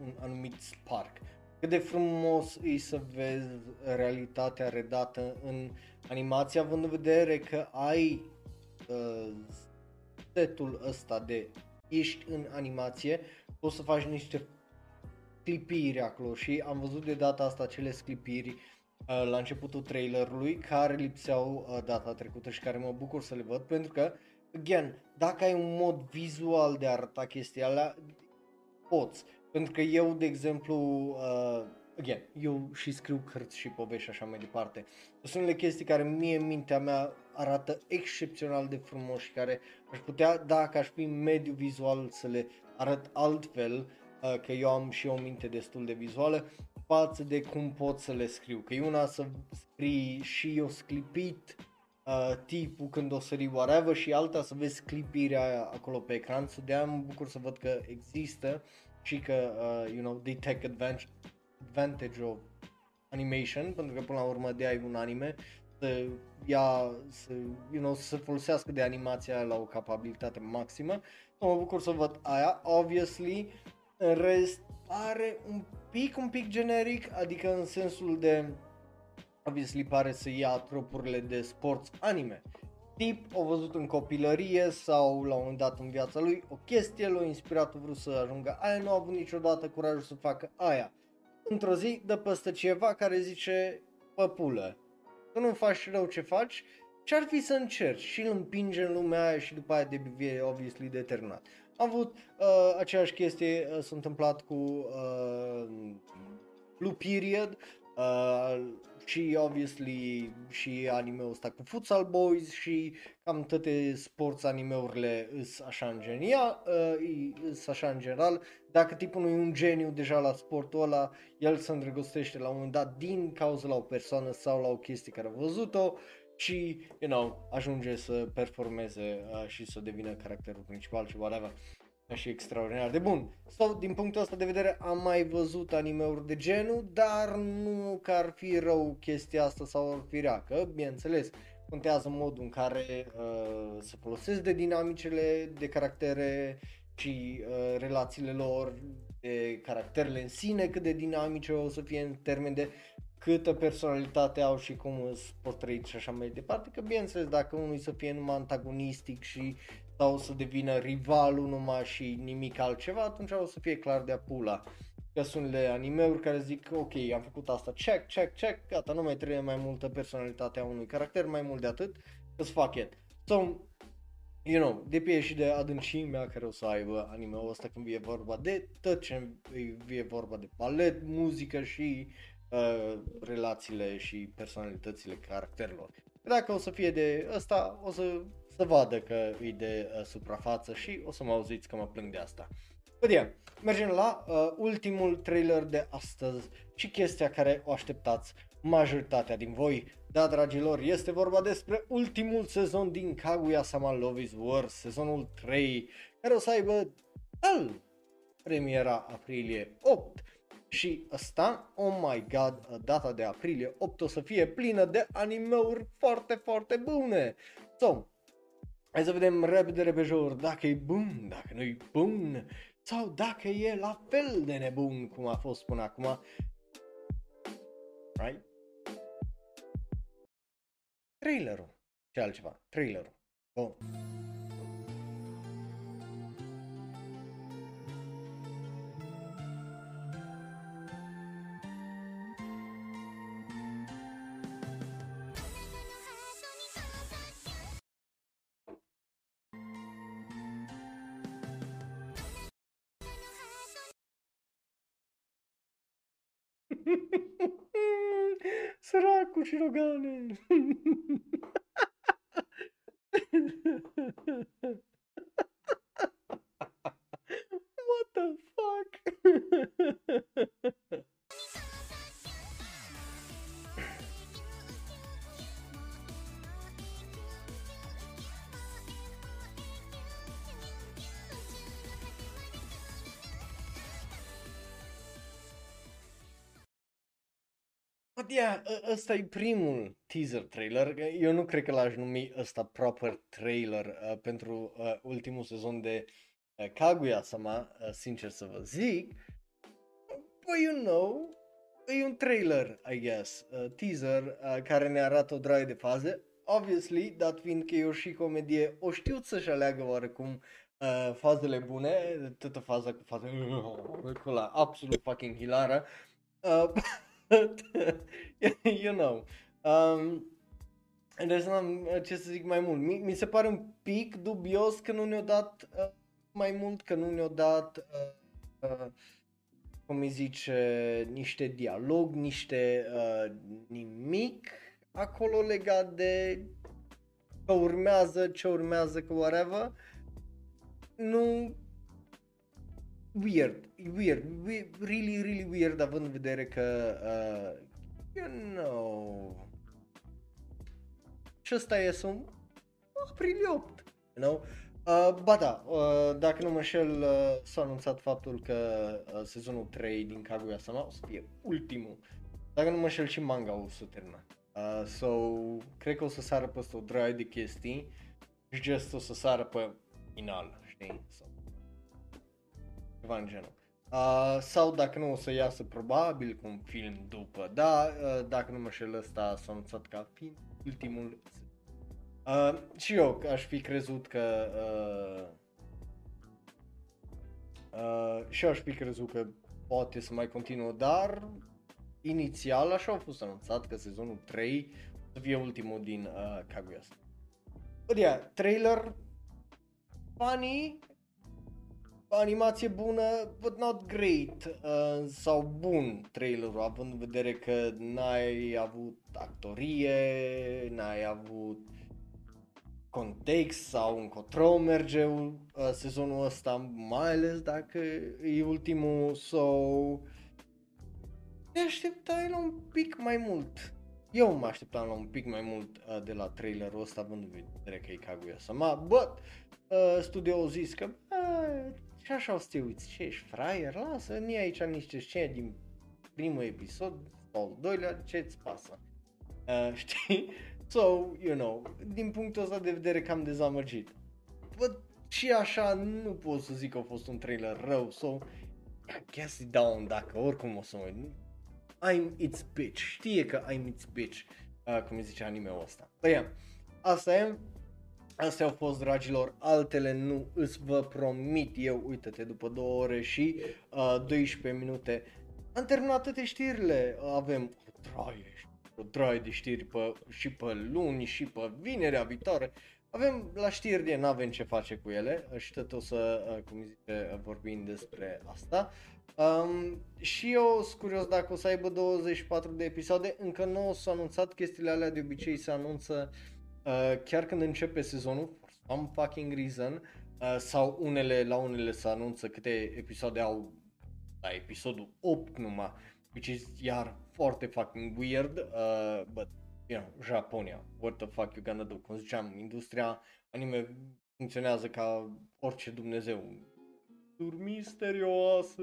un anumit spark. Cât de frumos e să vezi realitatea redată în animație, având în vedere că ai uh, setul ăsta de ești în animație, poți să faci niște clipiri acolo și am văzut de data asta acele clipiri uh, la începutul trailerului care lipseau uh, data trecută și care mă bucur să le văd pentru că again, dacă ai un mod vizual de a arăta chestia alea, poți. Pentru că eu, de exemplu, uh, again, eu și scriu cărți și povești și așa mai departe. Sunt unele chestii care mie în mintea mea arată excepțional de frumos și care aș putea, dacă aș fi în mediu vizual, să le arăt altfel, uh, că eu am și o minte destul de vizuală, față de cum pot să le scriu. Că e una să scrii și eu sclipit uh, tipul când o sări whatever și alta să vezi clipirea aia acolo pe ecran, so de aia mă bucur să văd că există și că, uh, you know, they take advantage, advantage of animation, pentru că până la urmă de ai un anime, să ia, să, you know, să folosească de animația la o capabilitate maximă. Mă bucur să văd aia, obviously, în rest pare un pic, un pic generic, adică în sensul de, obviously pare să ia tropurile de sports anime. Tip o văzut în copilărie sau la un moment dat în viața lui o chestie, l-a inspirat, a vrut să ajungă aia, nu a avut niciodată curajul să facă aia. Într-o zi dă peste ceva care zice, păpulă, tu nu faci rău ce faci, ce-ar fi să încerci și îl împinge în lumea aia și după aia devie obviously determinat. Am avut uh, aceeași chestie, uh, s-a întâmplat cu uh, Blue Period uh, și obviously și anime-ul ăsta cu Futsal Boys și cam toate sports anime-urile îs așa în genial, uh, îs așa în general. Dacă tipul nu e un geniu deja la sportul ăla, el se îndrăgostește la un moment dat din cauza la o persoană sau la o chestie care a văzut-o și, you know, ajunge să performeze uh, și să devină caracterul principal și whatever. Și extraordinar de bun. Sau, din punctul ăsta de vedere, am mai văzut animeuri de genul, dar nu că ar fi rău chestia asta sau ar fi rea, că, bineînțeles, contează modul în care uh, se folosesc de dinamicele de caractere și uh, relațiile lor, de caracterele în sine, cât de dinamice o să fie în termen de câtă personalitate au și cum sunt portrăiți și așa mai departe, că bineînțeles dacă unul să fie numai antagonistic și sau să devină rivalul numai și nimic altceva, atunci o să fie clar de-a pula. Că sunt unele anime-uri care zic, ok, am făcut asta, check, check, check, gata, nu mai trebuie mai multă personalitate a unui caracter, mai mult de atât, let's fuck it. So, you know, depinde și de adâncimea care o să aibă anime-ul ăsta când e vorba de tot ce e vorba de palet, muzică și uh, relațiile și personalitățile caracterelor. Dacă o să fie de ăsta, o să, să vadă că e de uh, suprafață și o să mă auziți că mă plâng de asta. But yeah, mergem la uh, ultimul trailer de astăzi și chestia care o așteptați majoritatea din voi. Da, dragilor, este vorba despre ultimul sezon din Kaguya-sama Love is War, sezonul 3, care o să aibă al premiera aprilie 8 și ăsta, oh my god, data de aprilie 8 o să fie plină de animeuri foarte, foarte bune. So, hai să vedem repede repejor dacă e bun, dacă nu e bun sau dacă e la fel de nebun cum a fost până acum. Right? Trailerul. Ce altceva? Trailerul. Bun. Săracul și But yeah, ă- ăsta e primul teaser trailer. Eu nu cred că l-aș numi ăsta proper trailer uh, pentru uh, ultimul sezon de uh, Kaguya-sama, uh, sincer să vă zic. But you know, e un trailer, I guess, uh, teaser uh, care ne arată o draie de faze. Obviously, dat fiind că e o și comedie, o știu să-și aleagă oarecum uh, fazele bune, toată faza cu faza cu la absolut fucking hilară. Uh, you know. Um, deci n-am ce să zic mai mult. Mi, mi se pare un pic dubios că nu ne-au dat uh, mai mult, că nu ne-au dat, uh, uh, cum îi zice, niște dialog, niște uh, nimic acolo legat de că urmează, ce urmează, că whatever. Nu, weird, e weird, we, really, really weird având în vedere că, uh, you know, și ăsta e un aprilie 8, you know? Uh, ba da, uh, dacă nu mă înșel, uh, s-a anunțat faptul că uh, sezonul 3 din Kaguya-sama o să fie ultimul. Dacă nu mă înșel și manga o să termina. Uh, so, cred că o să sară peste o draie de chestii și just o să sară pe final, știi? So, ceva în genul. Uh, sau dacă nu o să iasă probabil cu un film după, da, uh, dacă nu mă înșel ăsta s-a anunțat ca fiind ultimul Uh, și eu aș fi crezut că uh, uh, și eu aș fi crezut că poate să mai continuă, dar inițial așa a fost anunțat că sezonul 3 să fie ultimul din uh, Kaguya. But yeah, trailer funny, animație bună, but not great, uh, sau bun trailerul, având în vedere că n-ai avut actorie, n-ai avut context sau încotro merge uh, sezonul ăsta, mai ales dacă e ultimul sau te așteptai la un pic mai mult. Eu mă așteptam la un pic mai mult uh, de la trailerul ăsta, având în vedere că e Kaguya-sama, but uh, studio au zis că uh, și așa o să te uiți, ce ești fraier, lasă, ni aici niște scene din primul episod sau al doilea, ce-ți pasă? Uh, știi? So, you know, din punctul ăsta de vedere cam dezamăgit. But și așa nu pot să zic că a fost un trailer rău, so I guess it down dacă oricum o să mă I'm its bitch, știe că I'm its bitch, uh, cum zice anime-ul ăsta. But yeah, asta e, Astea au fost, dragilor, altele nu îți vă promit eu, uite-te, după 2 ore și uh, 12 minute. Am terminat toate știrile, avem o draie o draie de știri pe, și pe luni și pe vinerea viitoare. Avem la știri de n-avem ce face cu ele și tot o să, uh, cum zice, vorbim despre asta. Um, și eu sunt curios dacă o să aibă 24 de episoade, încă nu s-au anunțat chestiile alea, de obicei se anunță uh, chiar când începe sezonul, for some fucking reason, uh, sau unele, la unele se anunță câte episoade au la episodul 8 numai, which is iar foarte fucking weird, uh, but, you know, Japonia, what the fuck you gonna do? Cum ziceam, industria anime funcționează ca orice Dumnezeu. Duri misterioase.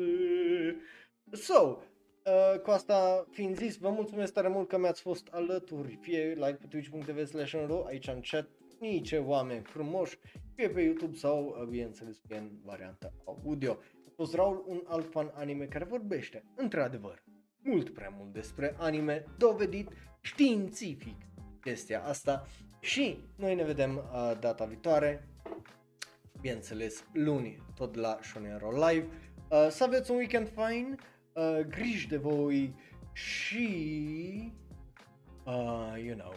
So, uh, cu asta fiind zis, vă mulțumesc tare mult că mi-ați fost alături, fie like pe twitch.tv slash aici în chat, nici oameni frumoși, fie pe YouTube sau, uh, bineînțeles, fie în varianta audio. A fost Raul, un alt fan anime care vorbește, într-adevăr, mult prea mult despre anime, dovedit științific chestia asta și noi ne vedem uh, data viitoare, bineînțeles luni, tot la Shonen Roll Live. Uh, să aveți un weekend fain, uh, griji de voi și, uh, you know,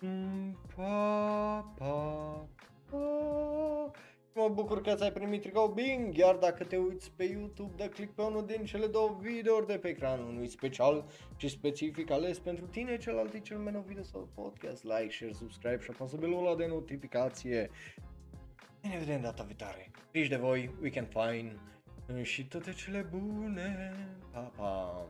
mm, pa, pa, pa. Mă bucur că ți-ai primit tricou Bing, iar dacă te uiți pe YouTube, dă click pe unul din cele două videouri de pe ecran, unul special și specific ales pentru tine, celălalt e cel mai nou video sau podcast, like, share, subscribe și apasă belul ăla de notificație. Ne vedem data viitoare. Griji de voi, weekend fine și toate cele bune. Pa, pa!